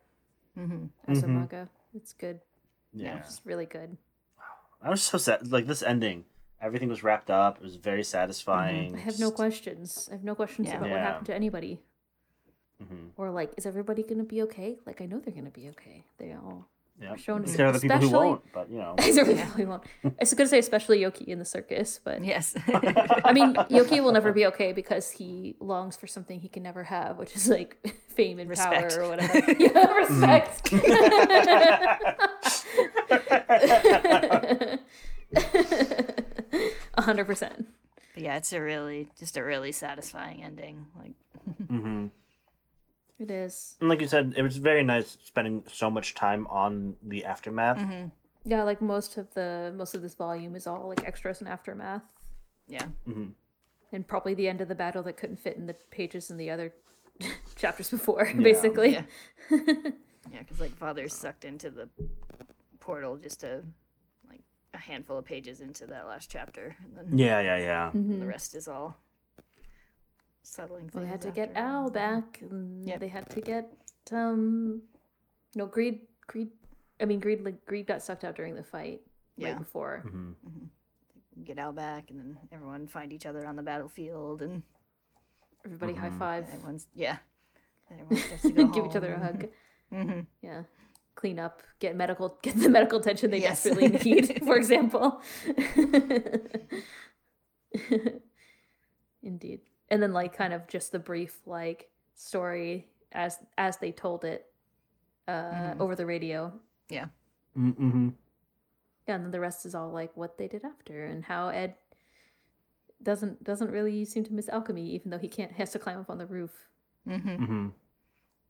hmm as a Mhm. manga. It's good. yeah. It's really good. I was so sad. Like this ending, everything was wrapped up. It was very satisfying. I have no questions. I have no questions Yeah. about what happened to anybody. Mhm. Or like, is everybody gonna be okay? Like, I know they're gonna be okay. They all Yeah. shown There are the people who especially- won't, but you know. Especially won't. I was gonna say especially Yoki in the circus, but Yes. I mean Yoki will never be okay because he longs for something he can never have, which is like fame and Respect. power or whatever. yeah, respect. A hundred percent. But yeah, it's a really just a really satisfying ending. Like hmm It is. And like you said, it was very nice spending so much time on the aftermath. Mm-hmm. Yeah, like most of the most of this volume is all like extras and aftermath. yeah. hmm And probably the end of the battle that couldn't fit in the pages in the other chapters before, Yeah. basically. Yeah. Yeah, because like father's sucked into the portal just a like a handful of pages into that last chapter, and then Yeah, yeah, yeah. The rest is all settling. Well, they had to get. Al back, and Yep. they had to get um, no Greed. Greed. I mean, Greed. Like Greed got sucked out during the fight Yeah. right before. hmm Get Al back, and then everyone find each other on the battlefield, and Everybody high Mhm. five, everyone's yeah. Everyone starts to go give each other a home. hug. Mhm. Yeah, clean up, get medical, get the medical attention they Yes. desperately need. For example. Indeed, and then like kind of just the brief like story as as they told it uh, Mhm. over the radio. Yeah. Mhm. Yeah, and then the rest is all like what they did after and how Ed doesn't doesn't really seem to miss alchemy, even though he can't has to climb up on the roof. Mhm. hmm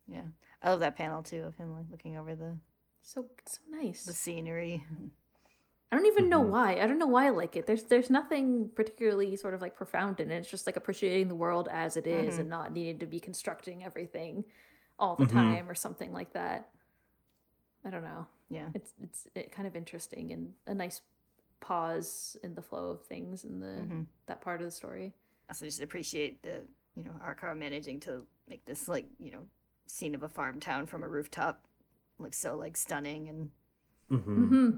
Yeah, I love that panel too of him like looking over the So so nice. the scenery. I don't even know Mhm. why. I don't know why I like it. There's there's nothing particularly sort of like profound in it. It's just like appreciating the world as it is Mhm. and not needing to be constructing everything all the Mhm. time or something like that. I don't know. Yeah, It's it's it kind of interesting and a nice pause in the flow of things in the Mhm. that part of the story. I also just appreciate the you know Arakawa managing to make this like you know scene of a farm town from a rooftop looks so like stunning and hmm hmm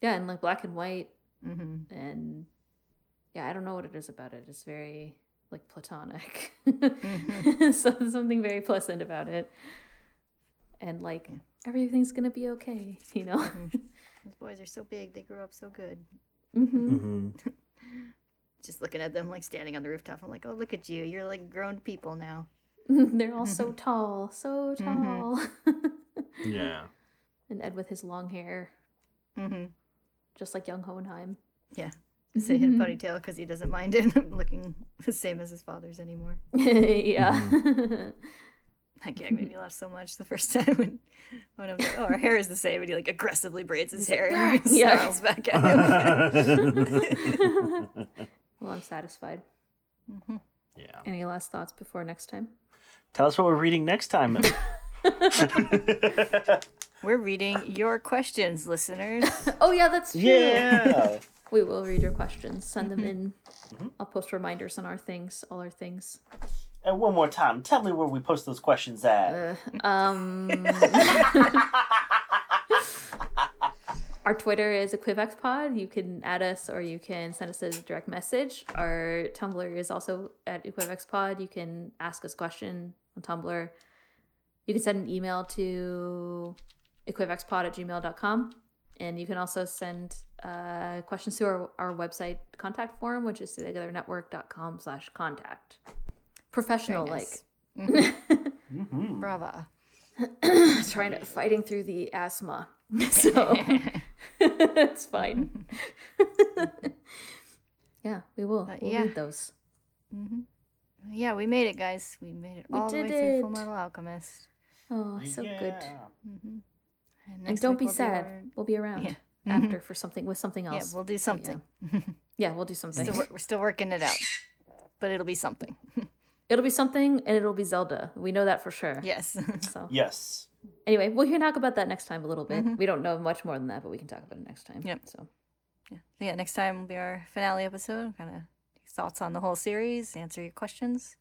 Yeah, and like black and white hmm and yeah, I don't know what it is about it. It's very like platonic. Mhm. so something very pleasant about it. And like Yeah. everything's gonna be okay, you know. those boys are so big they grew up so good. hmm hmm Just looking at them like standing on the rooftop, I'm like, oh look at you, you're like grown people now. They're all so tall, so Mhm. tall. Yeah. and Ed with his long hair, Mm-hmm. just like young Hohenheim. Yeah. Say his ponytail because he doesn't mind it looking the same as his father's anymore. yeah. That gag made me laugh so much the first time when, when I was like, "Oh, our hair is the same," and he like aggressively braids his hair and Yeah. snarls back at him. well, I'm satisfied. Mhm. yeah. Any last thoughts before next time? Tell us what we're reading next time. We're reading your questions, listeners. Oh yeah, that's true. yeah. We will read your questions. Send them Mm-hmm. in. I'll post reminders on our things, all our things. And one more time, tell me where we post those questions at. Uh, um, our Twitter is EquivXPod. You can add us or you can send us a direct message. Our Tumblr is also at EquivXPod. You can ask us a question on Tumblr. You can send an email to equivxpod at gmail.com. And you can also send uh, questions to our, our website contact form, which is togethernetwork.com slash contact. Professional like. nice. Mm-hmm. Brava. trying to fighting through the asthma. So it's fine. yeah, we will. But we'll yeah. read those. hmm Yeah, we made it, guys. We made it We all the way did through Full. Metal Alchemist. Oh, so good. hmm And, And don't be sad. We'll be around Yeah. after for something with something else. Yeah, else. we'll do something. Yeah, we'll do something. Still, we're still working it out, but it'll be something. It'll be something, and it'll be Zelda. We know that for sure. Yes. So Yes. anyway, we can talk about that next time a little bit. We don't know much more than that, but we can talk about it next time. Yep. So yeah. So yeah, next time will be our finale episode. Kind of thoughts on the whole series, answer your questions.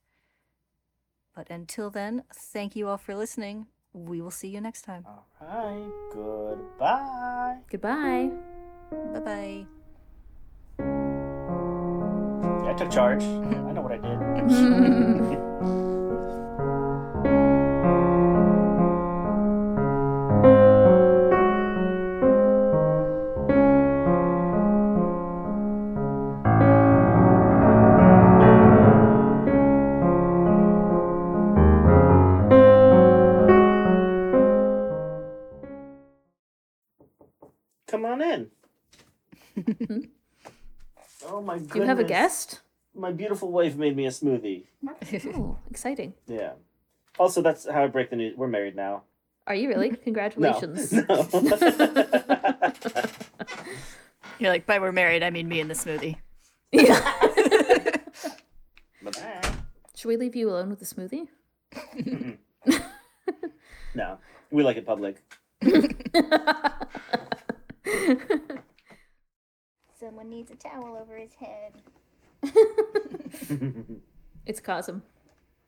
But until then, thank you all for listening. We will see you next time. All right. Goodbye. goodbye. Bye bye. I took charge. I know what I did. guest? My beautiful wife made me a smoothie. Oh, exciting. Yeah. Also, that's how I break the news. We're married now. Are you really? No. Congratulations. No. You're like, by we're married, I mean me and the smoothie. yeah. Bye-bye. Should we leave you alone with the smoothie? No, we like it public. Someone needs a towel over his head. It's Cosm.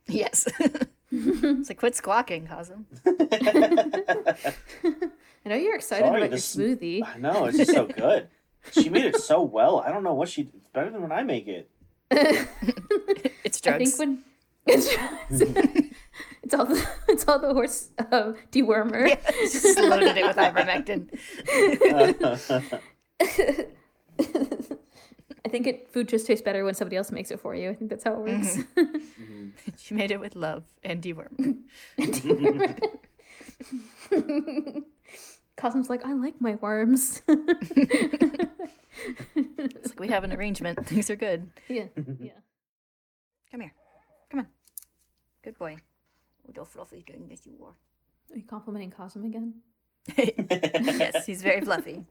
Yes. it's like, quit squawking, Cosm. I know you're excited Sorry, about your smoothie. I know it's just so good. She made it so well. I don't know what she. It's better than when I make it. It's drugs. I think when it's, it's all the it's all the horse um, dewormer. Just loaded it with ivermectin. I think it food just tastes better when somebody else makes it for you. I think that's how it works. Mm-hmm. Mm-hmm. She made it with love and deworm. Cosm's like, I like my worms. It's like we have an arrangement. Things are good. yeah, mm-hmm. yeah. Come here. Come on. Good boy. Oh, the fluffy thing that you wore. Are you complimenting Cosm again? yes, he's very fluffy.